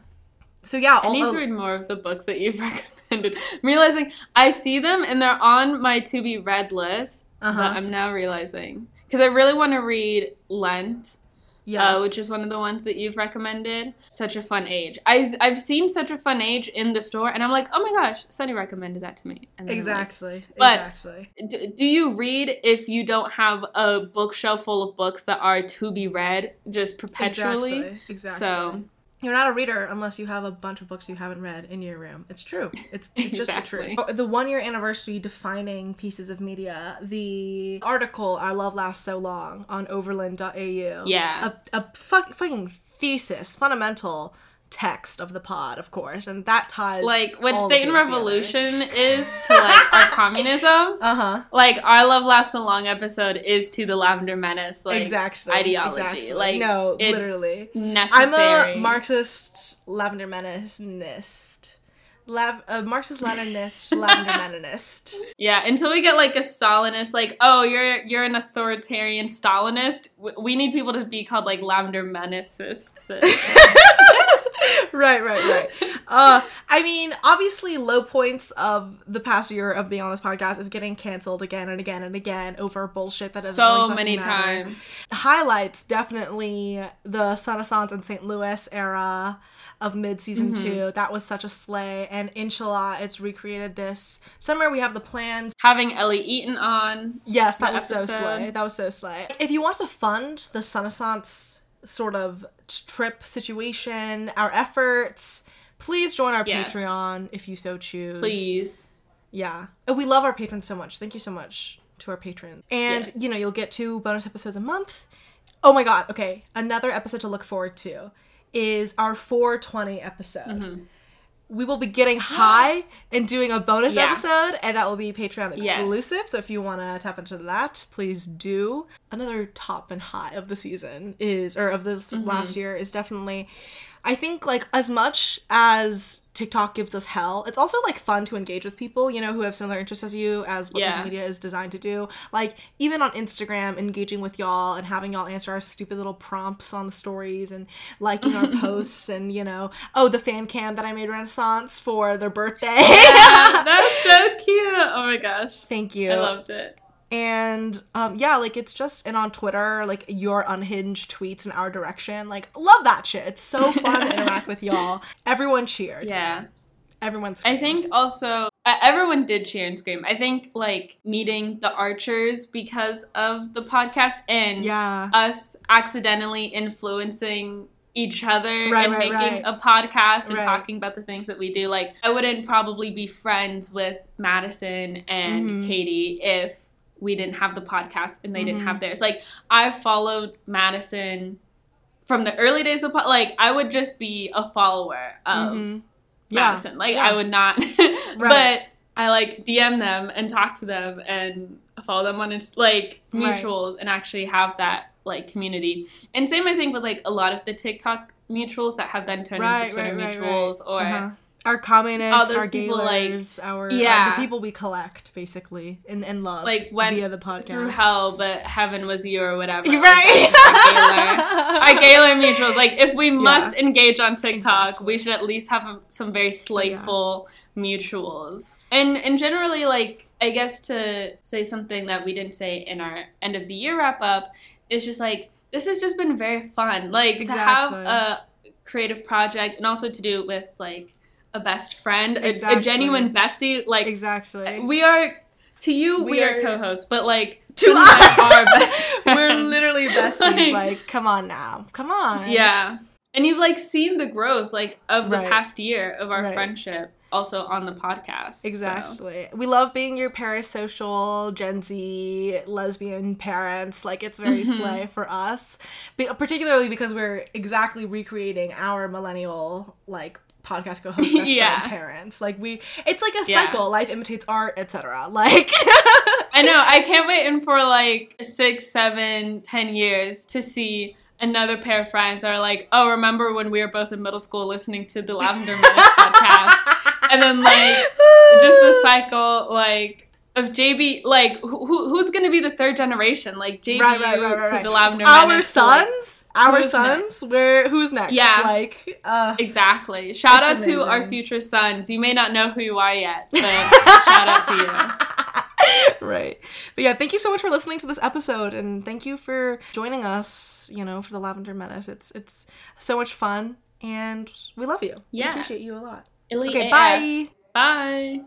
so yeah, I need to read more of the books that you've recommended. I'm realizing I see them and they're on my to be read list, Uh-huh. but I'm now realizing because I really want to read Lent, yes. uh, which is one of the ones that you've recommended. Such a fun age. I, I've seen Such a Fun Age in the store, and I'm like, oh my gosh, Sunny recommended that to me. Like, Exactly. But- exactly. D- do you read if you don't have a bookshelf full of books that are to be read just perpetually? Exactly. Exactly. So You're not a reader unless you have a bunch of books you haven't read in your room. It's true. It's, it's just the Exactly. truth. The one year anniversary defining pieces of media, the article Our Love Lasts So Long on overland.au. Yeah. A, a fuck, fucking thesis, fundamental text of the pod, of course. And that ties. like what state and things together. revolution is to like our communism Uh huh. like our love lasts a long episode is to the lavender menace like exactly. ideology Exactly. like no, it's literally. I'm a Marxist lavender menaceist. Lav- a Marxist Leninist lavender meninist. yeah until we get like a stalinist like oh you're you're an authoritarian stalinist W- we need people to be called like lavender menicists right, right, right. Uh, I mean, obviously, low points of the past year of being on this podcast is getting canceled again and again and again over bullshit that doesn't so really many matter. times Highlights definitely the Renaissance and St. Louis era of mid season Mm-hmm. two. That was such a slay, and inshallah, it's recreated this summer. We have the plans having ellie eaton on Yes, that was so episode. slay. That was so slay. If you want to fund the Renaissance sort of trip situation, our efforts, please join our Yes. Patreon if you so choose. please Yeah. And we love our patrons so much. Thank you so much to our patrons. And, Yes. you know, you'll get two bonus episodes a month. Oh my god, okay. Another episode to look forward to is our 420 episode. Mm-hmm. We will be getting high and doing a bonus Yeah. episode, and that will be Patreon Yes. exclusive. So if you want to tap into that, please do. Another top and high of the season is, or of this Mm-hmm. last year, is definitely. I think like as much as TikTok gives us hell, it's also like fun to engage with people, you know, who have similar interests as you, as what Yeah. social media is designed to do. Like even on Instagram, engaging with y'all and having y'all answer our stupid little prompts on the stories and liking our posts and you know, oh the fan cam that I made Renaissance for their birthday. yeah, that was so cute oh my gosh Thank you. i loved it and um yeah like it's just and on twitter like your unhinged tweets in our direction like love that shit it's so fun to interact with y'all everyone cheered yeah everyone's I think also uh, everyone did cheer and scream. I think like meeting the Archers because of the podcast and yeah us accidentally influencing each other Right, and right, making right. a podcast and talking about the things that we do. Like I wouldn't probably be friends with Madison and Mhm. Katie if we didn't have the podcast and they didn't Mhm. have theirs. Like I followed Madison from the early days of the pod. Like I would just be a follower of Mhm. Yeah. Madison. Like Yeah. I would not, Right. but I like DM them and talk to them and follow them on its like Right. mutuals and actually have that like community. And same I think with like a lot of the TikTok mutuals that have then turned right, into Twitter right, mutuals right. or Uh-huh. Our communists, all those our people, like- gaylers, our uh, Yeah. the people we collect basically and, and love like went via the podcast. through hell, but heaven was you or whatever. You're Like, right. our Gaylor mutuals. Like, if we must engage on TikTok, Exactly. we should at least have um, some very slayful mutuals. And and generally, like, I guess to say something that we didn't say in our end of the year wrap up is just like this has just been very fun. Like to have a creative project and also to do it with like a best friend, a- a, genuine bestie. Like exactly. we are. To you, we, We are, are- co-hosts, but like To us. Are best We're literally besties. Like- Like, come on now, come on. Yeah. And you've like seen the growth like of the Right. past year of our Right. friendship also on the podcast. so- Exactly. We love being your parasocial Gen Z lesbian parents. Like it's very Mhm. slay for us, particularly because we're exactly recreating our millennial like podcast co-host best Yeah. friend parents. Like we, it's like a Yeah. cycle. Life imitates art, etc. Like I know, I can't wait in for like six, seven, ten years to see another pair of friends that are like, oh, remember when we were both in middle school listening to the Lavender Menace podcast? And then like just the cycle like of JB like who, who- who's gonna be the third generation? Like JB Right, right, right, right, to the Lavender our Menace to, like- sons, our sons. Where who's next? Yeah. Like uh, Exactly. Shout out to our future sons. You may not know who you are yet, but shout out to you. right. But yeah, thank you so much for listening to this episode and thank you for joining us, you know, for the Lavender Menace. It's it's so much fun and we love you. We Yeah. appreciate you a lot. Elite Okay, AF. bye. Bye.